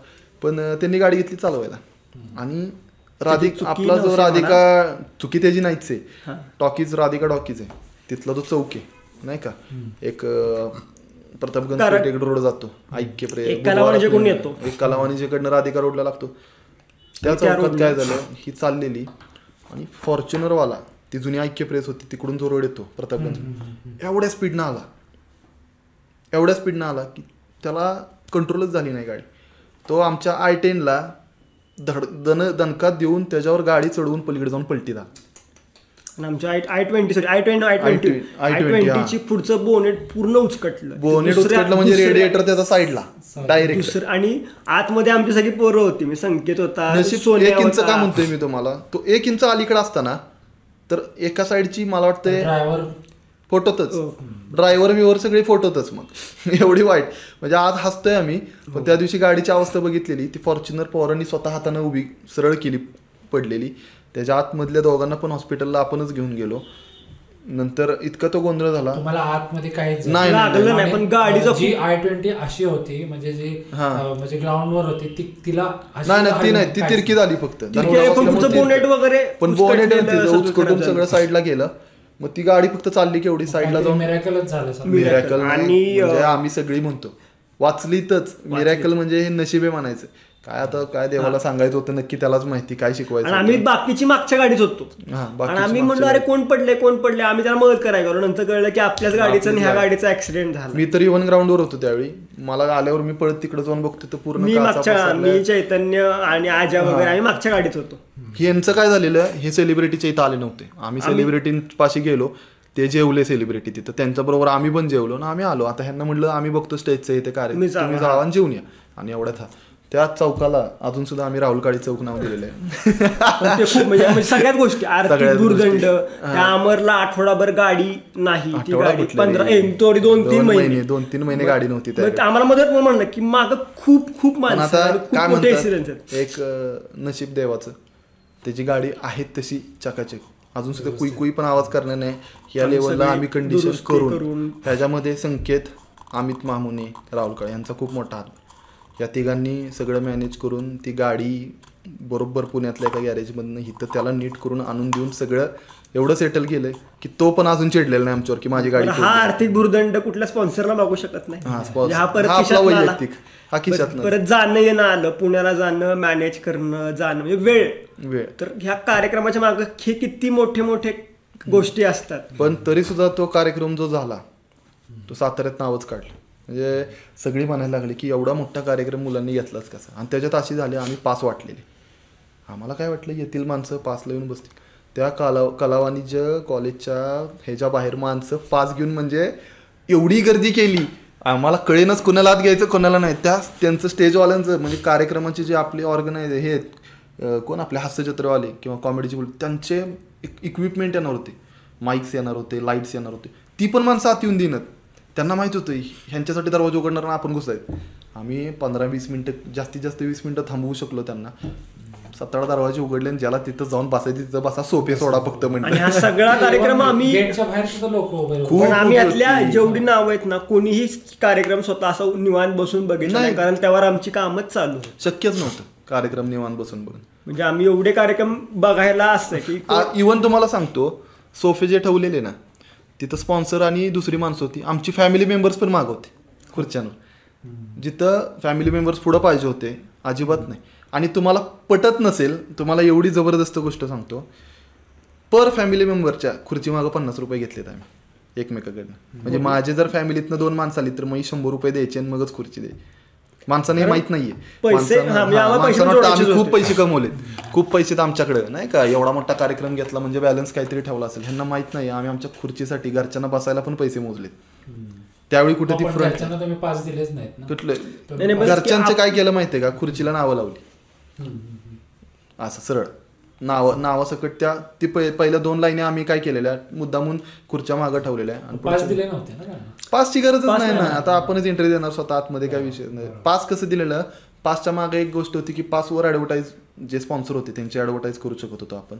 Speaker 3: पण त्यांनी गाडी घेतली चालवायला. आणि राधिक आपला जो राधिका चुकी त्याची नाहीच आहे. टॉकीज राधिका टॉकीज आहे. तिथला तो चौक आहे नाही का? एक प्रतापगंज पेठेकडे रोड जातो. ऐक्य
Speaker 2: एक येतो.
Speaker 3: एक कलावाणीच्याकडनं राधिका रोडला लागतो. त्या चौकात. काय झालं? ही चाललेली आणि फॉर्च्युनर वाला ती जुनी ऐक्य प्रेस होती तिकडून जो रोड येतो प्रतापगंज एवढ्या स्पीडनं आला. एवढ्या स्पीडनं आला की त्याला कंट्रोलच झाली नाही गाडी. तो आमच्या आय टेनला धड दन दणकात देऊन त्याच्यावर गाडी चढवून पलीकडे जाऊन पलटी झाला
Speaker 2: आणि आमच्या I I twenty sorry I twenty I twenty.
Speaker 3: I20,
Speaker 2: I. ट्वेंटीची पुढचं बोनेट पूर्ण उचकटलं.
Speaker 3: बोनेट उचकटलं म्हणजे रेडिएटर त्याचा साईडला डायरेक्ट
Speaker 2: दुसरं आणि आतमध्ये आमची सगळी पोरं होती. मी संकेत होता
Speaker 3: एक इंच. का म्हणतोय मी तुम्हाला? तो एक इंच अलीकडे असताना तर एका साईडची मला वाटतंय
Speaker 1: ड्रायव्हर
Speaker 3: फोटोतच.
Speaker 2: हो.
Speaker 3: ड्रायव्हर बिवर सगळे फोटोतच मग. <laughs> एवढी वाईट. म्हणजे आज हसतोय आम्ही पण त्या दिवशी गाडीची अवस्था बघितलेली ती फॉर्च्युनर पॉवरांनी स्वतः हातानं उभी सरळ केली पडलेली. त्याच्या आतमधल्या दोघांना पण हॉस्पिटलला आपणच घेऊन गेलो. नंतर इतका तो गोंधळ झाला.
Speaker 1: तुम्हाला आतमध्ये काहीच
Speaker 3: नाही, नाही,
Speaker 2: लागलं नाही, पण गाडीचा
Speaker 1: जी आय ट्वेंटी अशी होती म्हणजे जी
Speaker 3: हा.
Speaker 1: म्हणजे ग्राउंडवर होती ती तिला
Speaker 3: नाही नाही ती नाही ती तिरकी झाली? फक्त.
Speaker 2: पण. बोनेट वगैरे
Speaker 3: पण बोनेट.
Speaker 2: सगळं
Speaker 3: साईडला गेलं. मग ती गाडी फक्त चालली केवढी साईडला जाऊन.
Speaker 1: मिरॅकलच झालं.
Speaker 3: मिरॅकल
Speaker 2: आणि,
Speaker 3: म्हणजे आम्ही सगळी म्हणतो. वाचलीतच. मिरॅकल म्हणजे हे नशिबे म्हणायचं. काय आता काय देवाला सांगायचं होतं नक्की त्यालाच माहिती काय शिकवायचं
Speaker 2: आम्ही. बाकीची मागच्या गाडीत होतो. आणि आम्ही म्हणलो अरे. कोण पडले कोण पडले आम्ही त्याला मदत करायला गेलो. नंतर कळलं की आपल्याच गाडीचं आणि ह्या गाडीचा ऍक्सिडेंट झाला.
Speaker 3: मी तर इव्हन ग्राउंडवर होतो त्यावेळी. मला आल्यावर मी पळत तिकडे जाऊन बघतो तर पूर्ण
Speaker 2: मी मागच्या. मी चैतन्य आणि आजा वगैरे आम्ही मागच्या गाडीत होतो.
Speaker 3: यांचं काय झालेलं हे सेलिब्रिटीच्या इथं आले नव्हते. आम्ही सेलिब्रिटी पाशी गेलो ते जेवले सेलिब्रिटी तिथं. त्यांच्याबरोबर आम्ही पण जेवलो ना आम्ही आलो. आता ह्यांना म्हणलं आम्ही बघतो स्टेजचं इथे कार्य
Speaker 2: तुम्ही जावा.
Speaker 3: जेवून या. आणि एवढ्यात हा. त्या चौकाला अजून सुद्धा आम्ही राहुल काळी चौक नाव दिलेलं आहे.
Speaker 2: खूप म्हणजे म्हणजे सगळ्याच गोष्टी <laughs> आर्थिक दुर्गंड
Speaker 3: गोष्टी.
Speaker 2: त्या अमरला आठवडाभर गाडी नाही ती गाडी? पंधरा थोडी दोन तीन महिने.
Speaker 3: दोन तीन महिने गाडी नव्हती
Speaker 2: आम्हाला मदत म्हणून म्हणलं की माग खूप खूप माणसं
Speaker 3: एक नशीब देवाचं. त्याची गाडी आहे तशी चकाचक. अजून सुद्धा कुई कुई पण आवाज करणार नाही. या लेवलला आम्ही कंडिशन करून. ह्याच्यामध्ये संकेत अमित मामुने राहुल काळे यांचा खूप मोठा हात. या तिघांनी सगळं मॅनेज करून ती गाडी बरोबर पुण्यातल्या एका गॅरेजमधनं इथं त्याला नीट करून आणून देऊन सगळं एवढं सेटल केलंय की तो पण अजून चिडलेला नाही आमच्यावर की माझी गाडी
Speaker 2: हा. आर्थिक भूर्दंड कुठल्या स्पॉन्सरला मागू शकत नाही.
Speaker 3: हा. वैयक्तिक.
Speaker 2: परत- परत जाणं येणं आलं. पुण्याला जाणं मॅनेज करणं जाणं. म्हणजे वेळ.
Speaker 3: वेळ.
Speaker 2: तर ह्या कार्यक्रमाच्या मागे हे किती मोठे मोठे गोष्टी असतात.
Speaker 3: पण तरी सुद्धा तो कार्यक्रम जो झाला तो साताऱ्यात नावच काढलं. म्हणजे सगळी म्हणायला लागली की एवढा मोठा कार्यक्रम मुलांनी घेतलाच कसा? आणि त्याच्यात अशी झाली आम्ही पास वाटलेले. आम्हाला काय वाटलं येतील माणसं पासला येऊन बसतील. त्या कला कलावाणिज्य कॉलेजच्या ह्याच्या बाहेर माणसं पास घेऊन म्हणजे एवढी गर्दी केली. आम्हाला कळेनच कोणाला आत घ्यायचं कोणाला नाही. त्या त्यांचं स्टेजवाल्यांचं म्हणजे कार्यक्रमाचे जे आपले ऑर्गनायझर हे आहेत, कोण आपले हास्यचित्रवाले किंवा कॉमेडीचे बोल त्यांचे इक्विपमेंट येणार होते. माईक्स येणार होते लाईट्स येणार होते. ती पण माणसं आत येऊन देणार त्यांना माहीत होतं ह्यांच्यासाठी दरवाजा उघडणार आणि आपण घुसायचं आम्ही पंधरा वीस मिनिटं जास्तीत जास्त वीस मिनिटं थांबवू शकलो त्यांना सतरा दरवाजे उघडले आणि ज्याला तिथं जाऊन बसायचं तिथं बसा सोपे सोडा फक्त
Speaker 2: आणि हा
Speaker 3: म्हणजे
Speaker 2: सगळा कार्यक्रम आम्ही.
Speaker 3: खूप
Speaker 2: पण आम्ही यातल्या. जेवढी नावं आहेत ना कोणीही कार्यक्रम स्वतः असं निवांत बसून बघितलं नाही. कारण त्यावर आमची कामच चालू.
Speaker 3: शक्यच नव्हतं कार्यक्रम निवांत बसून बघून
Speaker 2: म्हणजे आम्ही एवढे कार्यक्रम बघायला असतं की
Speaker 3: इवन तुम्हाला सांगतो सोफे जे ठेवलेले ना तिथं स्पॉन्सर आणि दुसरी माणसं होती. आमची फॅमिली मेंबर्स पण माग होते खुर्च्यांवर. जिथं फॅमिली मेंबर्स पुढं पाहिजे होते अजिबात नाही. आणि तुम्हाला पटत नसेल तुम्हाला एवढी जबरदस्त गोष्ट सांगतो पर फॅमिली मेंबरच्या खुर्ची मागं पन्नास रुपये घेतलेत आम्ही एकमेकाकडनं. म्हणजे माझे जर फॅमिलीतनं दोन माणसं आली तर मग शंभर रुपये द्यायचे आणि मगच खुर्ची द्यायची. माणसाने हे माहीत नाहीये.
Speaker 2: हा, म्हणजे
Speaker 3: हा, आम्ही खूप. पैसे कमवलेत. खूप पैसे आहेत आमच्याकडे नाही का? एवढा मोठा कार्यक्रम घेतला म्हणजे बॅलन्स काहीतरी ठेवला असेल. ह्यांना माहीत नाही आम्ही आमच्या खुर्चीसाठी घरच्यांना बसायला पण पैसे मोजलेत. त्यावेळी कुठे ती
Speaker 1: पण
Speaker 3: फ्रंट
Speaker 1: घरच्यांना तुम्ही पास दिलेच नाहीत ना.
Speaker 3: कुठले? घरच्यांचे काय केलं माहितीये का? खुर्चीला नावं लावली. असं सरळ. नाव नावासकट त्या ती पहि- पहिल्या दोन लाईनी आम्ही काय केलेल्या मुद्दामून खुर्च्या मागं ठेवलेल्या. आणि
Speaker 1: हम्म. पास
Speaker 3: पुढच्या-
Speaker 1: दिले नव्हते ना का?
Speaker 3: पासची गरजच नाही ना. आता आपणच इंटरव्ह्यू देणार स्वतः आतमध्ये काय विषय नाही. पास कसं दिलेलं? पासच्या मागे एक गोष्ट होती की पासवर ॲडव्हर्टाईज जे स्पॉन्सर होते त्यांची ॲडव्हर्टाईज करू शकत होतो आपण.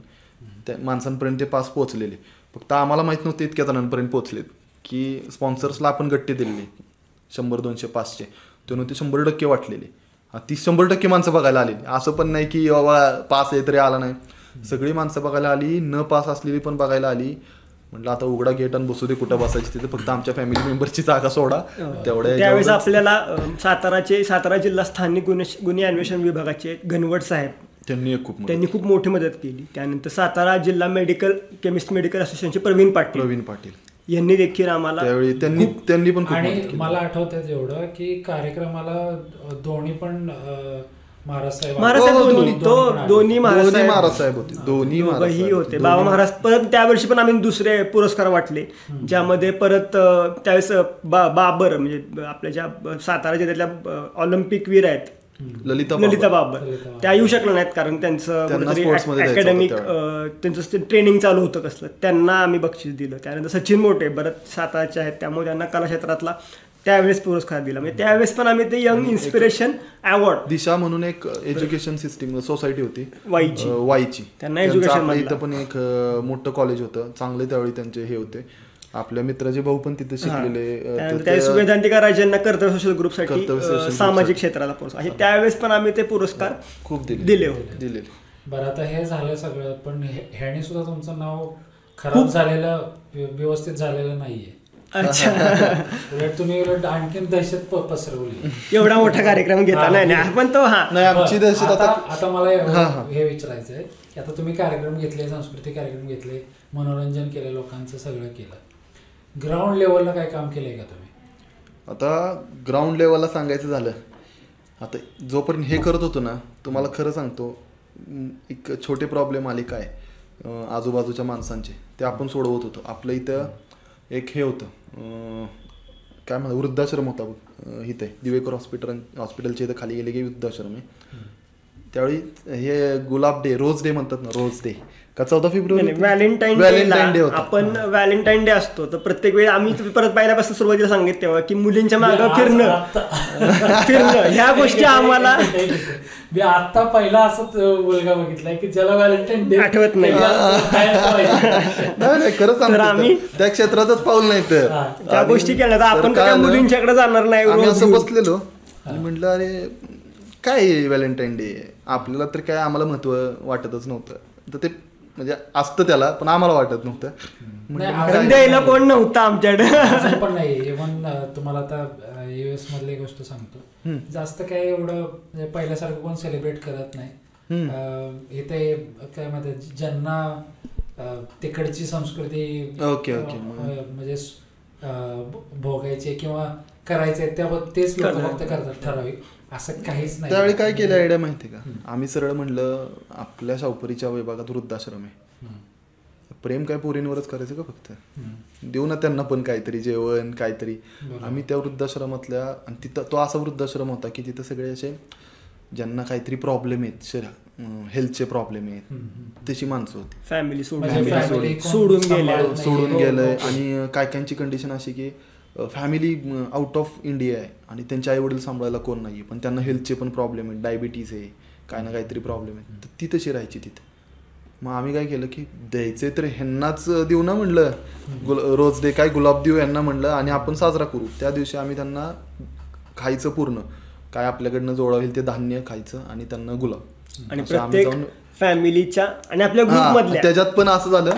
Speaker 3: त्या माणसांपर्यंत ते पास पोहोचलेले. फक्त आम्हाला माहीत नव्हते इतक्या जणांपर्यंत पोहोचलेत की स्पॉन्सर्सला आपण गट्टी दिलेली. शंभर दोनशे पाचशे. त्यानं ते शंभर टक्के वाटलेले. ती शंभर टक्के माणसं बघायला आली असं पण नाही की बाबा पास आहे तरी आला नाही. सगळी माणसं बघायला आली न पास असलेली पण बघायला आली. म्हटलं आता उघडा गेट आणि बसू दे कुठं बसायची तिथे. फक्त आमच्या फॅमिली मेंबरची जागा सोडा. तेवढ्या
Speaker 2: त्यावेळेस आपल्याला साताराचे सातारा जिल्हा स्थानिक गुन्हे गुन्हे अन्वेषण विभागाचे घनवट साहेब
Speaker 3: त्यांनी खूप
Speaker 2: त्यांनी खूप मोठी मदत केली. त्यानंतर सातारा जिल्हा मेडिकल केमिस्ट मेडिकल असोसिएशनचे प्रवीण पाटील.
Speaker 3: प्रवीण पाटील.
Speaker 2: यांनी देखील आम्हाला
Speaker 3: त्यावेळी त्यांनी त्यांनी पण खूप
Speaker 1: आणि. मला आठवतं एवढं की कार्यक्रमाला दोन्ही पण
Speaker 2: महाराज
Speaker 3: हो, दोन्ही-
Speaker 2: तो महाराज
Speaker 3: होते. दोन्ही
Speaker 2: बाबा महाराज परत त्यावर्षी पण आम्ही दुसरे पुरस्कार वाटले ज्यामध्ये परत त्यावेळेस बाबर म्हणजे आपल्या ज्या सातारा जिल्ह्यातल्या ऑलिम्पिक वीर आहेत
Speaker 3: ललिता
Speaker 2: ललिता
Speaker 3: बाबर.
Speaker 2: त्या येऊ शकल्या नाहीत कारण त्यांचं अकॅडमिक. त्यांचं ट्रेनिंग चालू होतं कसलं. त्यांना आम्ही बक्षीस दिलं. त्यानंतर सचिन मोठे बरं साताराचे आहेत. त्यामुळे त्यांना कला क्षेत्रातला त्यावेळेस पुरस्कार दिला. म्हणजे त्यावेळेस पण आम्ही ते यंग इन्स्पिरेशन अवॉर्ड
Speaker 3: दिशा म्हणून एक एज्युकेशन सिस्टीम सोसायटी होती.
Speaker 2: वाईची.
Speaker 3: अं, वाईची.
Speaker 2: त्यांना मधलं.
Speaker 3: इथं पण एक मोठं कॉलेज होतं. चांगले त्यावेळी त्यांचे हे होते. आपल्या मित्राचे भाऊ पण तिथे शिकलेले
Speaker 2: वेदांतिका राजांना कर्तव्य सोशल ग्रुपसाठी सामाजिक. क्षेत्राला पुरस्कार. हे. त्यावेळेस पण आम्ही ते पुरस्कार
Speaker 3: खूप दिले.
Speaker 2: दिले होते.
Speaker 3: दिलेले.
Speaker 1: बरं आता हे झालं सगळं पण ह्याने सुद्धा तुमचं नाव खराब झालेलं व्य- व्यवस्थित झालेलं नाहीये.
Speaker 2: अच्छा. <laughs>
Speaker 1: तुम्ही आणखीन दहशत पसरवली.
Speaker 2: एवढा मोठा कार्यक्रम घेता.
Speaker 1: हा,
Speaker 2: नाही नाही पण तो हा.
Speaker 3: नाही आमची दहशत
Speaker 1: आता
Speaker 3: आता
Speaker 1: मला
Speaker 3: हा,
Speaker 1: विचारायचं आहे की आता तुम्ही कार्यक्रम घेतले सांस्कृतिक कार्यक्रम घेतले मनोरंजन केलं लोकांचं सगळं केलं. ग्राउंड लेवलला काय काम केलंय का तुम्ही?
Speaker 3: आता ग्राउंड लेवलला सांगायचं झालं आता जोपर्यंत हे करत होतो ना तुम्हाला खरं सांगतो एक छोटे प्रॉब्लेम आले काय आजूबाजूच्या माणसांचे ते आपण सोडवत होतो. आपलं इथं एक हे होतं काय म्हणतात वृद्धाश्रम होता इथे दिवेकर हॉस्पिटल हॉस्पिटलच्या इथं खाली गेले की वृद्धाश्रम आहे. त्यावेळी हे गुलाब डे रोज डे म्हणतात ना रोज डे. का चौदा फेब्रुवारी
Speaker 2: व्हॅलेंटाईन
Speaker 3: व्हॅलेंटाईन डे
Speaker 2: आपण व्हॅलेंटाईन डे असतो तर प्रत्येक वेळी आम्ही परत पहिल्यापासून सुरुवातीला सांगितलं तेव्हा की मुलींच्या मागं फिरणं <laughs> फिरणं ह्या गोष्टी आम्हाला
Speaker 1: मी आता पहिला असंच मुलगा बघितलाय की ज्याला व्हॅलेंटाईन डे
Speaker 2: आठवत नाही. <laughs>
Speaker 3: नाही नाही खरं
Speaker 2: तर
Speaker 3: सांगतो
Speaker 2: आम्ही-.
Speaker 3: त्या क्षेत्रातच पाऊल नाही तर.
Speaker 2: त्या गोष्टी केल्या तर आपण
Speaker 3: काय
Speaker 2: त्या? मुलींच्याकडे जाणार नाही
Speaker 3: असं. बसलेलो आणि म्हटलं अरे काय व्हॅलेंटाईन डे आपल्याला तर काय आम्हाला महत्त्व वाटतच नव्हतं तर ते म्हणजे असतं त्याला पण आम्हाला वाटत नव्हतं?
Speaker 2: पण द्यायला कोण नव्हतं आमच्याकडे.
Speaker 1: पण नाही. इव्हन तुम्हाला आता युएस मधली गोष्ट सांगतो. जास्त काय एवढं म्हणजे पहिल्यासारखं कोण सेलिब्रेट करत नाही. इथे काय म्हणतात ज्यांना तिकडची संस्कृती
Speaker 3: ओके, ओके.
Speaker 1: म्हणजे भोगायची किंवा करायचे त्या तेच लोक. फक्त करतात ठराविक. असं काहीच नाही
Speaker 3: त्यावेळी काय केलं आयडिया माहिती का आम्ही सरळ म्हणलं आपल्या शावपरीच्या विभागात वृद्धाश्रम आहे. प्रेम काय पोरींवरच करायचं का फक्त. देऊ ना त्यांना पण काहीतरी जेवण काहीतरी. आम्ही त्या वृद्धाश्रमातल्या आणि तिथं तो असा वृद्धाश्रम होता की तिथं सगळे असे ज्यांना काहीतरी प्रॉब्लेम आहेत शरीर हेल्थचे प्रॉब्लेम आहेत. तशी माणसं होती
Speaker 2: फॅमिली सोडून
Speaker 1: म्हणजे
Speaker 3: सोडून-
Speaker 2: गेले.
Speaker 3: सोडून
Speaker 1: हो,
Speaker 3: गेलंय
Speaker 1: हो.
Speaker 3: आणि काय कायची कंडिशन अशी की फॅमिली आउट ऑफ इंडिया आहे. आणि त्यांचे आई वडील सांभाळायला कोण नाही पण त्यांना हेल्थचे पण प्रॉब्लेम आहेत. डायबिटीज आहे. काय ना काहीतरी प्रॉब्लेम आहे तर ती तशी राहायची तिथे. मग आम्ही काय केलं की द्यायचे तर ह्यांनाच देऊ ना म्हणलं. गुल रोज डे काय गुलाब देऊ यांना म्हणलं. आणि आपण साजरा करू. त्या दिवशी आम्ही त्यांना खायचं पूर्ण. काय आपल्याकडनं जोडा होईल ते धान्य खायचं आणि त्यांना गुलाब.
Speaker 2: आणि फॅमिलीच्या आणि आपल्या
Speaker 3: त्याच्यात पण असं झालं.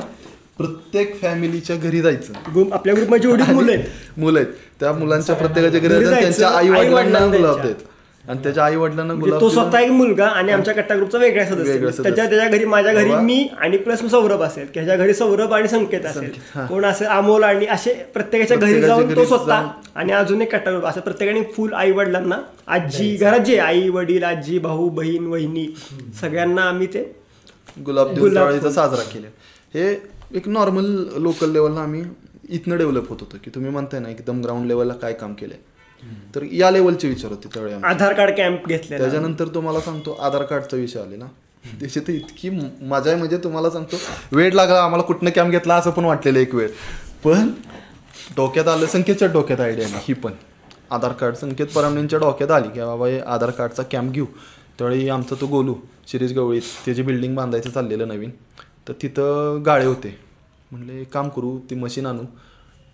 Speaker 3: प्रत्येक फॅमिलीच्या घरी जायचं
Speaker 2: आपल्या ग्रुपमध्ये जेवढी मुलं आहेत
Speaker 3: मुलं आहेत त्या मुलांच्या प्रत्येकाच्या घरी जायचं, त्यांच्या आई वडिलांना गुलाब. देत आणि त्याच्या आई वडिलांना
Speaker 2: म्हणजे
Speaker 3: गुलाब
Speaker 2: तो. स्वतः एक मुलगा आणि आमच्या कट्टा ग्रुपचा वेगळा सदस्य. त्याच्या त्याच्या घरी माझ्या घरी. मी आणि प्लस सौरभ असेल की ह्याच्या घरी सौरभ आणि संकेत असेल. कोण असेल अमोल आणि असे प्रत्येकाच्या घरी जाऊन तो स्वतः. आणि अजून एक कट्टा ग्रुप असं प्रत्येकाने फुल आई वडिलांना आजी घरात जे आई वडील आजी भाऊ बहीण वहिनी सगळ्यांना आम्ही ते
Speaker 3: गुलाब
Speaker 2: गुलाब.
Speaker 3: साजरा केला हे एक नॉर्मल लोकल लेवलला आम्ही इथनं डेव्हलप होत होतो की तुम्ही म्हणताय ना एकदम ग्राउंड लेवलला काय काम केलंय. तर या लेवलचे विचार होते त्यावेळी.
Speaker 2: आधार कार्ड कॅम्प घेतलेला
Speaker 3: त्याच्यानंतर तुम्हाला सांगतो आधार कार्डचा विषय आले ना. त्याची तर इतकी मजा आहे म्हणजे तुम्हाला सांगतो वेळ लागला आम्हाला कुठनं कॅम्प घेतला असं पण वाटलेलं एक वेळ. पण डोक्यात आलं संकेतच्या डोक्यात आयडिया नाही ही पण. आधार कार्ड संकेत परामणींच्या डोक्यात आली की बाबा हे आधार कार्डचा कॅम्प घेऊ. त्यावेळी आमचा तो गोलू शिरीष गवळीत त्याची बिल्डिंग बांधायचं चाललेलं नवीन. तर तिथं गाळे होते. म्हणले एक काम करू ती मशीन आणू.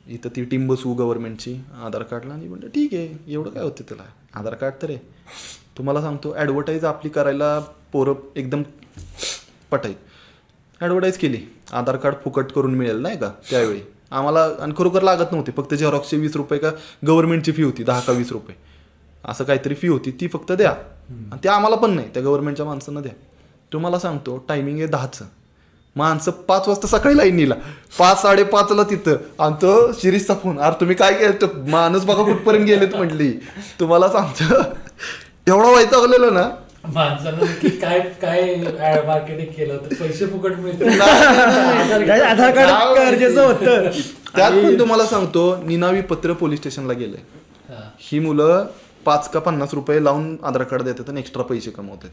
Speaker 3: इथं ती टीम बसवू गव्हर्नमेंटची आधार कार्डला. आणि म्हणलं ठीक आहे एवढं काय होतं त्याला? आधार कार्ड तर आहे. तुम्हाला सांगतो ॲडव्हर्टाईज आपली करायला पोरं एकदम पटाई ॲडव्हर्टाईज केली. आधार कार्ड फुकट करून मिळेल नाही का त्यावेळी. आम्हाला आणि खरोखर लागत नव्हते. फक्त झेरॉक्सचे वीस रुपये का गव्हर्नमेंटची फी होती दहा का वीस रुपये. असं काहीतरी फी होती ती फक्त द्या. आणि ते आम्हाला पण नाही त्या गव्हर्नमेंटच्या माणसांना द्या. तुम्हाला सांगतो टायमिंग आहे दहाचं. माणसं पाच वाजता सकाळी लाईनीला पाच साडेपाचला तिथं. आणि तो शिरीषचा फोन अरे तुम्ही काय केलं? तो माणूस बघा कुठपर्यंत गेलेत म्हटली. तुम्हाला सांगतो. एवढा वैतागलेलो ना.
Speaker 1: माणसानं काय काय मार्केटिंग केलं तर पैसे फुकट
Speaker 2: आधार कार्ड गरजेचं होतं.
Speaker 3: त्यात पण तुम्हाला सांगतो निनावी पत्र पोलीस स्टेशनला गेलंय.
Speaker 1: हा,
Speaker 3: मुलं पाच का पन्नास रुपये लावून आधार कार्ड देतात आणि एक्स्ट्रा पैसे कमवतात.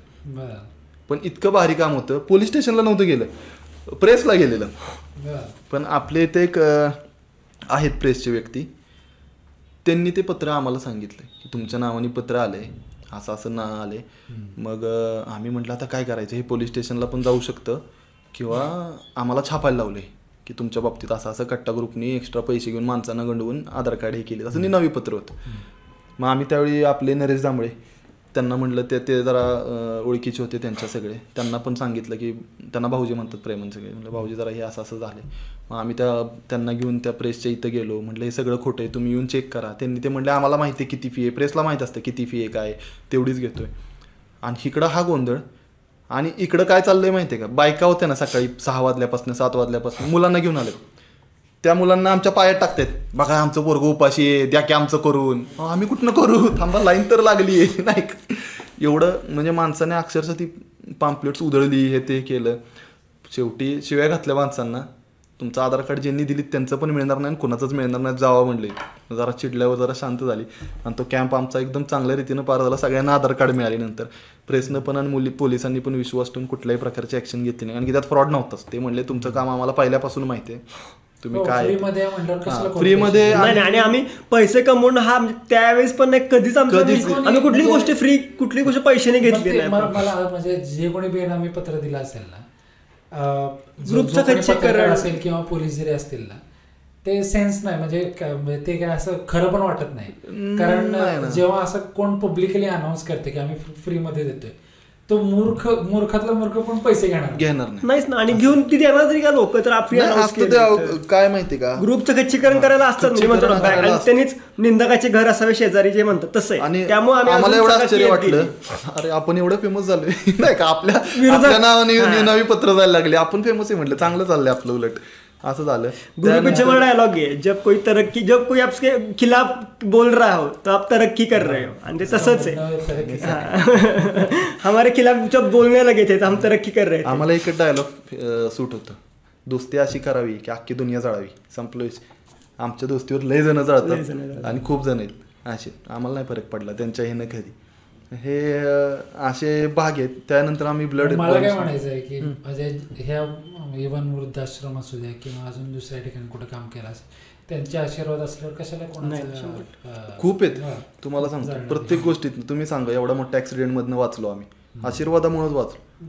Speaker 3: पण इतकं भारी काम होतं पोलीस स्टेशनला नव्हतं गेलं. प्रेसला गेलेलं. पण आपले इथे एक आहेत प्रेसचे व्यक्ती. त्यांनी ते पत्र आम्हाला सांगितलं की तुमच्या नावाने पत्र आले असं असं ना आले मग आम्ही म्हटलं आता काय करायचं? हे पोलीस स्टेशनला पण जाऊ शकतं. किंवा आम्हाला छापायला लावले की तुमच्या बाबतीत असं असं कट्टा ग्रुपनी एक्स्ट्रा पैसे घेऊन माणसांना गंडवून आधार कार्ड हे केले असं निनावी पत्र होतं. मग आम्ही त्यावेळी आपले नरेश जांभळे त्यांना म्हटलं ते ते जरा ओळखीचे होते त्यांच्या सगळे. त्यांना पण सांगितलं की त्यांना भाऊजी म्हणतात प्रेमन सगळे. म्हटलं भाऊजी जरा हे असं असं झाले. मग आम्ही त्या त्यांना घेऊन त्या प्रेसच्या इथं गेलो. म्हटलं हे सगळं खोटं आहे तुम्ही येऊन चेक करा. त्यांनी ते म्हणले आम्हाला माहिती आहे किती फी आहे. प्रेसला माहीत असतं किती फी आहे काय तेवढीच घेतोय. आणि इकडं हा गोंधळ. आणि इकडं काय चाललंय माहिती आहे का? बायका होत्या ना सकाळी सहा वाजल्यापासून सात वाजल्यापासून मुलांना घेऊन आले त्या मुलांना आमच्या पायात टाकतात. बघा आमचं पोरग उपाशी आहे द्या की आमचं करून. आम्ही कुठनं करू? थांबा लाईन तर लागली. आहे <laughs> नाही. का? एवढं म्हणजे माणसाने अक्षरशः ती पाम्पलेट्स उधळली हे ते केलं. शेवटी शिव्या घातल्या माणसांना. तुमचं आधार कार्ड ज्यांनी दिली त्यांचं पण मिळणार नाही आणि कुणाचंच मिळणार नाही जावा म्हणले. जरा चिडल्यावर जरा शांत झाली. आणि तो कॅम्प आमचा एकदम चांगल्या रीतीनं पार झाला. सगळ्यांना आधार कार्ड मिळाले नंतर. प्रेसनं पण आणि मुली पोलिसांनी पण विश्वास ठेवून कुठल्याही प्रकारची ॲक्शन घेतली नाही. कारण की त्यात फ्रॉड नव्हताच. ते म्हणले तुमचं काम आम्हाला पहिल्यापासून माहिती आहे. तुम्ही काय
Speaker 1: फ्री मध्ये म्हणल्यावर कशाला खोटं
Speaker 3: फ्री मध्ये
Speaker 2: नाही नाही, आणि आम्ही पैसे कमवून हा त्यावेळेस पण नाही कधीच आमचं आम्ही- कुठली
Speaker 1: म्हणजे-
Speaker 2: गोष्ट फ्री कुठली गोष्ट पैशाने घेतली नाही.
Speaker 1: मला म्हणजे जे कोणी बेनामी पत्र दिलं असेल ना
Speaker 2: ग्रुपचं खच्चीकरण.
Speaker 1: पत्रकार असेल किंवा पोलीस जरी असतील ना ते सेन्स नाही. म्हणजे काय- म्हणजे ते काय असं खरं पण वाटत नाही. कारण. जेव्हा असं कोण पब्लिकली अनाऊन्स करते की आम्ही फ्री मध्ये देतोय तो मूर्ख मूर्खातला मूर्ख पण पैसे घेणार? नाही.
Speaker 3: घेणार नाही.
Speaker 2: नाहीच ना. आणि घेऊन ती देणार तरी का लोक? तर आपली
Speaker 3: काय माहिती का?
Speaker 2: ग्रुपचं खच्चीकरण करायला असतं म्हणजे म्हणतो ना,
Speaker 3: खच्चीकरण करायला
Speaker 2: आणि त्यांनीच निंदकाचे घर असावे शेजारी जे म्हणतात तसं आहे.
Speaker 3: आणि
Speaker 2: त्यामुळे आम्ही
Speaker 3: आम्हाला एवढं आश्चर्य वाटलं. अरे आपण एवढं फेमस झालोय <laughs> नाही का? आपल्या नावाने. नवी पत्र जायला लागले. आपण फेमस आहे म्हटलं. चांगलं चाललंय आपलं उलट. असं झालं.
Speaker 2: गुरु पीछे में डायलॉग है जब कोई तरक्की जब कोई आपके खिलाफ बोल रहा हो तो आप तरक्की कर रहे हो. आणि ते तसंच आहे.
Speaker 1: तरक्की-. <laughs>
Speaker 2: हमारे खिलाफ जब बोलने लगे थे तो हम तरक्की कर रहे थे.
Speaker 3: आम्हाला एक डायलॉग सूट होतं. दोस्ती अशी करावी की अख्खी दुनिया जळावी. संपलो. आमच्या दोस्तीवर लय जण जळतात. आणि खूप जण आहेत. असे. आम्हाला नाही फरक पडला. त्यांच्या हे कधी. हे असे भाग आहेत. त्यानंतर आम्ही ब्लड
Speaker 1: मला काय म्हणायचं आहे की म्हणजे ह्या इव्हन वृद्धाश्रम असू द्या किंवा अजून दुसऱ्या ठिकाणी कुठं काम केलं असेल त्यांचे आशीर्वाद असल्यावर कशाला कोणाचं अं,
Speaker 3: खूप आहेत. तुम्हाला सांगतो. प्रत्येक गोष्टीत तुम्ही सांगा एवढा मोठ्या ऍक्सिडेंट मधनं वाचलो आम्ही. आशीर्वादामुळेच वाचलो.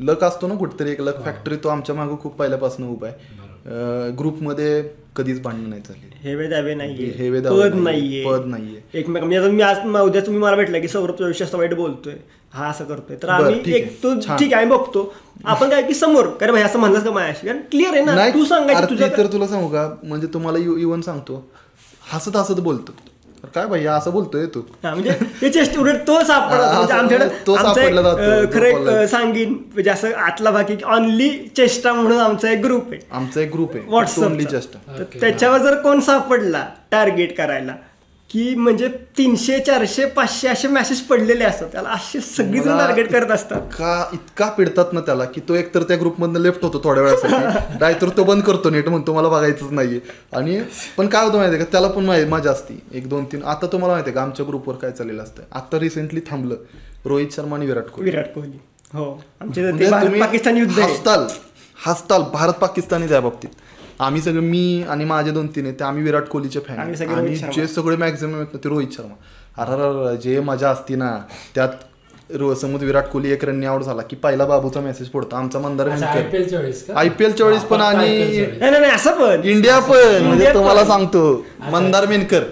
Speaker 3: लक असतो ना कुठेतरी एक लक फॅक्टरी तो आमच्या मागं खूप पहिल्यापासून उभा आहे. ग्रुपमध्ये कधीच भांडणं नाही झाली.
Speaker 2: हेवे दावे नाहीये.
Speaker 3: हेवे दावे
Speaker 2: पद
Speaker 3: नाहीये, पद नाहीये.
Speaker 2: एकमेक म्हणजे मी आज म- उद्या तुम्ही मला भेटला की सौरभ चोवीस असं वाईट बोलतोय. हा असं करतोय. तर आम्ही
Speaker 3: ठीक
Speaker 2: एक
Speaker 3: आहे.
Speaker 2: तो. ठीक आहे बघतो. आपण काय की समोर. कारण भाई असं म्हणलंस का माझ्याशी? कारण क्लिअर आहे ना. तू सांगायचं तुझ्या
Speaker 3: तर तुला सांगू का? म्हणजे तुम्हाला इवन सांगतो. हसत हसत बोलतो. काय भैया असं बोलतोय तू.
Speaker 2: म्हणजे ते चेस्ट उलट तो सापडला म्हणजे आमच्याकडे खरं सांगीन म्हणजे असं आतला बाकी ऑनली चेष्टा म्हणून आमचा एक ग्रुप आहे.
Speaker 3: आमचा एक ग्रुप आहे.
Speaker 2: तर
Speaker 1: Okay.
Speaker 2: त्याच्यावर जर कोण सापडला टार्गेट करायला की म्हणजे तीनशे चारशे पाचशे असे मेसेज पडलेले असतात. त्याला असे सगळीजण टार्गेट करत असतात.
Speaker 3: का इतका पिडतात ना त्याला की तो एकतर त्या ग्रुपमधनं लेफ्ट होतो थोड्या वेळासाठी. <laughs> नाहीतर तो बंद करतो नेट म्हणतो मला बघायचंच नाहीये. आणि पण काय होतं माहितीये का त्याला पण माहिती मजा असती. एक दोन तीन. आता तुम्हाला माहितीये का आमच्या ग्रुपवर काय चाललेलं असतं. आता रिसेंटली थांबलं. रोहित शर्मा आणि विराट कोहली.
Speaker 2: विराट कोहली. हो. आमचे
Speaker 3: म्हणजे
Speaker 2: पाकिस्तान युद्ध
Speaker 3: हसताल. हसताल. भारत पाकिस्तानी त्या बाबतीत. आम्ही सगळे मी आणि माझे दोन तीन आहेत ते आम्ही विराट कोहलीचे फॅन
Speaker 2: आम्ही सगळे
Speaker 3: आणि. जे सगळे मॅक्झिमम आहेत ना ते रोहित शर्मा. अरे जे मजा असती ना त्यात रो- समज विराट कोहली एक रननी आउट झाला की पहिला बाबूचा मेसेज पडतो. आमचा मंदार
Speaker 1: आयपीएल वेळेस
Speaker 3: पण आणि-
Speaker 2: असं पण.
Speaker 3: इंडिया पण म्हणजे तुम्हाला. सांगतो. मंदार मेनकर.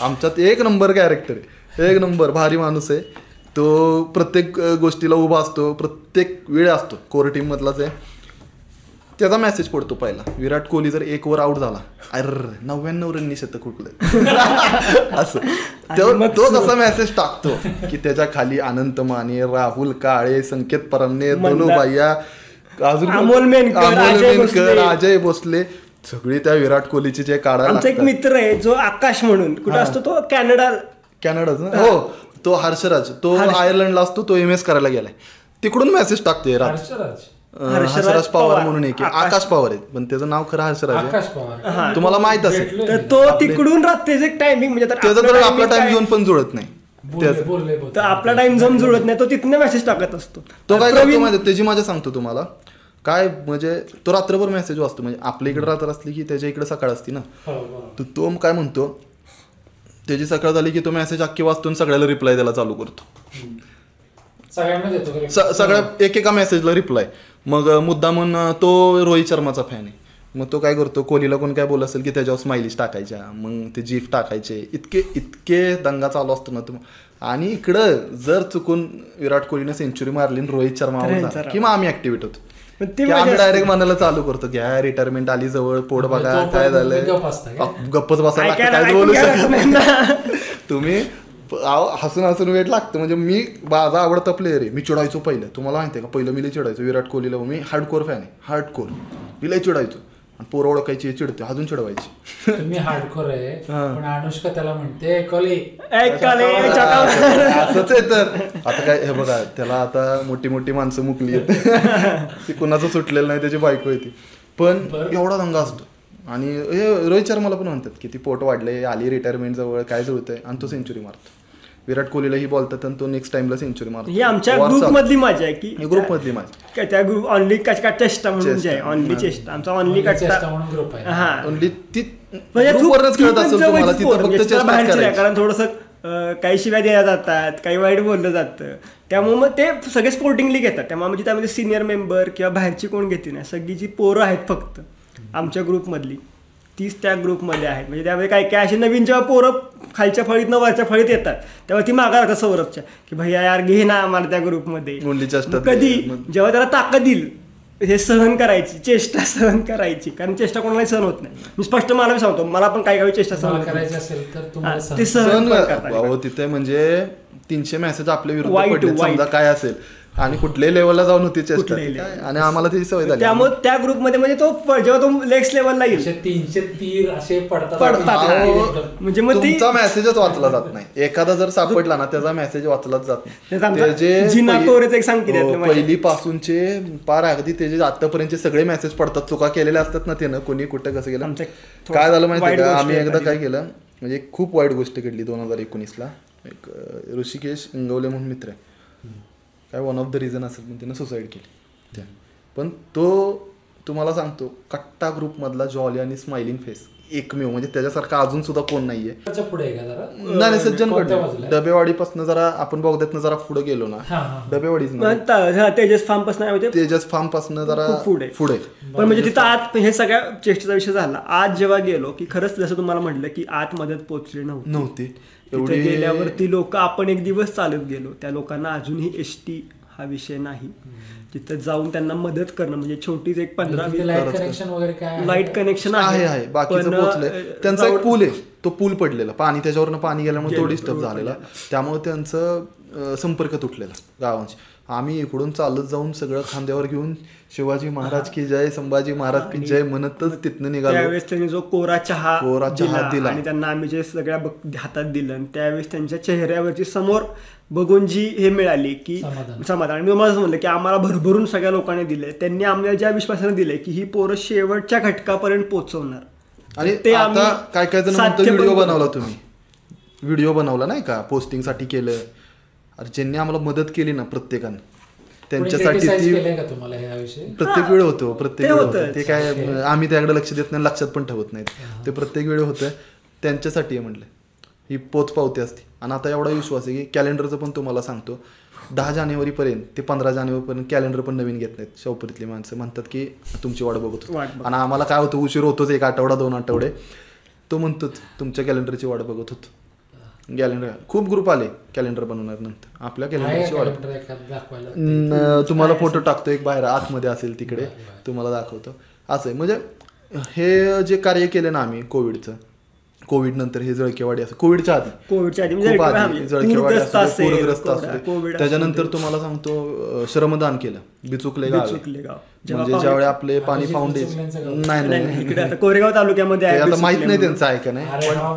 Speaker 3: आमच्यात एक नंबर कॅरेक्टर एक नंबर भारी माणूस आहे. तो प्रत्येक गोष्टीला उभा असतो. प्रत्येक वेळ असतो. कोर टीम मधलाच आहे. त्याचा मेसेज पडतो पहिला. विराट कोहली जर एक ओव्हर आउट झाला अर नव्याण्णव रननी शतक हुकलं. <laughs> असं. तो
Speaker 2: मग
Speaker 3: तो जसा मेसेज टाकतो की त्याच्याखाली अनंत माने राहुल काळे संकेत परमने दोनू. भैया अजून
Speaker 2: अमोल मेनकर, अजय भोसले.
Speaker 3: सगळी त्या विराट कोहलीची जे
Speaker 2: आमचा एक. मित्र आहे जो आकाश म्हणून. कुठे असतो तो? कॅनडा.
Speaker 3: कॅनडाच ना? हो. तो हर्षराज. तो आयर्लंडला असतो तो एम एस करायला गेलाय. तिकडून मेसेज टाकतोय
Speaker 1: हर्षराज?
Speaker 3: अं,
Speaker 2: हर्षराज
Speaker 3: पवार. म्हणून एक आहे.
Speaker 2: आकाश-
Speaker 3: पवार आहे पण त्याचं नाव खरं हर्षराज आहे.
Speaker 1: आकाश पवार.
Speaker 3: तुम्हाला माहीत असेल.
Speaker 2: तर. तो तिकडून राहते जे टायमिंग म्हणजे आता
Speaker 3: त्याचा
Speaker 2: आपला
Speaker 3: तर आपला
Speaker 2: timing
Speaker 3: टाइम
Speaker 2: काय-
Speaker 3: झोन पण जुळत नाही.
Speaker 1: बोलले
Speaker 3: त्याचं-
Speaker 1: बोलले बोलले.
Speaker 2: तर आपला टाइम झोन जुळत नाही तो तिथनं मेसेज टाकत असतो.
Speaker 3: तो काय करतो
Speaker 2: प्रवीण-
Speaker 3: माहिती त्याची मजा सांगतो तुम्हाला. काय म्हणजे तो रात्रभर मेसेज वाचतो. म्हणजे आपल्या इकडे रात्र असली की त्याच्या इकडे सकाळ असती ना.
Speaker 1: हो, बरोबर.
Speaker 3: तर तो काय म्हणतो? त्याची सकाळ झाली की तो मेसेज अख्खी वाचतो सगळ्याला रिप्लाय द्यायला चालू करतो.
Speaker 1: सगळ्यांना देतो का रे?
Speaker 3: स- सगळ्या एकेका मेसेजला रिप्लाय मग मुद्दा म्हणून तो रोहित शर्माचा फॅन आहे. मग तो काय करतो कोहलीला कोण काय बोलत असेल की त्याच्यावर स्माइलीज टाकायच्या मग ते जीफ टाकायचे. इतके इतके दंगा चालू असतो ना तो. आणि इकडं जर चुकून विराट कोहलीने सेंचुरी मारली रोहित शर्मा out
Speaker 2: त्यांचा
Speaker 3: झाला, की मग आम्ही ऍक्टिव्हिट होतो. आम्ही डायरेक्ट. म्हणायला चालू करतो घ्या रिटायरमेंट आली जवळ पोट बघा काय? अ, गप्पच बसायला काय बोलू शकत
Speaker 2: नाही. <laughs>
Speaker 3: तुम्ही हसून हसून वेट लागतं. म्हणजे मी माझा आवडता प्लेअर आहे. मी चिडायचो पहिलं. तुम्हाला माहिती आहे का? पहिलं मी लई चिडायचो. विराट कोहलीला मी हार्डकोर फॅन आहे. हार्डकोर मी लई चिडायचो. आणि पोरं ओळखायची चिडते. अजून चिडवायची. <laughs>
Speaker 1: तुम्ही हार्डकोर आहे. पण अनुष्का त्याला म्हणते <laughs>
Speaker 3: असंच आहे तर. आता काय हे बघा त्याला आता मोठी मोठी माणसं मुकली आहेत. <laughs> ती कुणाचं सुटलेलं नाही त्याची बायको येते पण. एवढा दंगा असतो. आणि हे रोहित शर्माला पण म्हणतात की ती पोट वाढले आली रिटायरमेंट जवळ काय जुळतंय आणि तो सेंचुरी मारतो. विराट कोहलीलाही बोलतात आणि तो नेक्स्ट टाइमला सेंचुरी मारतो.
Speaker 2: ही आमच्या
Speaker 3: War
Speaker 2: ग्रुप
Speaker 3: चालू.
Speaker 2: मधली मजा आहे की
Speaker 3: ही ग्रुप मधली माझी
Speaker 2: काय त्या ग्रुप ऑनली का चेष्टा म्हणून
Speaker 3: चेष्टा.
Speaker 2: ऑनली. चेष्टा. आमचा ऑनली
Speaker 1: चेष्टा
Speaker 2: कट्टा.
Speaker 1: म्हणून ग्रुप आहे.
Speaker 2: हा.
Speaker 3: ओनली ती
Speaker 2: म्हणजे
Speaker 3: वरच
Speaker 2: ती
Speaker 3: कळत
Speaker 2: पण
Speaker 3: असेल तुम्हाला तिथं फक्त
Speaker 2: म्हणजे
Speaker 3: करायची.
Speaker 2: कारण थोडंसं काही शिव्या दिल्या जातात काही वाईट बोललं जातं. त्यामुळे मग ते सगळे स्पोर्टिंगली घेतात. त्यामुळे म्हणजे त्यामध्ये सिनियर मेंबर किंवा बाहेरची कोण घेते नाही. सगळी जी पोरं आहेत फक्त. आमच्या ग्रुपमधली. तीच त्या ग्रुपमध्ये आहेत म्हणजे त्यामध्ये काय काय असे नवीन जेव्हा पोरं खालच्या फळीतनं वरच्या फळीत येतात तेव्हा ती मागा राहतात सौरभच्या. की भैया यार घे ना आम्हाला त्या ग्रुपमध्ये. कधी जेव्हा त्याला ताकद येईल हे सहन करायची चेष्टा सहन करायची. कारण चेष्टा कोणालाही सहन होत नाही. मी स्पष्ट मला सांगतो मला पण काही काही चेष्टा सहन.
Speaker 1: करायचं असेल तर.
Speaker 2: ते सहन
Speaker 3: तिथे म्हणजे तीनशे मेसेज आपल्या विरुद्ध काय असेल. आणि कुठल्याही लेवलला जाऊन होती ती
Speaker 2: level.
Speaker 3: आणि आम्हाला त्याची सवय झाली.
Speaker 2: त्यामुळे त्या ग्रुपमध्ये म्हणजे तो जेव्हा तो नेक्स्ट लेवलला येईल.
Speaker 1: तीनशे तीर असे पडतात.
Speaker 2: म्हणजे मग ती
Speaker 3: तुमचा मेसेजच वाचला जात नाही. एखादा जर सापडला ना त्याचा मेसेज वाचलाच जात हो,
Speaker 2: माझ्या.
Speaker 3: पहिली पासूनचे पार अगदी त्याचे आतापर्यंतचे सगळे मेसेज पडतात चुका केलेल्या असतात ना त्यानं कोणी कुठं कसं केलं काय झालं माहिती आम्ही एकदा. काय केलं म्हणजे खूप वाईट गोष्ट घडली दोन हजार एकोणीसला. एक ऋषिकेश इंगवले म्हणून मित्र आहे. काय वन ऑफ द रिझन असेल पण त्यानं सुसाईड केली. पण तो तुम्हाला सांगतो कट्टा ग्रुप मधला जॉली आणि स्माइलिंग फेस एकमेव. म्हणजे त्याच्यासारखा अजून सुद्धा कोण नाहीये.
Speaker 1: त्याच्या पुढे आहे का जरा?
Speaker 3: नाही नाही सज्जन
Speaker 1: कोणत्या
Speaker 3: कडे
Speaker 1: बाजूला आहे?
Speaker 3: डबेवाडीपासून जरा आपण बघद्यातनं जरा पुढे गेलो ना. डबेवाडीच
Speaker 2: तेजस फार्मपासून आहे
Speaker 3: तेजस फार्मपासून जरा
Speaker 2: पुढे.
Speaker 3: पुढे.
Speaker 2: पण म्हणजे तिथं आत हे सगळ्या चेष्टेचा विषय झाला. आज जेव्हा गेलो की खरंच जसं तुम्हाला म्हटलं की आत मदत पोहोचली नव्हती.
Speaker 3: नव्हती.
Speaker 2: तिथे गेल्यावरती लोक आपण एक दिवस चालत गेलो. त्या लोकांना अजूनही एस टी हा विषय नाही. तिथं जाऊन त्यांना मदत करणं म्हणजे छोटीच एक पंधरा
Speaker 1: लाइट कनेक्शन वगैरे काय आहे?
Speaker 2: लाइट कनेक्शन
Speaker 3: आहे. आहे बाकीचं पोहोचलंय. त्यांचा एक पूल आहे. तो पूल पडलेला. पाणी त्याच्यावरनं पाणी गेल्यामुळे तो डिस्टर्ब झालेला. त्यामुळे त्यांचं संपर्क तुटलेला गावांशी. आम्ही इकडून चालत जाऊन सगळं खांद्यावर घेऊन शिवाजी महाराज की जय संभाजी महाराज की जय म्हणतच तिथनं निघालो.
Speaker 2: त्यावेळेस त्यांनी जो कोरा चहा
Speaker 3: कोरा चहा दिला.
Speaker 2: आणि त्यांना आम्ही जे सगळ्या हातात दिलं आणि त्यावेळेस त्यांच्या चेहऱ्यावरची समोर बघून जी हे मिळाली की
Speaker 1: समाधान.
Speaker 2: आणि मी मला असं म्हणलं की आम्हाला भरभरून सगळ्या लोकांनी दिले त्यांनी आम्हाला ज्या विश्वासाने दिले की ही पोरं शेवटच्या घटकापर्यंत पोहोचवणार.
Speaker 3: आणि
Speaker 2: ते
Speaker 3: आता
Speaker 2: आम्ही
Speaker 3: काय काय जण व्हिडिओ. बनवला तुम्ही. व्हिडिओ बनवला नाही का? पोस्टिंगसाठी केलं. अरे ज्यांनी आम्हाला मदत केली ना प्रत्येकानं त्यांच्यासाठी ती प्रत्येक वेळ होतो प्रत्येक
Speaker 2: ते
Speaker 3: वेळ. होतं. ते काय आम्ही त्याकडे लक्ष देत नाही लक्षात पण ठेवत नाहीत. ते प्रत्येक वेळ होतं त्यांच्यासाठी म्हटलं ही पोच पावती असते. आणि आता एवढा विश्वास आहे की कॅलेंडरचं पण तुम्हाला सांगतो. दहा जानेवारीपर्यंत ते पंधरा जानेवारीपर्यंत कॅलेंडर पण नवीन घेत नाहीत. शवपरीतली माणसं म्हणतात की तुमची वाट बघत होतो. आणि आम्हाला काय होतं उशीर होतोच एक आठवडा दोन आठवडे. तो म्हणतोच तुमच्या कॅलेंडरची वाट बघत होतो. कॅलेंडर खूप ग्रुप आले कॅलेंडर बनवणार नंतर. आपल्या कॅलेंडरची ऑर्डर तुम्हाला फोटो टाकतो एक बाहेर आतमध्ये असेल तिकडे तुम्हाला दाखवतो. असं आहे. म्हणजे हे जे कार्य केलं ना आम्ही कोविडचं कोविड नंतर हे जळकेवाडी असं कोविडच्या आधी.
Speaker 2: कोविडच्या आधी म्हणजे जळकेवाडी
Speaker 3: असू त्याच्यानंतर. तुम्हाला सांगतो श्रमदान केलं बिचुकले गाव. म्हणजे ज्यावेळी आपले पाणी फाउंडेशन. नाही
Speaker 2: नाही, कोरेगाव तालुक्यामध्ये
Speaker 3: आता माहीत नाही त्यांचं आहे का नाही.
Speaker 2: आम्ही आहोत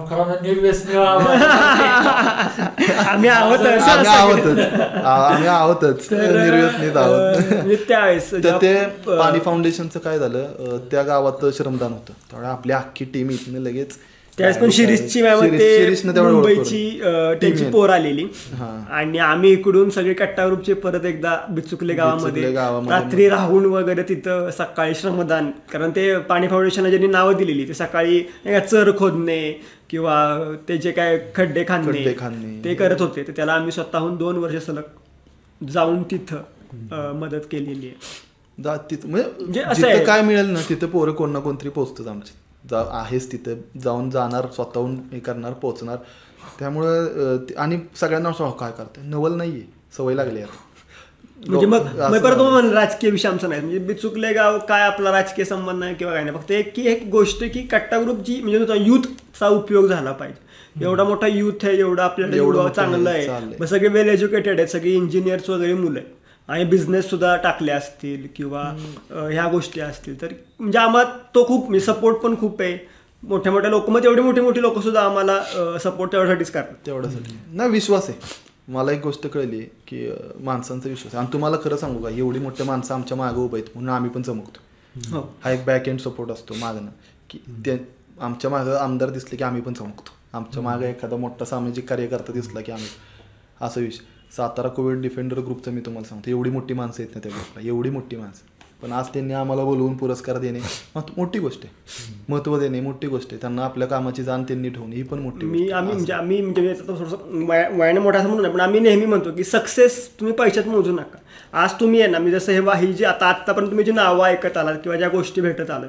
Speaker 2: <laughs>
Speaker 3: आम्ही आहोतच. आम्ही आहोतच. निर्व्यसनीत आहोत.
Speaker 2: म्हणजे त्यावेळेस
Speaker 3: ते पाणी फाउंडेशनचं काय झालं? त्या गावात श्रमदान होतं. त्यामुळे आपली अख्खी टीम इथनं लगेच
Speaker 2: त्यावेळेस पण शिरीषची मॅम मुंबईची त्यांची पोर आलेली. आणि आम्ही इकडून सगळे कट्टा ग्रुपचे परत एकदा बिचुकले गावामध्ये. रात्री राहून वगैरे तिथं सकाळी श्रमदान. कारण ते पाणी फाउंडेशनला ज्यांनी नावं दिलेली ते सकाळी चर खोदणे किंवा ते जे काय खड्डे खांदणे
Speaker 3: खांदणे.
Speaker 2: ते करत होते. तर त्याला आम्ही स्वतःहून दोन वर्ष सलग जाऊन तिथं मदत केलेली आहे.
Speaker 3: म्हणजे
Speaker 2: म्हणजे असं.
Speaker 3: काय मिळेल ना तिथं पोरं कोण ना कोणतरी पोहोचतच आमचे जा आहेच तिथं जाऊन जाणार स्वतःहून हे करणार पोहोचणार. त्यामुळं आणि सगळ्यांना असं "अहो, काय करते. नवल नाहीये. सवय लागली आता
Speaker 2: म्हणजे मग परत. मग राजकीय विषय आमचा नाही. म्हणजे बिचुकले गाव काय आपला राजकीय संबंध नाही किंवा काय नाही. फक्त एक की एक गोष्ट की कट्टा ग्रुप जी म्हणजे युथचा उपयोग झाला पाहिजे. एवढा मोठा युथ आहे एवढा आपल्याला
Speaker 3: एवढं
Speaker 2: चांगलं आहे सगळे वेल एज्युकेटेड आहेत सगळे इंजिनियर्स वगैरे मुलं आहेत. आणि बिझनेस सुद्धा टाकले असतील किंवा ह्या गोष्टी असतील. तर म्हणजे आम्हाला तो खूप सपोर्ट पण खूप आहे. मोठ्या मोठ्या लोक मग एवढी मोठी मोठी लोक सुद्धा आम्हाला सपोर्ट तेवढ्यासाठीच करतात.
Speaker 3: तेवढ्यासाठी. नाही विश्वास आहे. मला एक गोष्ट कळली की माणसांचा विश्वास आहे. आणि तुम्हाला खरं सांगू का एवढी मोठी माणसं आमच्या मागं उभं आहेत म्हणून आम्ही पण चमकतो.
Speaker 2: हो.
Speaker 3: हा एक बॅक एंड सपोर्ट असतो मागणं की ते आमच्या मागं आमदार दिसले की आम्ही पण चमकतो. आमच्या मागं एखादा मोठा सामाजिक कार्यकर्ता दिसला की आम्ही असं विषय. सातारा कोविड डिफेंडर ग्रुपचं मी तुम्हाला सांगतो. एवढी मोठी माणसं आहेत ना त्या ग्रुपला. एवढी मोठी माणसं. पण आज त्यांनी आम्हाला बोलवून पुरस्कार देणे मोठी गोष्ट आहे. महत्त्व देणे मोठी गोष्ट आहे. त्यांना आपल्या कामाची जाण त्यांनी ठेवणे ही पण मोठी
Speaker 2: मी
Speaker 3: आहे.
Speaker 2: आम्ही म्हणजे आम्ही म्हणजे थोडंसं वया- वयाने मोठा असं म्हणून नाही, पण आम्ही नेहमी म्हणतो की सक्सेस तुम्ही पैशात मोजू नका. आज तुम्ही आहे ना मी जसं हे ही जी आता आत्तापर्यंत तुम्ही जी नावं ऐकत आलात किंवा ज्या गोष्टी भेटत आलं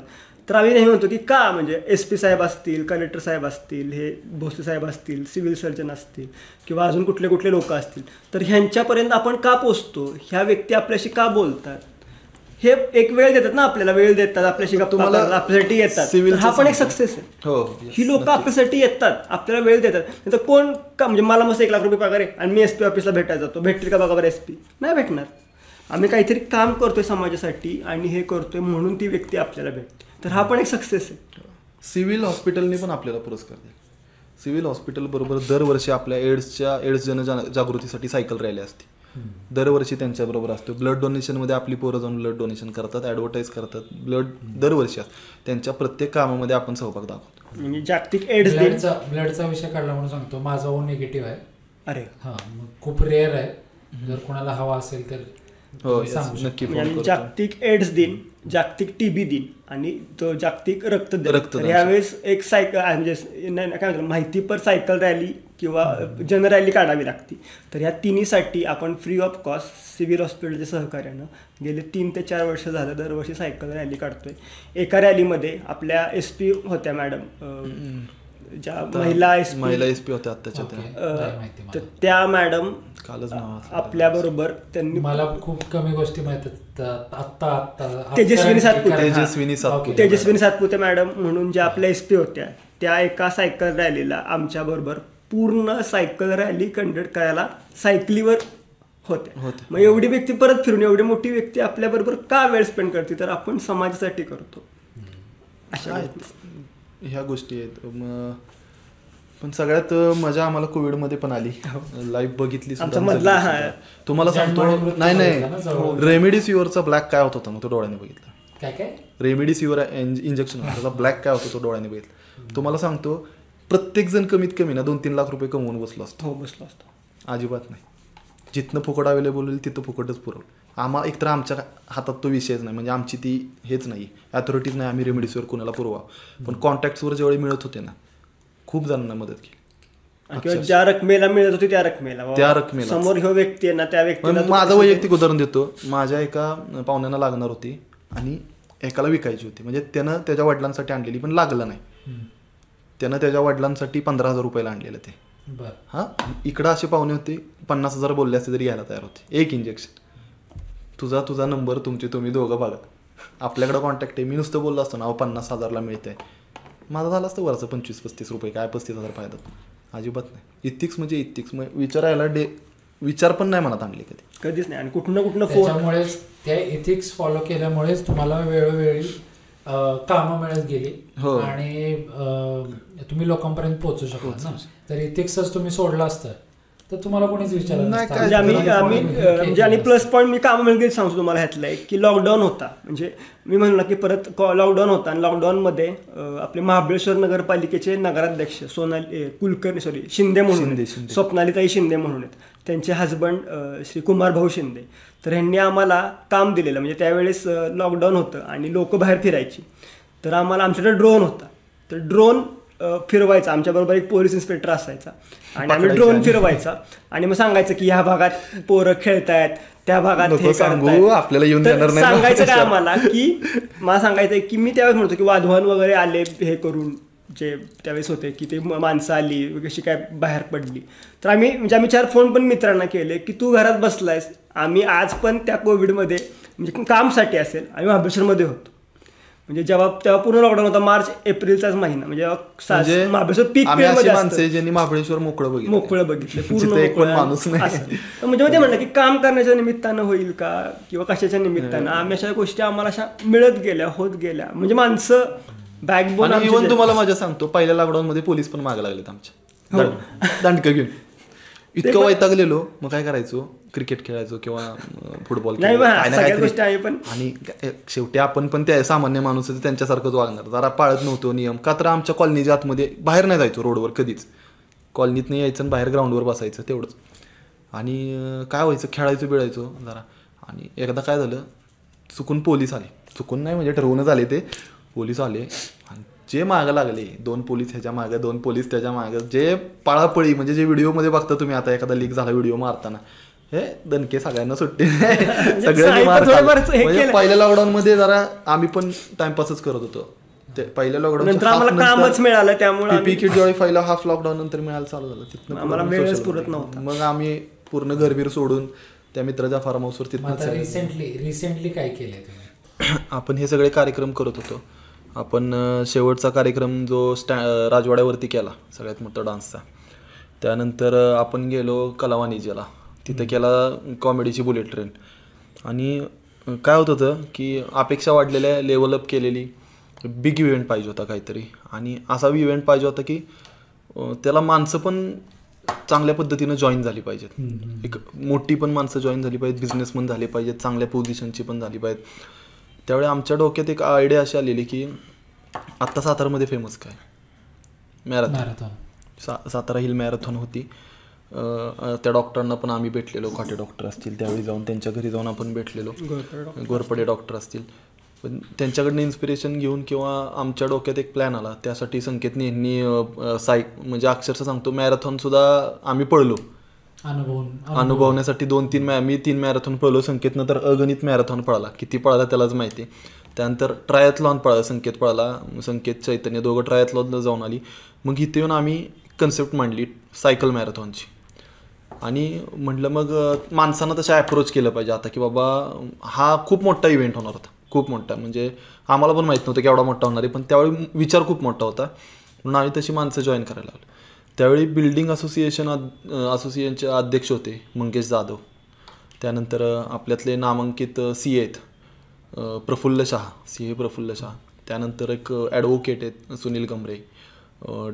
Speaker 2: तर आम्ही नेहमी म्हणतो की का म्हणजे एस पी साहेब असतील कलेक्टर साहेब असतील हे भोसले साहेब असतील सिव्हिल सर्जन असतील किंवा अजून कुठले कुठले लोक असतील तर ह्यांच्यापर्यंत आपण का पोचतो? ह्या व्यक्ती आपल्याशी का बोलतात? हे एक वेळ देतात ना आपल्याला वेळ देतात आपल्याशी
Speaker 3: तुम्हाला
Speaker 2: आपल्यासाठी येतात. हा पण एक. सक्सेस आहे.
Speaker 3: हो हो,
Speaker 2: लोक. आपल्यासाठी येतात आपल्याला वेळ देतात. नाही तर कोण का म्हणजे मला मस्त एक लाख रुपये पगार आहे आणि मी एस पी ऑफिसला भेटायला जातो. भेटतील का बघा बरं एस पी नाही भेटणार. आम्ही काहीतरी काम करतोय समाजासाठी आणि हे करतोय म्हणून ती व्यक्ती आपल्याला भेटते. तर हा पण एक सक्सेस आहे.
Speaker 3: सिव्हिल हॉस्पिटलने पण आपल्याला पुरस्कार दिला. सिव्हिल हॉस्पिटल बरोबर दरवर्षी आपल्या एड्सच्या एड्स जन जागृतीसाठी सायकल रॅली असते. दरवर्षी त्यांच्याबरोबर असतो. ब्लड डोनेशनमध्ये आपली पोरं जाऊन ब्लड डोनेशन करतात ॲडव्हर्टाईज करतात. ब्लड दरवर्षी असतं. त्यांच्या प्रत्येक कामामध्ये आपण सहभाग दाखवतो.
Speaker 2: म्हणजे जागतिक एड्स
Speaker 1: ब्लडचा ब्लडचा विषय काढला म्हणून सांगतो. माझा ओ निगेटिव्ह आहे.
Speaker 2: अरे.
Speaker 1: हा मग खूप रेअर आहे. जर कोणाला हवा असेल तर
Speaker 3: हो. नक्की
Speaker 2: जागतिक एड्स दिन जागतिक टीबी दिन आणि तो जागतिक रक्तदान. तर यावेळेस एक सायकल म्हणजे नाही नाही, काय म्हणतात माहितीपर सायकल रॅली किंवा जन रॅली काढावी लागते. तर ह्या तिन्हीसाठी आपण फ्री ऑफ कॉस्ट सिव्हिल हॉस्पिटलच्या सहकार्यानं गेले तीन ते चार वर्ष झालं दरवर्षी सायकल रॅली काढतोय. एका रॅलीमध्ये आपल्या एस पी होत्या मॅडम ज्या महिला एस
Speaker 3: महिला एस पी होत्या आत्ताच्या त्या.
Speaker 2: त्या मॅडम
Speaker 3: कालच.
Speaker 2: आपल्या बरोबर त्यांनी
Speaker 1: मला खूप कमी गोष्टी माहीत आत्ता आत्ता
Speaker 2: तेजस्विनी सातपुते.
Speaker 3: तेजस्विनी सातपुते.
Speaker 2: तेजस्विनी सातपुते मॅडम म्हणून ज्या आपल्या एस पी होत्या त्या एका सायकल रॅलीला आमच्या बरोबर पूर्ण सायकल रॅली कंडक्ट करायला सायकलीवर होत्या. मग एवढी व्यक्ती परत फिरून एवढी मोठी व्यक्ती आपल्या बरोबर का वेळ स्पेंड करते तर आपण समाजासाठी करतो अशा.
Speaker 3: ह्या गोष्टी आहेत. म- पण सगळ्यात मजा आम्हाला कोविडमध्ये पण आली. लाईव्ह बघितली
Speaker 2: हा-
Speaker 3: सुद्धा. तुम्हाला सांगतो नाही
Speaker 1: बघितला
Speaker 3: नाही.
Speaker 1: जवळ.
Speaker 3: रेमेडिसिवरचा ब्लॅक काय होत होता मग तो डोळ्याने बघितला?
Speaker 1: काय काय?
Speaker 3: रेमेडिसिवर इंजेक्शन होतं. त्याचा ब्लॅक काय होतो तो डोळ्याने बघितला? तुम्हाला सांगतो प्रत्येक जण कमीत कमी ना दोन तीन लाख रुपये कमवून बसलो असतो.
Speaker 2: हो बसलो असतो.
Speaker 3: अजिबात नाही. जिथनं फुकट अवेलेबल होईल तिथं फुकटच पुरवलं. आम्हाला एकतर आमच्या हातात तो विषयच नाही म्हणजे आमची ती हेच नाही. अथॉरिटीज नाही आम्ही रेमेडीसवर कुणाला पुरवा. पण कॉन्टॅक्ट्सवर ज्यावेळी मिळत होते ना खूप जणांना मदत केली.
Speaker 2: किंवा ज्या रकमेला मिळत होती त्या रकमेला.
Speaker 3: त्या रकमेला.
Speaker 2: समोर ह्यो व्यक्ती आहे ना त्या व्यक्तीला
Speaker 3: मग
Speaker 2: तो
Speaker 3: माझं वैयक्तिक उदाहरण देतो. माझ्या एका पाहुण्यांना लागणार होती आणि एकाला विकायची होती. म्हणजे त्यानं त्याच्या वडिलांसाठी आणलेली पण लागलं नाही. त्यानं त्याच्या वडिलांसाठी पंधरा हजार रुपयाला आणलेलं ते.
Speaker 1: बर.
Speaker 3: हां? इकडं असे पाहुणे होते पन्नास हजार बोलले असते तरी घ्यायला तयार होते. एक इंजेक्शन तुझा तुझा नंबर तुमचे तुम्ही दोघं बघा आपल्याकडं कॉन्टॅक्ट आहे. मी नुसतं बोललो असतो ना अहो पन्नास हजारला मिळतंय. माझा झाला असतं वरचं पंचवीस पस्तीस रुपये. काय पस्तीस हजार फायदा अजिबात नाही. इथिक्स म्हणजे इथिक्स मग विचारायला डे विचार पण नाही मनात आणले कधी.
Speaker 2: कधीच नाही. आणि कुठं ना कुठं फोन
Speaker 1: त्याच्यामुळेच त्या इथिक्स फॉलो केल्यामुळेच तुम्हाला वेळोवेळी कामं मिळत गेली.
Speaker 3: हो.
Speaker 1: आणि अं, तुम्ही लोकांपर्यंत पोहोचू शकला ना. तर इथिक्सच तुम्ही सोडलं असतं. तर तुम्हाला कोणीच विचारलं
Speaker 2: म्हणजे आम्ही म्हणजे आणि प्लस पॉईंट मी काम मिळेल सांगतो तुम्हाला ह्यातलं एक की लॉकडाऊन होता. म्हणजे मी म्हणलं की परत लॉकडाऊन होता आणि लॉकडाऊनमध्ये आपले महाबळेश्वर नगरपालिकेचे नगराध्यक्ष सोनाली कुलकर्णी सॉरी शिंदे म्हणून. स्वप्नालीताई शिंदे म्हणून आहेत. त्यांचे हजबंड श्री कुमार भाऊ शिंदे. तर ह्यांनी आम्हाला काम दिलेलं. म्हणजे त्यावेळेस लॉकडाऊन होतं आणि लोक बाहेर फिरायची. तर आम्हाला आमच्याकडे ड्रोन होता. तर ड्रोन फिरवायचा. आमच्याबरोबर एक पोलीस इन्स्पेक्टर असायचा. आणि आम्ही ड्रोन फिरवायचा. आणि मग सांगायचं की ह्या भागात पोरं खेळतायत त्या भागात हे.
Speaker 3: आपल्याला येऊन
Speaker 2: सांगायचं काय. <laughs> आम्हाला की मला सांगायचं की मी त्यावेळेस म्हणतो की वाधवान वगैरे आले हे करून जे त्यावेळेस होते की ते माणसं आली कशी काय बाहेर पडली. तर आम्ही म्हणजे आम्ही चार फोन पण मित्रांना केले की तू घरात बसलायस आम्ही आज पण त्या कोविडमध्ये म्हणजे कामसाठी असेल आम्ही महाबळेश्वरमध्ये होतो. म्हणजे जेव्हा तेव्हा पूर्ण लॉकडाऊन होता मार्च एप्रिलचाच महिना. म्हणजे महाबळेश्वर पीक
Speaker 3: माणसं ज्यांनी महाबळेश्वर मोकळं बघितलं
Speaker 2: मोकळं बघितलं पूर्ण
Speaker 3: माणूस नाही.
Speaker 2: म्हणजे ते म्हणलं की काम करण्याच्या निमित्तानं होईल का? किंवा कशाच्या निमित्तानं? आम्ही अशा गोष्टी आम्हाला अशा मिळत गेल्या होत गेल्या. म्हणजे माणसं बॅकबोन
Speaker 3: इव्हन तुम्हाला माझ्या सांगतो पहिल्या लॉकडाऊन मध्ये पोलीस पण मागे लागलेत आमच्या.
Speaker 2: हो.
Speaker 3: दंड- दंडकं घेऊन. इतकं वैतागलेलो. मग काय करायचो? क्रिकेट खेळायचो किंवा फुटबॉल
Speaker 2: आहे पण.
Speaker 3: आणि शेवटी आपण पण त्या सामान्य माणूस त्यांच्यासारखंच वागणार. जरा पाळत नव्हतो नियम. का तर आमच्या कॉलनीच्या आतमध्ये बाहेर नाही जायचो रोडवर कधीच. कॉलनीत नाही यायचं आणि बाहेर ग्राउंडवर बसायचं तेवढंच. आणि काय व्हायचं? खेळायचो बिळायचो जरा. आणि एकदा काय झालं? चुकून पोलीस आले. चुकून नाही म्हणजे ठरवूनच आले ते. पोलीस आले आणि जे मागं लागले दोन पोलीस ह्याच्या मागं दोन पोलीस त्याच्या मागं जे पळापळी म्हणजे जे व्हिडिओमध्ये बघता तुम्ही आता एखादा लीक झाला व्हिडिओ मारताना हे दणके सगळ्यांना सुट्टी <laughs> सगळ्यांनी.
Speaker 2: बरंच हे
Speaker 3: म्हणजे
Speaker 2: केलं.
Speaker 3: पहिल्या लॉकडाऊन मध्ये जरा आम्ही पण टाइमपासच करत होतो ते पहिल्या लॉकडाऊन
Speaker 2: नंतर आम्हाला कामच मिळालं त्यामुळे
Speaker 3: पीपी किट ज्यावेळी पहिला हाफ लॉकडाऊन नंतर मिळायला चालू झालं तिथनं
Speaker 2: आम्हाला
Speaker 3: पुढं
Speaker 2: वेळच
Speaker 3: social
Speaker 2: पुरत
Speaker 3: media.
Speaker 2: नव्हता.
Speaker 3: मग आम्ही पूर्ण घरबीर सोडून त्या मित्राच्या फार्म हाऊसवर तिथनं
Speaker 1: रिसेंटली रिसेंटली काय तुम्ही <coughs>
Speaker 3: आपण हे सगळे कार्यक्रम करत होतो आपण शेवटचा कार्यक्रम जो स्टॅ राजवाड्यावरती केला सगळ्यात मोठा डान्सचा. त्यानंतर आपण गेलो कलावाणीजीला तिथं केला कॉमेडीची बुलेट ट्रेन. आणि काय होत होतं की अपेक्षा वाढलेल्या लेवल अप केलेली बिग इव्हेंट पाहिजे होता काहीतरी. आणि असा इव्हेंट पाहिजे होता की त्याला माणसं पण चांगल्या पद्धतीनं जॉईन झाली पाहिजेत. एक मोठी पण माणसं जॉईन झाली पाहिजेत बिझनेसमन झाले पाहिजेत चांगल्या पोझिशनची पण झाली पाहिजेत. त्यावेळी आमच्या डोक्यात एक आयडिया अशी आलेली की आत्ता सातारामध्ये फेमस काय? मॅरेथॉन सा सातारा हिल मॅरेथॉन होती. त्या डॉक्टरांना पण आम्ही भेटलेलो. खाटे डॉक्टर असतील त्यावेळी जाऊन त्यांच्या घरी जाऊन आपण भेटलेलो. गोरपडे डॉक्टर असतील. पण त्यांच्याकडनं इन्स्पिरेशन घेऊन किंवा आमच्या डोक्यात एक प्लॅन आला. त्यासाठी संकेतने यांनी अं, साय म्हणजे अक्षरशः सांगतो मॅरेथॉन सुद्धा आम्ही पळलो. अनुभवण्यासाठी दोन तीन मॅ मी तीन मॅरेथॉन पळलो संकेतनं तर अगणित मॅरेथॉन पळाला. किती पळाला त्यालाच माहिती. त्यानंतर ट्रायथलॉन पळाला संकेत पळाला. संकेत चैतन्य दोघं ट्रायथलॉनला जाऊन आली. मग इथे येऊन आम्ही कन्सेप्ट मांडली सायकल मॅरेथॉनची आणि म्हटलं मग माणसानं तसं अप्रोच केलं पाहिजे. आता की बाबा हा खूप मोठा इव्हेंट होणार होता. खूप मोठा. म्हणजे आम्हाला पण माहीत नव्हतं की एवढा मोठा होणार आहे पण त्यावेळी विचार खूप मोठा होता. म्हणून आम्ही तशी माणसं जॉईन करायला लागलो. त्यावेळी बिल्डिंग असोसिएशन असोसिएशनचे अध्यक्ष होते मंगेश जाधव. त्यानंतर आपल्यातले नामांकित सी आहेत. Praful Shah C A Praful Shah. त्यानंतर एक ॲडव्होकेट आहेत सुनील गमरे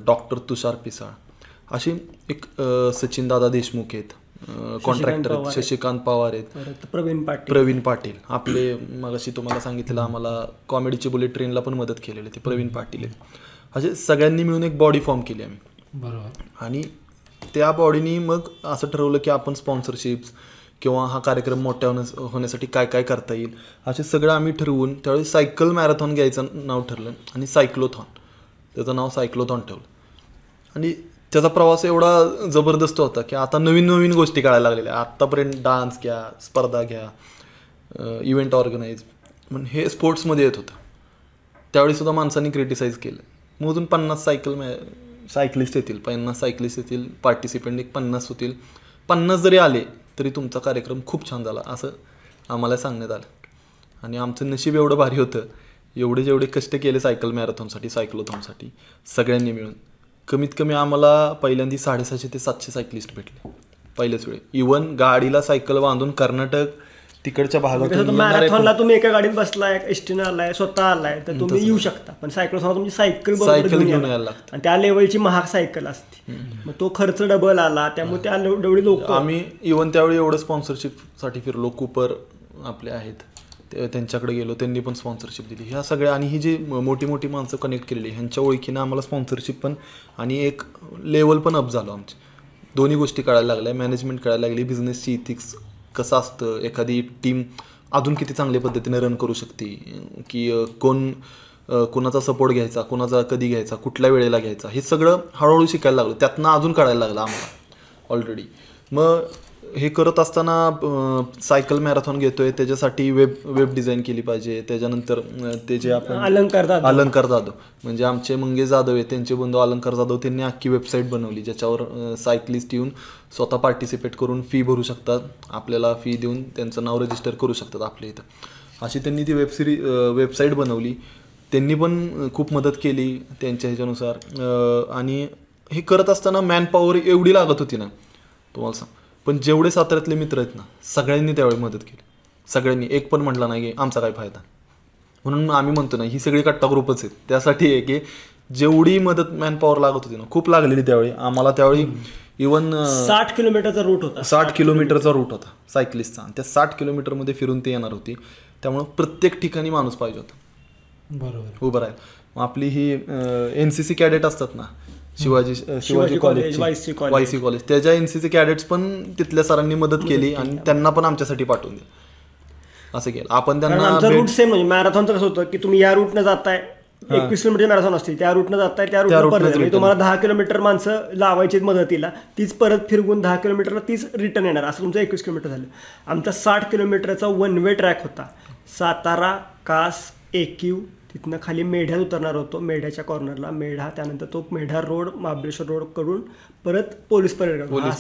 Speaker 3: डॉक्टर तुषार पिसाळ. अशी एक सचिन दादा देशमुख आहेत. कॉन्ट्रॅक्टर. शशिकांत पवार आहेत.
Speaker 2: प्रवीण पाटील.
Speaker 3: प्रवीण पाटील. आपले मगाशी तुम्हाला सांगितलं आम्हाला कॉमेडीची बुलेट ट्रेनला पण मदत केलेली ते प्रवीण पाटील आहेत. असे सगळ्यांनी मिळून एक बॉडी फॉर्म केली आम्ही.
Speaker 1: बरोबर.
Speaker 3: आणि त्या बॉडीनी मग असं ठरवलं की आपण स्पॉन्सरशिप्स किंवा हा कार्यक्रम मोठ्या होण्यास होण्यासाठी काय काय करता येईल असे सगळं आम्ही ठरवून त्यावेळी सायकल मॅरेथॉन घ्यायचं नाव ठरलं आणि सायक्लोथॉन त्याचं नाव सायक्लोथॉन ठेवलं. आणि त्याचा प्रवास एवढा जबरदस्त होता की आता नवीन नवीन गोष्टी कळायला लागलेल्या आत्तापर्यंत डान्स घ्या स्पर्धा घ्या इव्हेंट ऑर्गनाईज पण हे स्पोर्ट्समध्ये येत होतं. त्यावेळी सुद्धा माणसांनी क्रिटिसाईज केलं. मोजून पन्नास सायकल मॅ सायकलिस्ट येतील पन्नास सायकलिस्ट येतील पार्टिसिपंट एक पन्नास होतील. पन्नास जरी आले तरी तुमचा कार्यक्रम खूप छान झाला असं आम्हाला सांगण्यात आलं. आणि आमचं नशीब एवढं भारी होतं एवढे जेवढे कष्ट केले सायकल मॅरेथॉनसाठी सायक्लोथॉनसाठी सगळ्यांनी मिळून. कमीत कमी आम्हाला पहिल्यांदा साडेसहाशे ते सातशे सायकलिस्ट भेटले पहिल्याच वेळी. इवन गाडीला सायकल बांधून कर्नाटक तिकडच्या भागातून येणारे
Speaker 2: मॅरेथॉनला तुम्ही एका गाडीत बसलाय एसटीनं आलाय स्वतः आलाय तर तुम्ही येऊ शकता. पण सायकल तुमची सायकल घेऊन यायला. आणि त्या लेवलची महाग सायकल असते. मग तो खर्च डबल आला त्यामुळे त्या एवढी लोक
Speaker 3: आम्ही इवन त्यावेळी एवढं स्पॉन्सरशिपसाठी फिरलो. कुपर आपले आहेत. त्यांच्याकडे गेलो. त्यांनी पण स्पॉन्सरशिप दिली. ह्या सगळ्या आणि ही जी मोठी मोठी माणसं कनेक्ट केलेली ह्यांच्या ओळखीनं आम्हाला स्पॉन्सरशिप पण आणि एक लेवल पण अप झालो आमची. दोन्ही गोष्टी कळायला लागल्या. मॅनेजमेंट कळायला लागली. बिझनेसची इथिक्स कसं असतं? एखादी टीम अजून किती चांगल्या पद्धतीने रन करू शकते? की कोण कोणाचा सपोर्ट घ्यायचा? कोणाचा कधी घ्यायचा? कुठल्या वेळेला घ्यायचा? हे सगळं हळूहळू शिकायला लागलं. त्यातनं अजून कळायला लागलं आम्हाला ऑलरेडी मग हे करत असताना सायकल मॅरेथॉन घेतोय. त्याच्यासाठी वेब वेब डिझाईन केली पाहिजे. त्याच्यानंतर ते जे आपण
Speaker 2: अलंकार जाधव.
Speaker 3: अलंकार जाधव. म्हणजे आमचे मंगेश जाधव आहे त्यांचे बंधू अलंकार जाधव. त्यांनी अख्खी वेबसाईट बनवली ज्याच्यावर सायकलिस्ट येऊन स्वतः पार्टिसिपेट करून फी भरू शकतात. आपल्याला फी देऊन त्यांचं नाव रजिस्टर करू शकतात आपल्या इथं. अशी त्यांनी ती वेब सिरी वेबसाईट बनवली. त्यांनी पण खूप मदत केली त्यांच्या ह्याच्यानुसार. आणि हे करत असताना मॅन पॉवर एवढी लागत होती ना. तुम्हाला सांग. पण जेवढे साताऱ्यातले मित्र आहेत ना सगळ्यांनी त्यावेळी मदत केली. सगळ्यांनी एक पण म्हटलं नाही की आमचा काय फायदा. म्हणून आम्ही म्हणतो ना ही सगळी कट्टा ग्रुपच आहेत. त्यासाठी आहे की जेवढी मदत मॅन पॉवर लागत होती ना खूप लागलेली त्यावेळी. आम्हाला त्यावेळी इवन
Speaker 2: साठ किलोमीटरचा रूट होता.
Speaker 3: साठ किलोमीटरचा रूट होता सायकलिस्टचा आणि त्या साठ किलोमीटरमध्ये फिरून ते येणार होती. त्यामुळं प्रत्येक ठिकाणी माणूस पाहिजे होता.
Speaker 1: बरोबर.
Speaker 3: उभं राहील मग आपली ही एन सी सी कॅडेट असतात ना Shivaji Shivaji
Speaker 2: college, YC college.
Speaker 3: Y C college त्याच्या एन सी सी कॅडेट्स पण तिथल्या सरांनी मदत केली आणि त्यांना पण आमच्यासाठी पाठवून दिलं. असं केलं. आपण त्यांना
Speaker 2: आमचा रूट सेम म्हणजे मॅरेथॉनचं कसं होतं की तुम्ही या रूटनं जाताय एकवीस किलोमीटर मॅरेथॉन असते. त्या रूटनं जाताय त्या रूटनं येणार. म्हणजे. तुम्हाला दहा किलोमीटर माणसं लावायची मदतीला. तीच परत फिरवून दहा किलोमीटरला तीच रिटर्न येणार. असं तुमचं एकवीस किलोमीटर झालं. आमचा साठ किलोमीटरचा वन वे ट्रॅक होता. सातारा कास एकीव तिथनं खाली मेढ्यात उतरणार होतो. मेढ्याच्या कॉर्नरला मेढा त्यानंतर तो मेढा रोड महाबळेश्वर रोडकडून परत पोलीस परेड पूर्ण.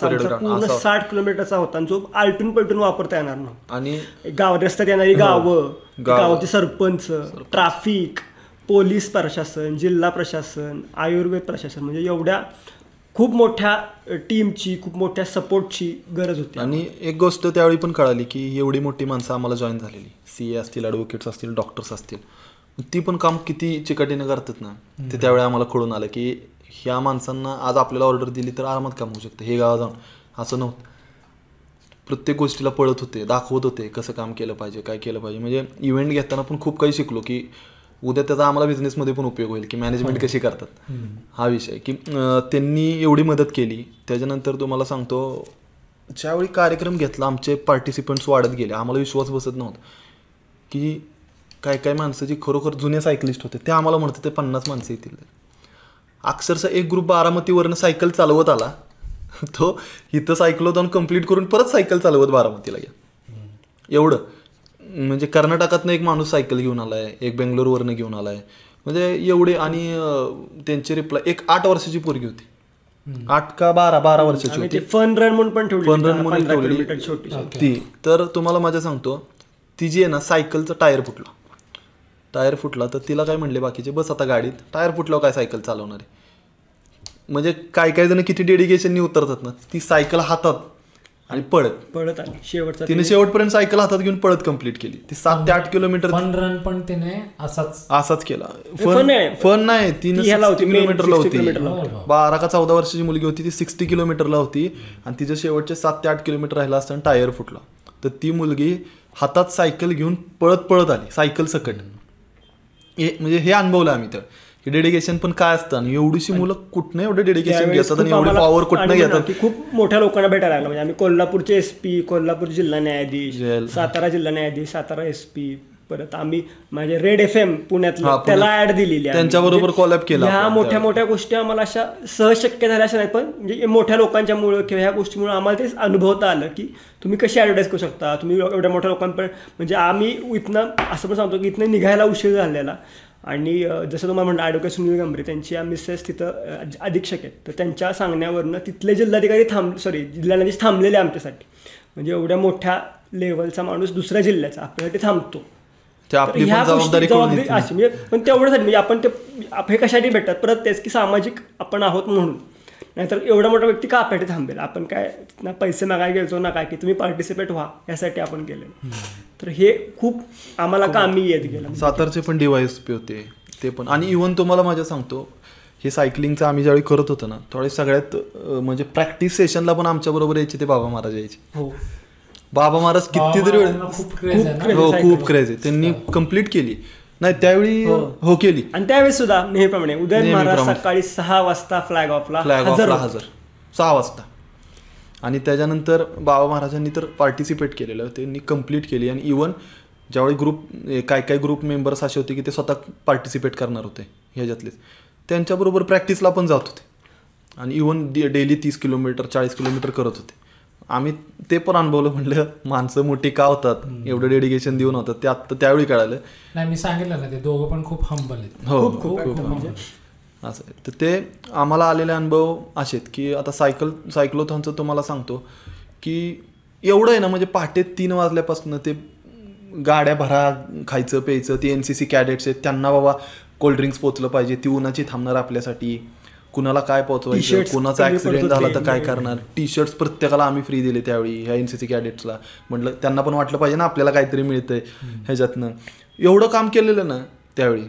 Speaker 2: साठ किलोमीटरचा होता. आणि जो आलटून पलटून वापरता येणार नव्हता
Speaker 3: आणि
Speaker 2: गाव रस्त्यात येणारी
Speaker 3: गावं.
Speaker 2: गावाचे सरपंच ट्राफिक पोलीस प्रशासन जिल्हा प्रशासन आयुर्वेद प्रशासन म्हणजे एवढ्या खूप मोठ्या टीमची खूप मोठ्या सपोर्टची गरज होती.
Speaker 3: आणि एक गोष्ट त्यावेळी पण कळाली की एवढी मोठी माणसं आम्हाला जॉईन झालेली. सी ए असतील ॲडव्होकेट्स असतील डॉक्टर्स असतील. ती पण काम किती चिकाटीनं करतात ना ते त्यावेळी आम्हाला कळून आलं की ह्या माणसांना आज आपल्याला ऑर्डर दिली तर आरामात काम होऊ शकतं. हे गावा जाऊन असं नव्हतं. प्रत्येक गोष्टीला पळत होते दाखवत होते कसं काम केलं पाहिजे काय केलं पाहिजे. म्हणजे इव्हेंट घेताना पण खूप काही शिकलो की उद्या त्याचा आम्हाला बिझनेसमध्ये पण उपयोग होईल की मॅनेजमेंट कशी करतात. हा विषय. की त्यांनी एवढी मदत केली त्याच्यानंतर तुम्हाला सांगतो ज्यावेळी कार्यक्रम घेतला आमचे पार्टिसिपंट्स वाढत गेले. आम्हाला विश्वास बसत नव्हता. की काय काय माणसं जी खरोखर जुने सायकलिस्ट होते ते आम्हाला म्हणत होते पन्नास माणसं येतील. अक्षरशः एक ग्रुप बारामतीवरनं सायकल चालवत आला. तो इथं सायकलोथॉन कंप्लीट करून परत सायकल चालवत बारामतीला गेला. एवढं. म्हणजे कर्नाटकातनं एक माणूस सायकल घेऊन आलाय एक बेंगलोरवरनं घेऊन आलाय. म्हणजे एवढे आणि त्यांचे रिप्लाय एक आठ वर्षाची पोरगी होती. आठ का बारा बारा वर्षाची होती.
Speaker 2: ते फन रन म्हणून पण ठेवली
Speaker 3: फन रन म्हणून
Speaker 2: छोटी
Speaker 3: ती. तर तुम्हाला माझ्या सांगतो ती जी आहे ना सायकलचं टायर फुटलं. टायर फुटला तर तिला काय म्हणले बाकीचे? बस आता गाडीत. टायर फुटल्यावर काय सायकल चालवणार आहे? म्हणजे काय काय जण किती डेडिकेशननी उतरतात ना ती सायकल हातात आणि पळत.
Speaker 2: पळत आली शेवटचा
Speaker 3: तिने शेवटपर्यंत सायकल हातात घेऊन पळत कंप्लीट केली. ती सात ते आठ किलोमीटर
Speaker 1: फन रन पण तिने असाच
Speaker 3: असाच केला.
Speaker 2: आहे.
Speaker 3: फन नाही. तिने
Speaker 2: ती ह्याला होती,
Speaker 3: सिक्स्टी
Speaker 2: main
Speaker 3: किलोमीटरला
Speaker 2: 60
Speaker 3: होती.
Speaker 2: किलोमीटरला
Speaker 1: होती.
Speaker 3: बारा का चौदा वर्षाची मुलगी होती ती सिक्स्टी किलोमीटरला होती आणि तिचं शेवटचे सात ते आठ किलोमीटर राहिला असताना टायर फुटला. तर ती मुलगी हातात सायकल घेऊन पळत पळत आली सायकल सकट. हे म्हणजे हे अनुभवलं आम्ही तर. की डेडिकेशन पण काय असतं? आणि एवढीशी मुलं कुठनं एवढं डेडिकेशन घेतात आणि एवढी पॉवर कुठनं घेतात?
Speaker 2: की खूप मोठ्या लोकांना भेटायला लागलं. म्हणजे आम्ही कोल्हापूरचे एस पी कोल्हापूर जिल्हा न्यायाधीश. सातारा जिल्हा न्यायाधीश सातारा एस पी परत आम्ही माझे रेड एफ एम पुण्यातलं
Speaker 3: पुण्यात.
Speaker 2: त्याला ऍड दिलेली आहे.
Speaker 3: त्यांच्याबरोबर
Speaker 2: म्हणजे
Speaker 3: collab केला
Speaker 2: ह्या मोठ्या. मोठ्या गोष्टी आम्हाला अशा सहज शक्य झाल्या अशा नाही पण म्हणजे मोठ्या लोकांच्यामुळं किंवा ह्या गोष्टीमुळे आम्हाला ते अनुभवता आलं की तुम्ही कशी ॲडव्हर्टाईज करू शकता तुम्ही एवढ्या मोठ्या लोकांपर्यंत म्हणजे आम्ही इथनं असं पण सांगतो की इथनं निघायला उशीर झालेला आणि जसं तुम्हाला म्हणलं ॲडव्होकेट सुनील गंभीर त्यांची या मिसेस तिथं अधीक्षक आहेत तर त्यांच्या सांगण्यावरनं तिथले जिल्हाधिकारी थांब सॉरी जिल्हाधिकारी थांबलेले आमच्यासाठी म्हणजे एवढ्या मोठ्या लेवलचा माणूस दुसऱ्या जिल्ह्याचा आपल्यासाठी थांबतो
Speaker 3: आपली पण जबाबदारी.
Speaker 2: अशी म्हणजे पण तेवढ्यासाठी म्हणजे आपण ते हे कशासाठी भेटतात? परत तेच की सामाजिक आपण आहोत म्हणून. नाहीतर एवढा मोठा व्यक्ती का आपल्यासाठी थांबेल? आपण काय ना पैसे मागायला गेलो ना काय की तुम्ही पार्टिसिपेट व्हा यासाठी आपण गेले तर हे खूप आम्हाला कामी येत गेलं.
Speaker 3: सातारचे पण डिवाइस होते ते पण. आणि इव्हन तुम्हाला माझ्या सांगतो हे सायकलिंगचं आम्ही ज्यावेळी करत होतो ना त्यावेळी सगळ्यात म्हणजे प्रॅक्टिस सेशनला पण आमच्या बरोबर यायचे ते बाबा महाराज यायचे.
Speaker 2: हो.
Speaker 3: बाबा महाराज कितीतरी वेळ
Speaker 1: खूप क्रेज आहे
Speaker 3: हो
Speaker 2: आहे
Speaker 3: खूप
Speaker 2: cycling.
Speaker 3: क्रेज आहे. त्यांनी कंप्लीट केली. नाही त्यावेळी
Speaker 2: हो.
Speaker 3: हो केली.
Speaker 2: आणि त्यावेळेस सुद्धा नेहमीप्रमाणे उदयन महाराज. सकाळी सहा वाजता फ्लॅग ऑफला
Speaker 3: फ्लॅग
Speaker 2: हजर
Speaker 3: ऑफला. हजर. सहा वाजता. आणि त्याच्यानंतर बाबा महाराजांनी तर पार्टिसिपेट केलेलं त्यांनी कंप्लीट केली. आणि इवन ज्यावेळी ग्रुप काय काय ग्रुप मेंबर्स असे होते की ते स्वतः पार्टिसिपेट करणार होते ह्याच्यातलेच. त्यांच्याबरोबर प्रॅक्टिसला पण जात होते. आणि इवन डेली तीस किलोमीटर चाळीस किलोमीटर करत होते. आम्ही ते पण अनुभवलं म्हणलं माणसं मोठी का होतात? एवढं डेडिकेशन देऊन होतात. ते आत्ता त्यावेळी कळालं.
Speaker 1: नाही मी सांगितलं ना ते दोघं पण खूप हंबल आहेत.
Speaker 3: हो
Speaker 2: खूप
Speaker 3: असं. तर ते आम्हाला आलेले अनुभव असे आहेत की आता सायकल सायक्लोथॉनचं तुम्हाला सांगतो की एवढं आहे ना म्हणजे पहाटे तीन वाजल्यापासून ते गाड्या भरा खायचं प्यायचं ते एन सी सी कॅडेट्स आहेत त्यांना बाबा कोल्ड्रिंक्स पोचलं पाहिजे ती उन्हाची थांबणार आपल्यासाठी. कुणाला काय
Speaker 2: T-shirts
Speaker 3: कुणाचा ऍक्सिडेंट झाला. तर काय करणार? टी शर्ट्स प्रत्येकाला आम्ही फ्री दिले त्यावेळी ह्या एन सी सी कॅडेट्सला म्हटलं त्यांना पण वाटलं पाहिजे ना आपल्याला काहीतरी मिळतंय ह्याच्यातनं. एवढं काम केलेलं ना त्यावेळी.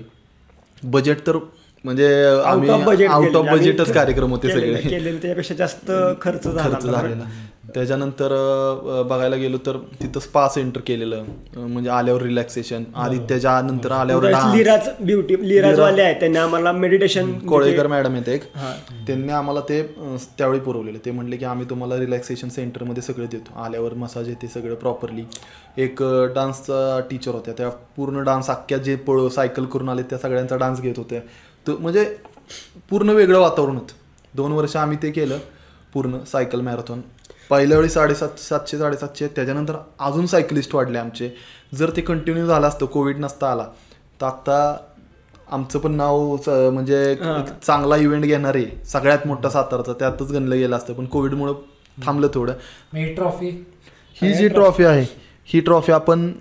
Speaker 3: बजेट तर म्हणजे आम्ही
Speaker 2: आउट ऑफ
Speaker 3: बजेटच कार्यक्रम होते सगळे.
Speaker 2: केलेले. त्याच्यापेक्षा जास्त खर्च झाला
Speaker 3: खर्च. झालेला. त्याच्यानंतर बघायला गेलो तर तिथं स्पा सेंटर केलेलं म्हणजे आल्यावर रिलॅक्सेशन. आधी त्याच्या नंतर आल्यावर.
Speaker 2: लिराज ब्युटी लिराजवाले आहेत त्यांनी आम्हाला मेडिटेशन
Speaker 3: कोळेकर मॅडम आहेत एक. त्यांनी आम्हाला ते त्यावेळी पुरवलेलं. ते म्हणले की आम्ही तुम्हाला रिलॅक्सेशन सेंटरमध्ये सगळं देतो. आल्यावर मसाज येते सगळं प्रॉपरली एक डान्सचा टीचर होत्या. त्या पूर्ण डान्स अख्ख्या जे पळ सायकल करून आले त्या सगळ्यांचा डान्स घेत होत्या. तर म्हणजे पूर्ण वेगळं वातावरण होतं. दोन वर्ष आम्ही ते केलं पूर्ण सायकल मॅरेथॉन पहिल्या वेळी साडेसात सातशे साडेसातशे त्याच्यानंतर अजून सायकलिस्ट वाढले आमचे. जर ते कंटिन्यू झालं असतं कोविड नसता आला तर आता आमचं पण नाव म्हणजे चांगला इव्हेंट घेणार आहे. सगळ्यात मोठा सातारचा. त्यातच गणलं गेलं असतं पण कोविडमुळं थांबलं थोडं.
Speaker 1: ही ट्रॉफी
Speaker 3: ही जी ट्रॉफी आहे ही ट्रॉफी आपण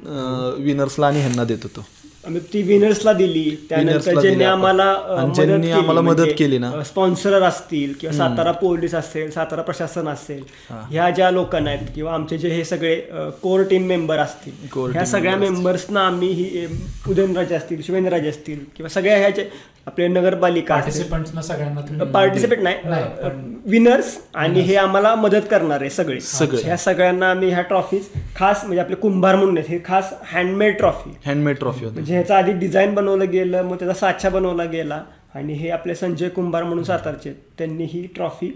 Speaker 3: विनर्सला आणि ह्यांना देत होतो.
Speaker 2: आम्ही ती विनर्सला दिली त्यानंतर ज्यांनी. आम्हाला मदत केली, म्हणजे,
Speaker 3: केली ना.
Speaker 2: स्पॉन्सर असतील किंवा सातारा पोलीस असेल सातारा प्रशासन असेल ह्या ज्या लोकांना आहेत किंवा आमचे जे हे सगळे कोर टीम मेंबर असतील ह्या सगळ्या मेंबर्सना आम्ही ही उदयनराजे असतील शिवेंद्रराजे असतील किंवा सगळ्या ह्याचे आपले नगरपालिका
Speaker 1: सगळ्यांना
Speaker 2: पार्टिसिपेट नाही.
Speaker 1: नाही,
Speaker 2: विनर्स आणि हे आम्हाला मदत करणारे सगळे.
Speaker 3: सगळे.
Speaker 2: ह्या सगळ्यांना आम्ही ह्या ट्रॉफीज खास म्हणजे आपले कुंभार म्हणून आहेत हे खास हँडमेड ट्रॉफी
Speaker 3: हँडमेड ट्रॉफी होती.
Speaker 2: म्हणजे ह्याचा आधी डिझाईन बनवलं गेलं मग त्याचा साचा बनवला गेला आणि हे आपले संजय कुंभार म्हणून सातारचे आहेत. त्यांनी ही ट्रॉफी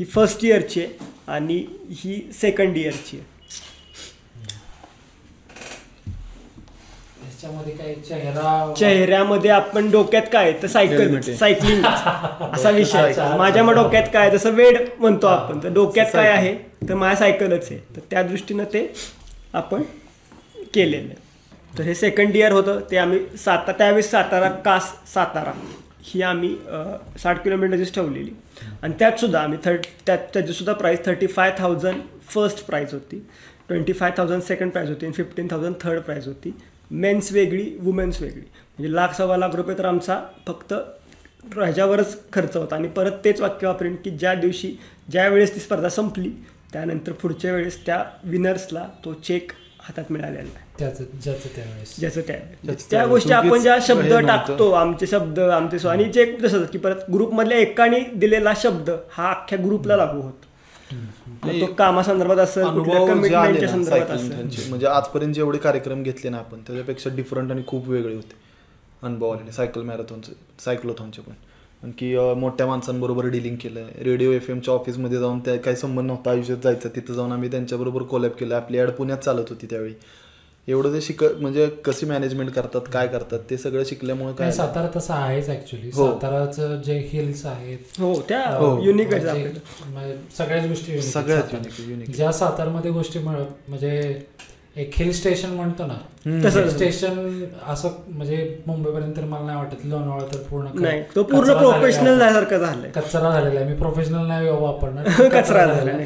Speaker 2: ही फर्स्ट इयरची आहे आणि ही सेकंड इयरची आहे.
Speaker 1: त्याच्यामध्ये काही चेहरा
Speaker 2: चेहऱ्यामध्ये आपण डोक्यात काय? तर सायकल. सायकलिंग. <laughs> असा विषय आहे. माझ्या मग डोक्यात काय? जसं वेड म्हणतो आपण तर डोक्यात काय आहे? तर माझ्या सायकलच आहे. तर त्या दृष्टीनं ते आपण केलेलं तर हे सेकंड इयर होतं. ते आम्ही साता त्यावेळेस सातारा कास सातारा. ही आम्ही साठ किलोमीटरचीच ठेवलेली. आणि त्यात सुद्धा आम्ही थर्ट त्यात त्याची सुद्धा price thirty five thousand first prize होती. Twenty five thousand second prize होती. आणि फिफ्टीन थाउजंड थर्ड प्राईज होती. मेन्स वेगळी वुमेन्स वेगळी. म्हणजे लाख सव्वा लाख रुपये तर आमचा फक्त ह्याच्यावरच खर्च होता. आणि परत तेच वाक्य वापरेन की ज्या दिवशी ज्या वेळेस ती स्पर्धा संपली त्यानंतर पुढच्या वेळेस त्या विनर्सला तो चेक हातात मिळालेला आहे.
Speaker 1: ज्याचं त्यावेळेस.
Speaker 2: ज्याचं त्या त्या
Speaker 3: त्या
Speaker 2: गोष्टी आपण ज्या
Speaker 3: हे
Speaker 2: शब्द. टाकतो आमचे शब्द आमचे आणि जे जसं की परत ग्रुपमधल्या एकाने दिलेला शब्द हा अख्ख्या ग्रुपला लागू होतो. तो कामासंदर्भात
Speaker 3: म्हणजे आजपर्यंत जेवढे कार्यक्रम घेतले ना आपण त्याच्यापेक्षा डिफरंट आणि खूप वेगळे होते. अनुभव आलेले सायकल मॅरेथॉनचे सायक्लोथॉनचे पण. आणखी मोठ्या माणसांबरोबर डिलिंग केलं रेडिओ एफ एमच्या ऑफिसमध्ये जाऊन त्या काही संबंध नव्हता. आयुष्यात जायचं तिथं जाऊन आम्ही त्यांच्याबरोबर कोलॅब केलं. आपली ॲड पुण्यात चालत होती त्यावेळी. एवढं ते शिक म्हणजे कशी मॅनेजमेंट करतात काय करतात ते सगळं शिकल्यामुळे काय
Speaker 1: सातारा तसं आहेच ऍक्च्युली
Speaker 3: हो.
Speaker 1: साताराचं जे हिल्स आहेत
Speaker 2: हो त्या
Speaker 3: हो.
Speaker 2: युनिक आहे
Speaker 1: म्हणजे-
Speaker 2: आपल्याला
Speaker 1: म्हणजे सगळ्याच गोष्टी unique,
Speaker 3: unique.
Speaker 1: ज्या सातारमध्ये गोष्टी मिळ म्हणजे एक हिल स्टेशन म्हणतो ना
Speaker 2: तसं.
Speaker 1: हिल स्टेशन असं म्हणजे मुंबईपर्यंत मला नाही वाटत लोणावळा तर पूर्ण
Speaker 2: तो पूर्ण. प्रोफेशनल सारखं झालंय
Speaker 1: कचरा झालेला आहे मी प्रोफेशनल नाही वापरणार <laughs>
Speaker 2: कचरा
Speaker 1: झालेला.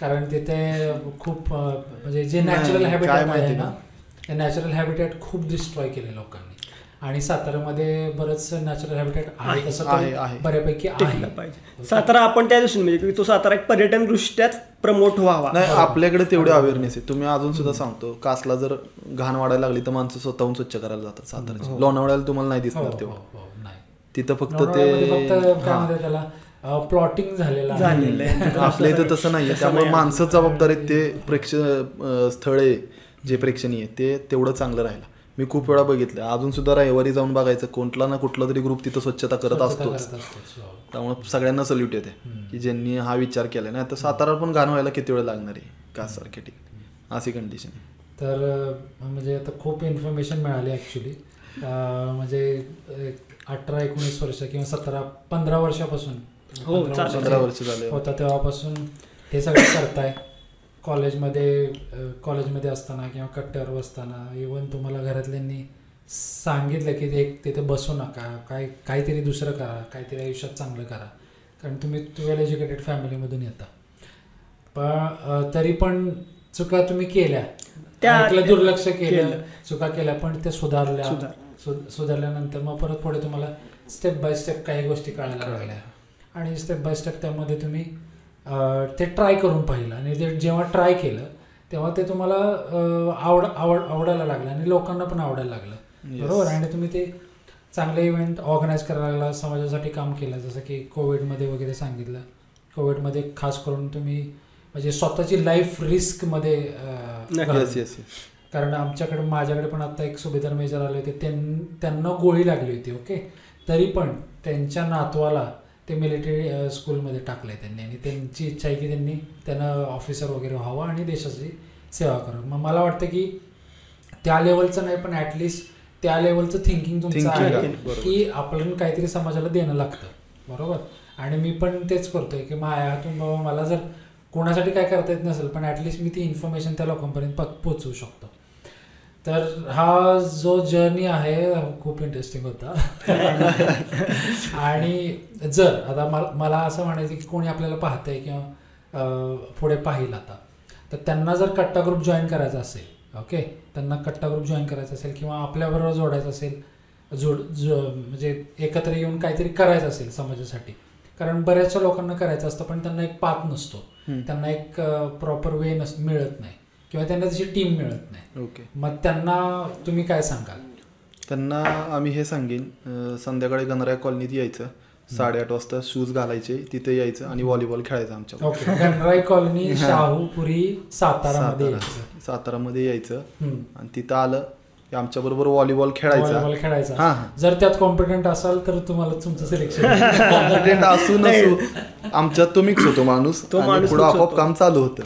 Speaker 1: कारण तिथे खूप म्हणजे जे नॅचरल
Speaker 3: माहिती
Speaker 1: आहे? ना नॅचरल हॅबिटेट खूप डिस्ट्रॉय केले लोकांनी आणि साताऱ्यामध्ये बरंच नॅचरल हॅबिटेट आहे तसं. बऱ्यापैकी आहे
Speaker 2: सातारा आपण त्या दृष्टीने म्हणजे की तो सातारा एक पर्यटन दृष्ट्याच प्रमोट व्हावा
Speaker 3: नाही
Speaker 1: बरोबर.
Speaker 3: आपल्याकडे तेवढे अवेअरनेस आहे तुम्ही अजून सुद्धा सांगतो कासला जर घाण वाढायला लागली तर माणसं स्वतःहून स्वच्छ करायला जातात साताराची लोणावळ्याला तुम्हाला नाही
Speaker 1: हो,
Speaker 3: दिसणार
Speaker 1: हो,
Speaker 3: तेव्हा
Speaker 1: हो, नाही.
Speaker 3: तिथं फक्त ते
Speaker 1: फक्त काय
Speaker 3: हा.
Speaker 1: म्हणतात त्याला प्लॉटिंग झालेलं आहे.
Speaker 2: झालेलं आहे. <laughs>
Speaker 3: आपल्या इथं तसं नाहीये
Speaker 2: तसं
Speaker 3: त्यामुळे
Speaker 2: नाही
Speaker 3: माणसं जबाबदार ते प्रेक्ष अं, स्थळे जे प्रेक्षणीय आहे, ते तेवढं चांगलं राहिलं. मी खूप वेळा बघितलं. अजून सुद्धा रविवारी जाऊन बघायचं. कुठला ना कुठला तरी ग्रुप तिथं स्वच्छता करत असतोच.
Speaker 1: असतोच, हो.
Speaker 3: त्यामुळे सगळ्यांना सल्यूट येते. की ज्यांनी हा विचार केला नाही तर सातारा पण घाण व्हायला किती वेळ लागणार आहे? कास सारख्या ठिकाणी अशी कंडिशन आहे.
Speaker 1: तर म्हणजे आता खूप इन्फॉर्मेशन मिळाली ॲक्च्युली म्हणजे अठरा एकोणीस वर्ष किंवा सतरा पंधरा वर्षापासून.
Speaker 2: हो,
Speaker 1: पंधरा
Speaker 3: वर्ष झाले.
Speaker 1: होता तेव्हापासून हे सगळं करताय. कॉलेजमध्ये कॉलेजमध्ये असताना किंवा कट्ट्यावर बसताना इवन तुम्हाला घरातल्यांनी सांगितलं की ते तिथे बसू नका काय काहीतरी दुसरं करा काहीतरी आयुष्यात चांगलं करा. कारण तुम्ही वेल एज्युकेटेड फॅमिलीमधून येता. पण तरी पण चुका तुम्ही केल्या.
Speaker 2: त्या-
Speaker 1: दुर्लक्ष केलं. चुका केल्या पण त्या सुधारल्या. सुधारल्यानंतर मग परत पुढे तुम्हाला स्टेप बाय स्टेप काही गोष्टी कळायला लागल्या. आणि स्टेप बाय स्टेप त्यामध्ये तुम्ही ते ट्राय करून पाहिलं. आणि ते जेव्हा ट्राय केलं तेव्हा ते तुम्हाला आवड आवड आवडायला लागलं आणि लोकांना पण आवडायला लागलं. बरोबर? आणि तुम्ही ते चांगले इव्हेंट ऑर्गनाईज करायला लागला समाजासाठी काम केलं जसं की कोविडमध्ये वगैरे सांगितलं. कोविडमध्ये खास करून तुम्ही म्हणजे स्वतःची लाईफ रिस्कमध्ये कारण आमच्याकडे माझ्याकडे पण आता एक सुभेदार मेजर आले होते. त्यां त्यांना गोळी लागली होती ओके तरी पण त्यांच्या नातवाला ते मिलिटरी स्कूलमध्ये टाकलं आहे त्यांनी. आणि त्यांची इच्छा आहे की त्यांनी त्यांना ऑफिसर वगैरे व्हावं आणि देशाची सेवा करावं. मग मला वाटतं की त्या लेवलचं नाही पण ॲटलिस्ट त्या लेवलचं थिंकिंग तुमचं आहे. की आपण काहीतरी समाजाला देणं लागतं. बरोबर? आणि मी पण तेच करतोय की माझ्या हातून बाबा मला जर कोणासाठी काय करता येत नसेल पण ॲटलिस्ट मी ती इन्फॉर्मेशन त्या लोकांपर्यंत प- पोहोचवू शकतो. तर हा जो जर्नी आहे खूप इंटरेस्टिंग होता. <laughs> आणि जर आता मला असं म्हणायचं की कोणी आपल्याला पाहतंय किंवा पुढे पाहिल आता तर त्यांना जर कट्टा ग्रुप जॉईन करायचा असेल ओके त्यांना कट्टा ग्रुप जॉईन करायचा असेल किंवा आपल्याबरोबर जोडायचं असेल जोड जो म्हणजे एकत्र येऊन काहीतरी करायचं असेल समाजासाठी. कारण बऱ्याचशा लोकांना करायचं असतं पण त्यांना एक पाथ नसतो. त्यांना एक प्रॉपर वे नस मिळत नाही. किंवा त्यांना तशी टीम मिळत नाही.
Speaker 3: ओके
Speaker 1: मग त्यांना तुम्ही काय सांगाल?
Speaker 3: त्यांना आम्ही हे सांगेन संध्याकाळी गणराया कॉलनीत यायचं. साडेआठ वाजता शूज घालायचे तिथे यायचं आणि व्हॉलीबॉल खेळायचं आमच्या
Speaker 1: ओके गणराई कॉलनी <laughs> शाहूपुरी
Speaker 3: सातारा. सातारामध्ये यायचं. आणि तिथं आलं आमच्या बरोबर व्हॉलीबॉल खेळायचा.
Speaker 1: व्हॉलीबॉल खेळायचा. जर त्यात कॉम्पिटंट असाल तर तुम्हाला तुमचं सिलेक्शन
Speaker 3: असू नसू आमच्यात तो मिक्स होतो माणूस.
Speaker 2: तो
Speaker 3: आणि
Speaker 2: माणूस
Speaker 3: पुढं आपोआप. काम चालू होतं.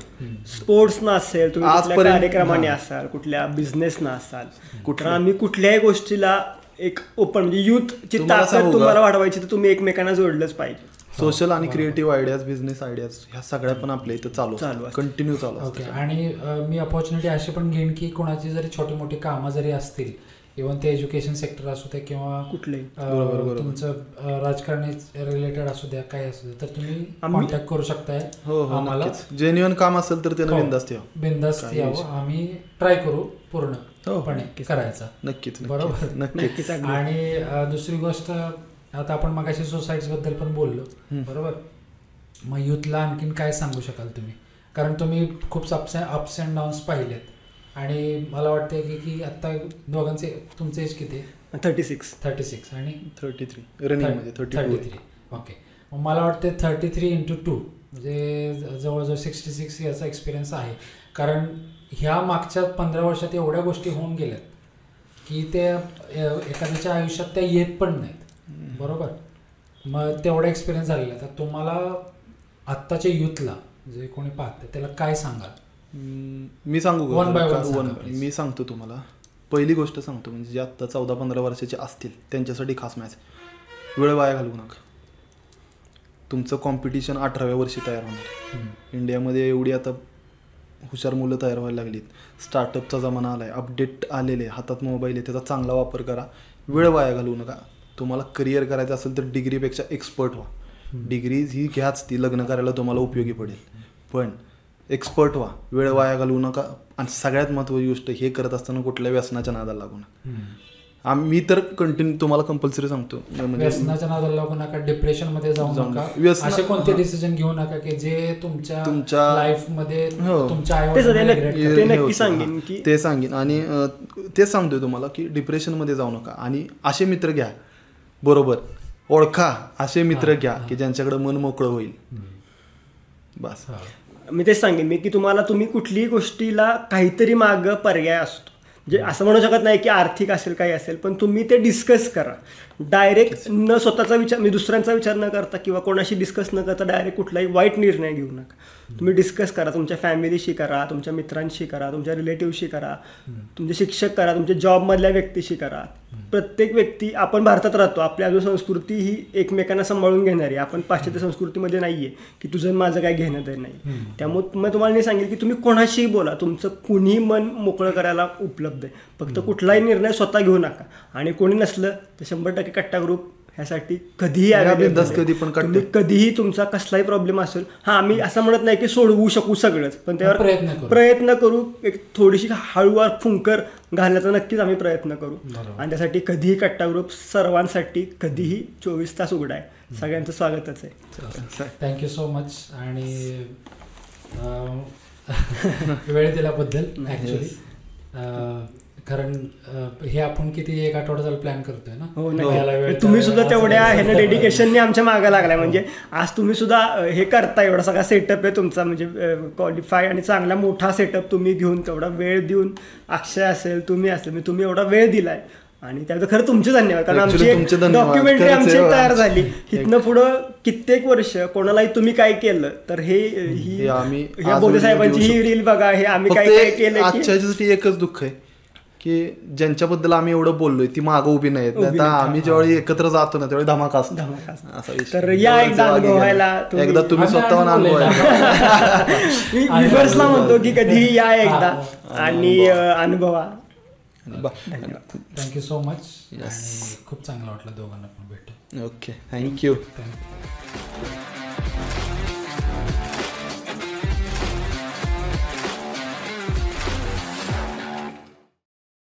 Speaker 2: स्पोर्ट्स ना असेल तुम्ही कार्यक्रमाने. असाल कुठल्या बिझनेस ना असाल
Speaker 3: कुठल्या
Speaker 2: आम्ही कुठल्याही गोष्टीला एक ओपन म्हणजे
Speaker 3: तुम्हाला सांगू
Speaker 2: ताकद? तुम्हाला वाढवायची तर तुम्ही एकमेकांना जोडलंच पाहिजे.
Speaker 3: सोशल आणि क्रिएटिव्ह आयडियाज बिझनेस आयडियाज ह्या सगळ्या पण आपल्या इथं चालू
Speaker 2: चालू.
Speaker 3: कंटिन्यू चालू
Speaker 1: ओके आणि मी अपॉर्च्युनिटी अशी पण घेईन की कोणाची जरी छोटी मोठी कामं जरी असतील इव्हन ते एज्युकेशन सेक्टर असू दे किंवा
Speaker 3: बरोबर.
Speaker 1: तुमचं राजकारणी रिलेटेड असू द्या काय असू द्या तर तुम्ही कॉन्टॅक्ट करू शकताय
Speaker 3: हो हो
Speaker 1: आम्हाला
Speaker 3: जेन्युअन काम असेल तर त्यानं
Speaker 1: हो.
Speaker 3: बिंदास्त
Speaker 1: बिंदास्त यावं. आम्ही ट्राय करू पूर्ण
Speaker 3: हो
Speaker 1: पण करायचा
Speaker 3: नक्कीच.
Speaker 1: बरोबर.
Speaker 3: नक्कीच.
Speaker 1: आणि दुसरी गोष्ट आता आपण मगाशी सोसायटीजबद्दल पण बोललो. बरोबर? मग युथला आणखीन काय सांगू शकाल तुम्ही? कारण तुम्ही खूप अप्स अप्स अँड डाऊन्स पाहिलेत. आणि मला वाटतं की की आता दोघांचे तुमचे एज किती?
Speaker 2: थर्टी सिक्स
Speaker 1: थर्टी सिक्स आणि
Speaker 3: thirty three thirty
Speaker 1: three okay मग मला वाटते थर्टी थ्री इंटू टू म्हणजे ज- जवळजवळ सिक्स्टी सिक्स याचा एक्सपिरियन्स आहे. कारण ह्या मागच्या पंधरा वर्षात एवढ्या गोष्टी होऊन गेल्यात की ते अ, एखाद्याच्या आयुष्यात त्या येत पण नाहीत. बरोबर. मग तेवढा एक्सपिरियन्स झालेला आहे. तर तुम्हाला आत्ताच्या युथला जे कोणी पाहतं त्याला काय सांगाल?
Speaker 3: मी सांगू का-
Speaker 1: सांगा,
Speaker 3: one-
Speaker 1: please.
Speaker 3: मी सांगतो तुम्हाला. पहिली गोष्ट सांगतो म्हणजे जे आत्ता चौदा पंधरा वर्षाचे असतील त्यांच्यासाठी खास मॅच वेळ वाया घालवू नका. तुमचं कॉम्पिटिशन अठराव्या वर्षी तयार होणार. इंडियामध्ये एवढी आता हुशार मुलं तयार व्हायला लागलीत. स्टार्टअपचा जमाना आला आहे अपडेट आलेले हातात मोबाईल आहे. त्याचा चांगला वापर करा. वेळ वाया घालवू नका. तुम्हाला करिअर करायचं असेल तर डिग्रीपेक्षा एक्सपर्ट व्हा. डिग्री ही घ्याच ती लग्न करायला तुम्हाला उपयोगी पडेल. पण एक्सपर्ट व्हा. वेळ वाया घालवू नका. आणि सगळ्यात महत्त्वाची गोष्ट हे करत असताना कुठल्या व्यसनाच्या नादाला लागू नका. आम्ही तर कंटिन्यू तुम्हाला कंपल्सरी सांगतो. म्हणजे
Speaker 1: व्यसनाच्या नादाला लागू नका डिप्रेशनमध्ये जाऊ
Speaker 3: जाऊ
Speaker 1: नका. असे कोणते डिसिजन घेऊ नका की जे तुमच्या
Speaker 3: तुमच्या-
Speaker 1: लाईफमध्ये
Speaker 3: हो.
Speaker 1: तुमच्या
Speaker 2: ते ते
Speaker 3: हे.
Speaker 2: सांगेन
Speaker 3: हा.
Speaker 2: की-
Speaker 3: ते सांगेन. आणि तेच सांगतोय तुम्हाला की डिप्रेशनमध्ये जाऊ नका. आणि असे मित्र घ्या. बरोबर. ओळखा असे मित्र घ्या की ज्यांच्याकडे मन मोकळं होईल. बस.
Speaker 2: मी तेच सांगेन मी की तुम्हाला तुम्ही कुठलीही गोष्टीला काहीतरी माग पर्याय असतो. म्हणजे असं म्हणू शकत नाही की आर्थिक असेल काही असेल पण तुम्ही ते डिस्कस करा. डायरेक्ट न स्वतःचा विचार मी दुसऱ्यांचा विचार न करता किंवा कोणाशी डिस्कस न करता डायरेक्ट कुठलाही वाईट निर्णय घेऊ नका. तुम्ही डिस्कस करा तुमच्या फॅमिलीशी करा तुमच्या मित्रांशी करा तुमच्या रिलेटिव्हशी करा तुमचे शिक्षक करा तुमच्या जॉबमधल्या व्यक्तीशी करा. प्रत्येक व्यक्ती आपण भारतात राहतो आपली अजून संस्कृती ही एकमेकांना सांभाळून घेणारी आहे. आपण पाश्चात्य संस्कृतीमध्ये नाही आहे की तुझं माझं काय घेणं तरी नाही. त्यामुळे मग तुम्हाला नाही सांगेल की तुम्ही कोणाशीही बोला तुमचं कुणीही मन मोकळं करायला उपलब्ध आहे. फक्त कुठलाही निर्णय स्वतः घेऊ नका. आणि कोणी नसलं तर शंभर टक्के कट्टा ग्रुप ह्यासाठी कधीही.
Speaker 3: कधी पण.
Speaker 2: तुम्ही कधीही तुमचा कसलाही प्रॉब्लेम असेल हा आम्ही असं म्हणत नाही की सोडवू शकू सगळंच पण त्यावर
Speaker 1: प्रयत्न करू.
Speaker 2: प्रयत्न करू एक थोडीशी हळूवार फुंकर घालण्याचा नक्कीच आम्ही प्रयत्न करू. आणि त्यासाठी कधीही कट्टा ग्रुप सर्वांसाठी कधीही चोवीस तास उघडा आहे सगळ्यांचं स्वागतच आहे
Speaker 1: थँक्यू सो मच आणि <laughs> वेळ दिल्याबद्दल ऍक्च्युली कारण हे आपण किती एक आठवडा झाला प्लॅन करतोय ना?
Speaker 2: हो
Speaker 1: वेळ
Speaker 2: नाही तुम्ही सुद्धा तेवढ्या ह्यानं डेडिकेशनने आमच्या मागे लागलाय. म्हणजे आज तुम्ही सुद्धा हे करता एवढा सगळा सेटअप आहे तुमचा. म्हणजे क्वालिफाय आणि चांगला मोठा सेटअप तुम्ही घेऊन तेवढा वेळ देऊन अक्षय असेल तुम्ही असेल म्हणजे तुम्ही एवढा वेळ दिलाय. आणि त्याचं खरं तुमचे धन्यवाद. कारण आमची. डॉक्युमेंटरी आमची. तयार झाली. इथनं पुढं कित्येक वर्ष कोणालाही तुम्ही काय केलं तर हे ही
Speaker 3: हे
Speaker 2: बोधे साहेबांची ही. रील बघा. हे आम्ही काय काय केलं
Speaker 3: एकच दुःख आहे. की ज्यांच्याबद्दल आम्ही एवढं बोललोय ती मागं उभी नाहीत.
Speaker 2: नाहीत.
Speaker 3: आम्ही ज्यावेळी एकत्र जातो ना त्यावेळी धमाका असतो.
Speaker 2: धमाका असतो.
Speaker 3: असा विषय.
Speaker 2: तर या एकदा अनुभवायला
Speaker 3: एकदा तुम्ही स्वतःहून. अनुभवायला. <laughs>
Speaker 2: म्हणतो की कधी या एकदा. आणि अनुभवा.
Speaker 1: थँक्यू सो मच खूप चांगलं वाटलं दोघांना पण भेटून.
Speaker 3: Okay thank you
Speaker 1: thank you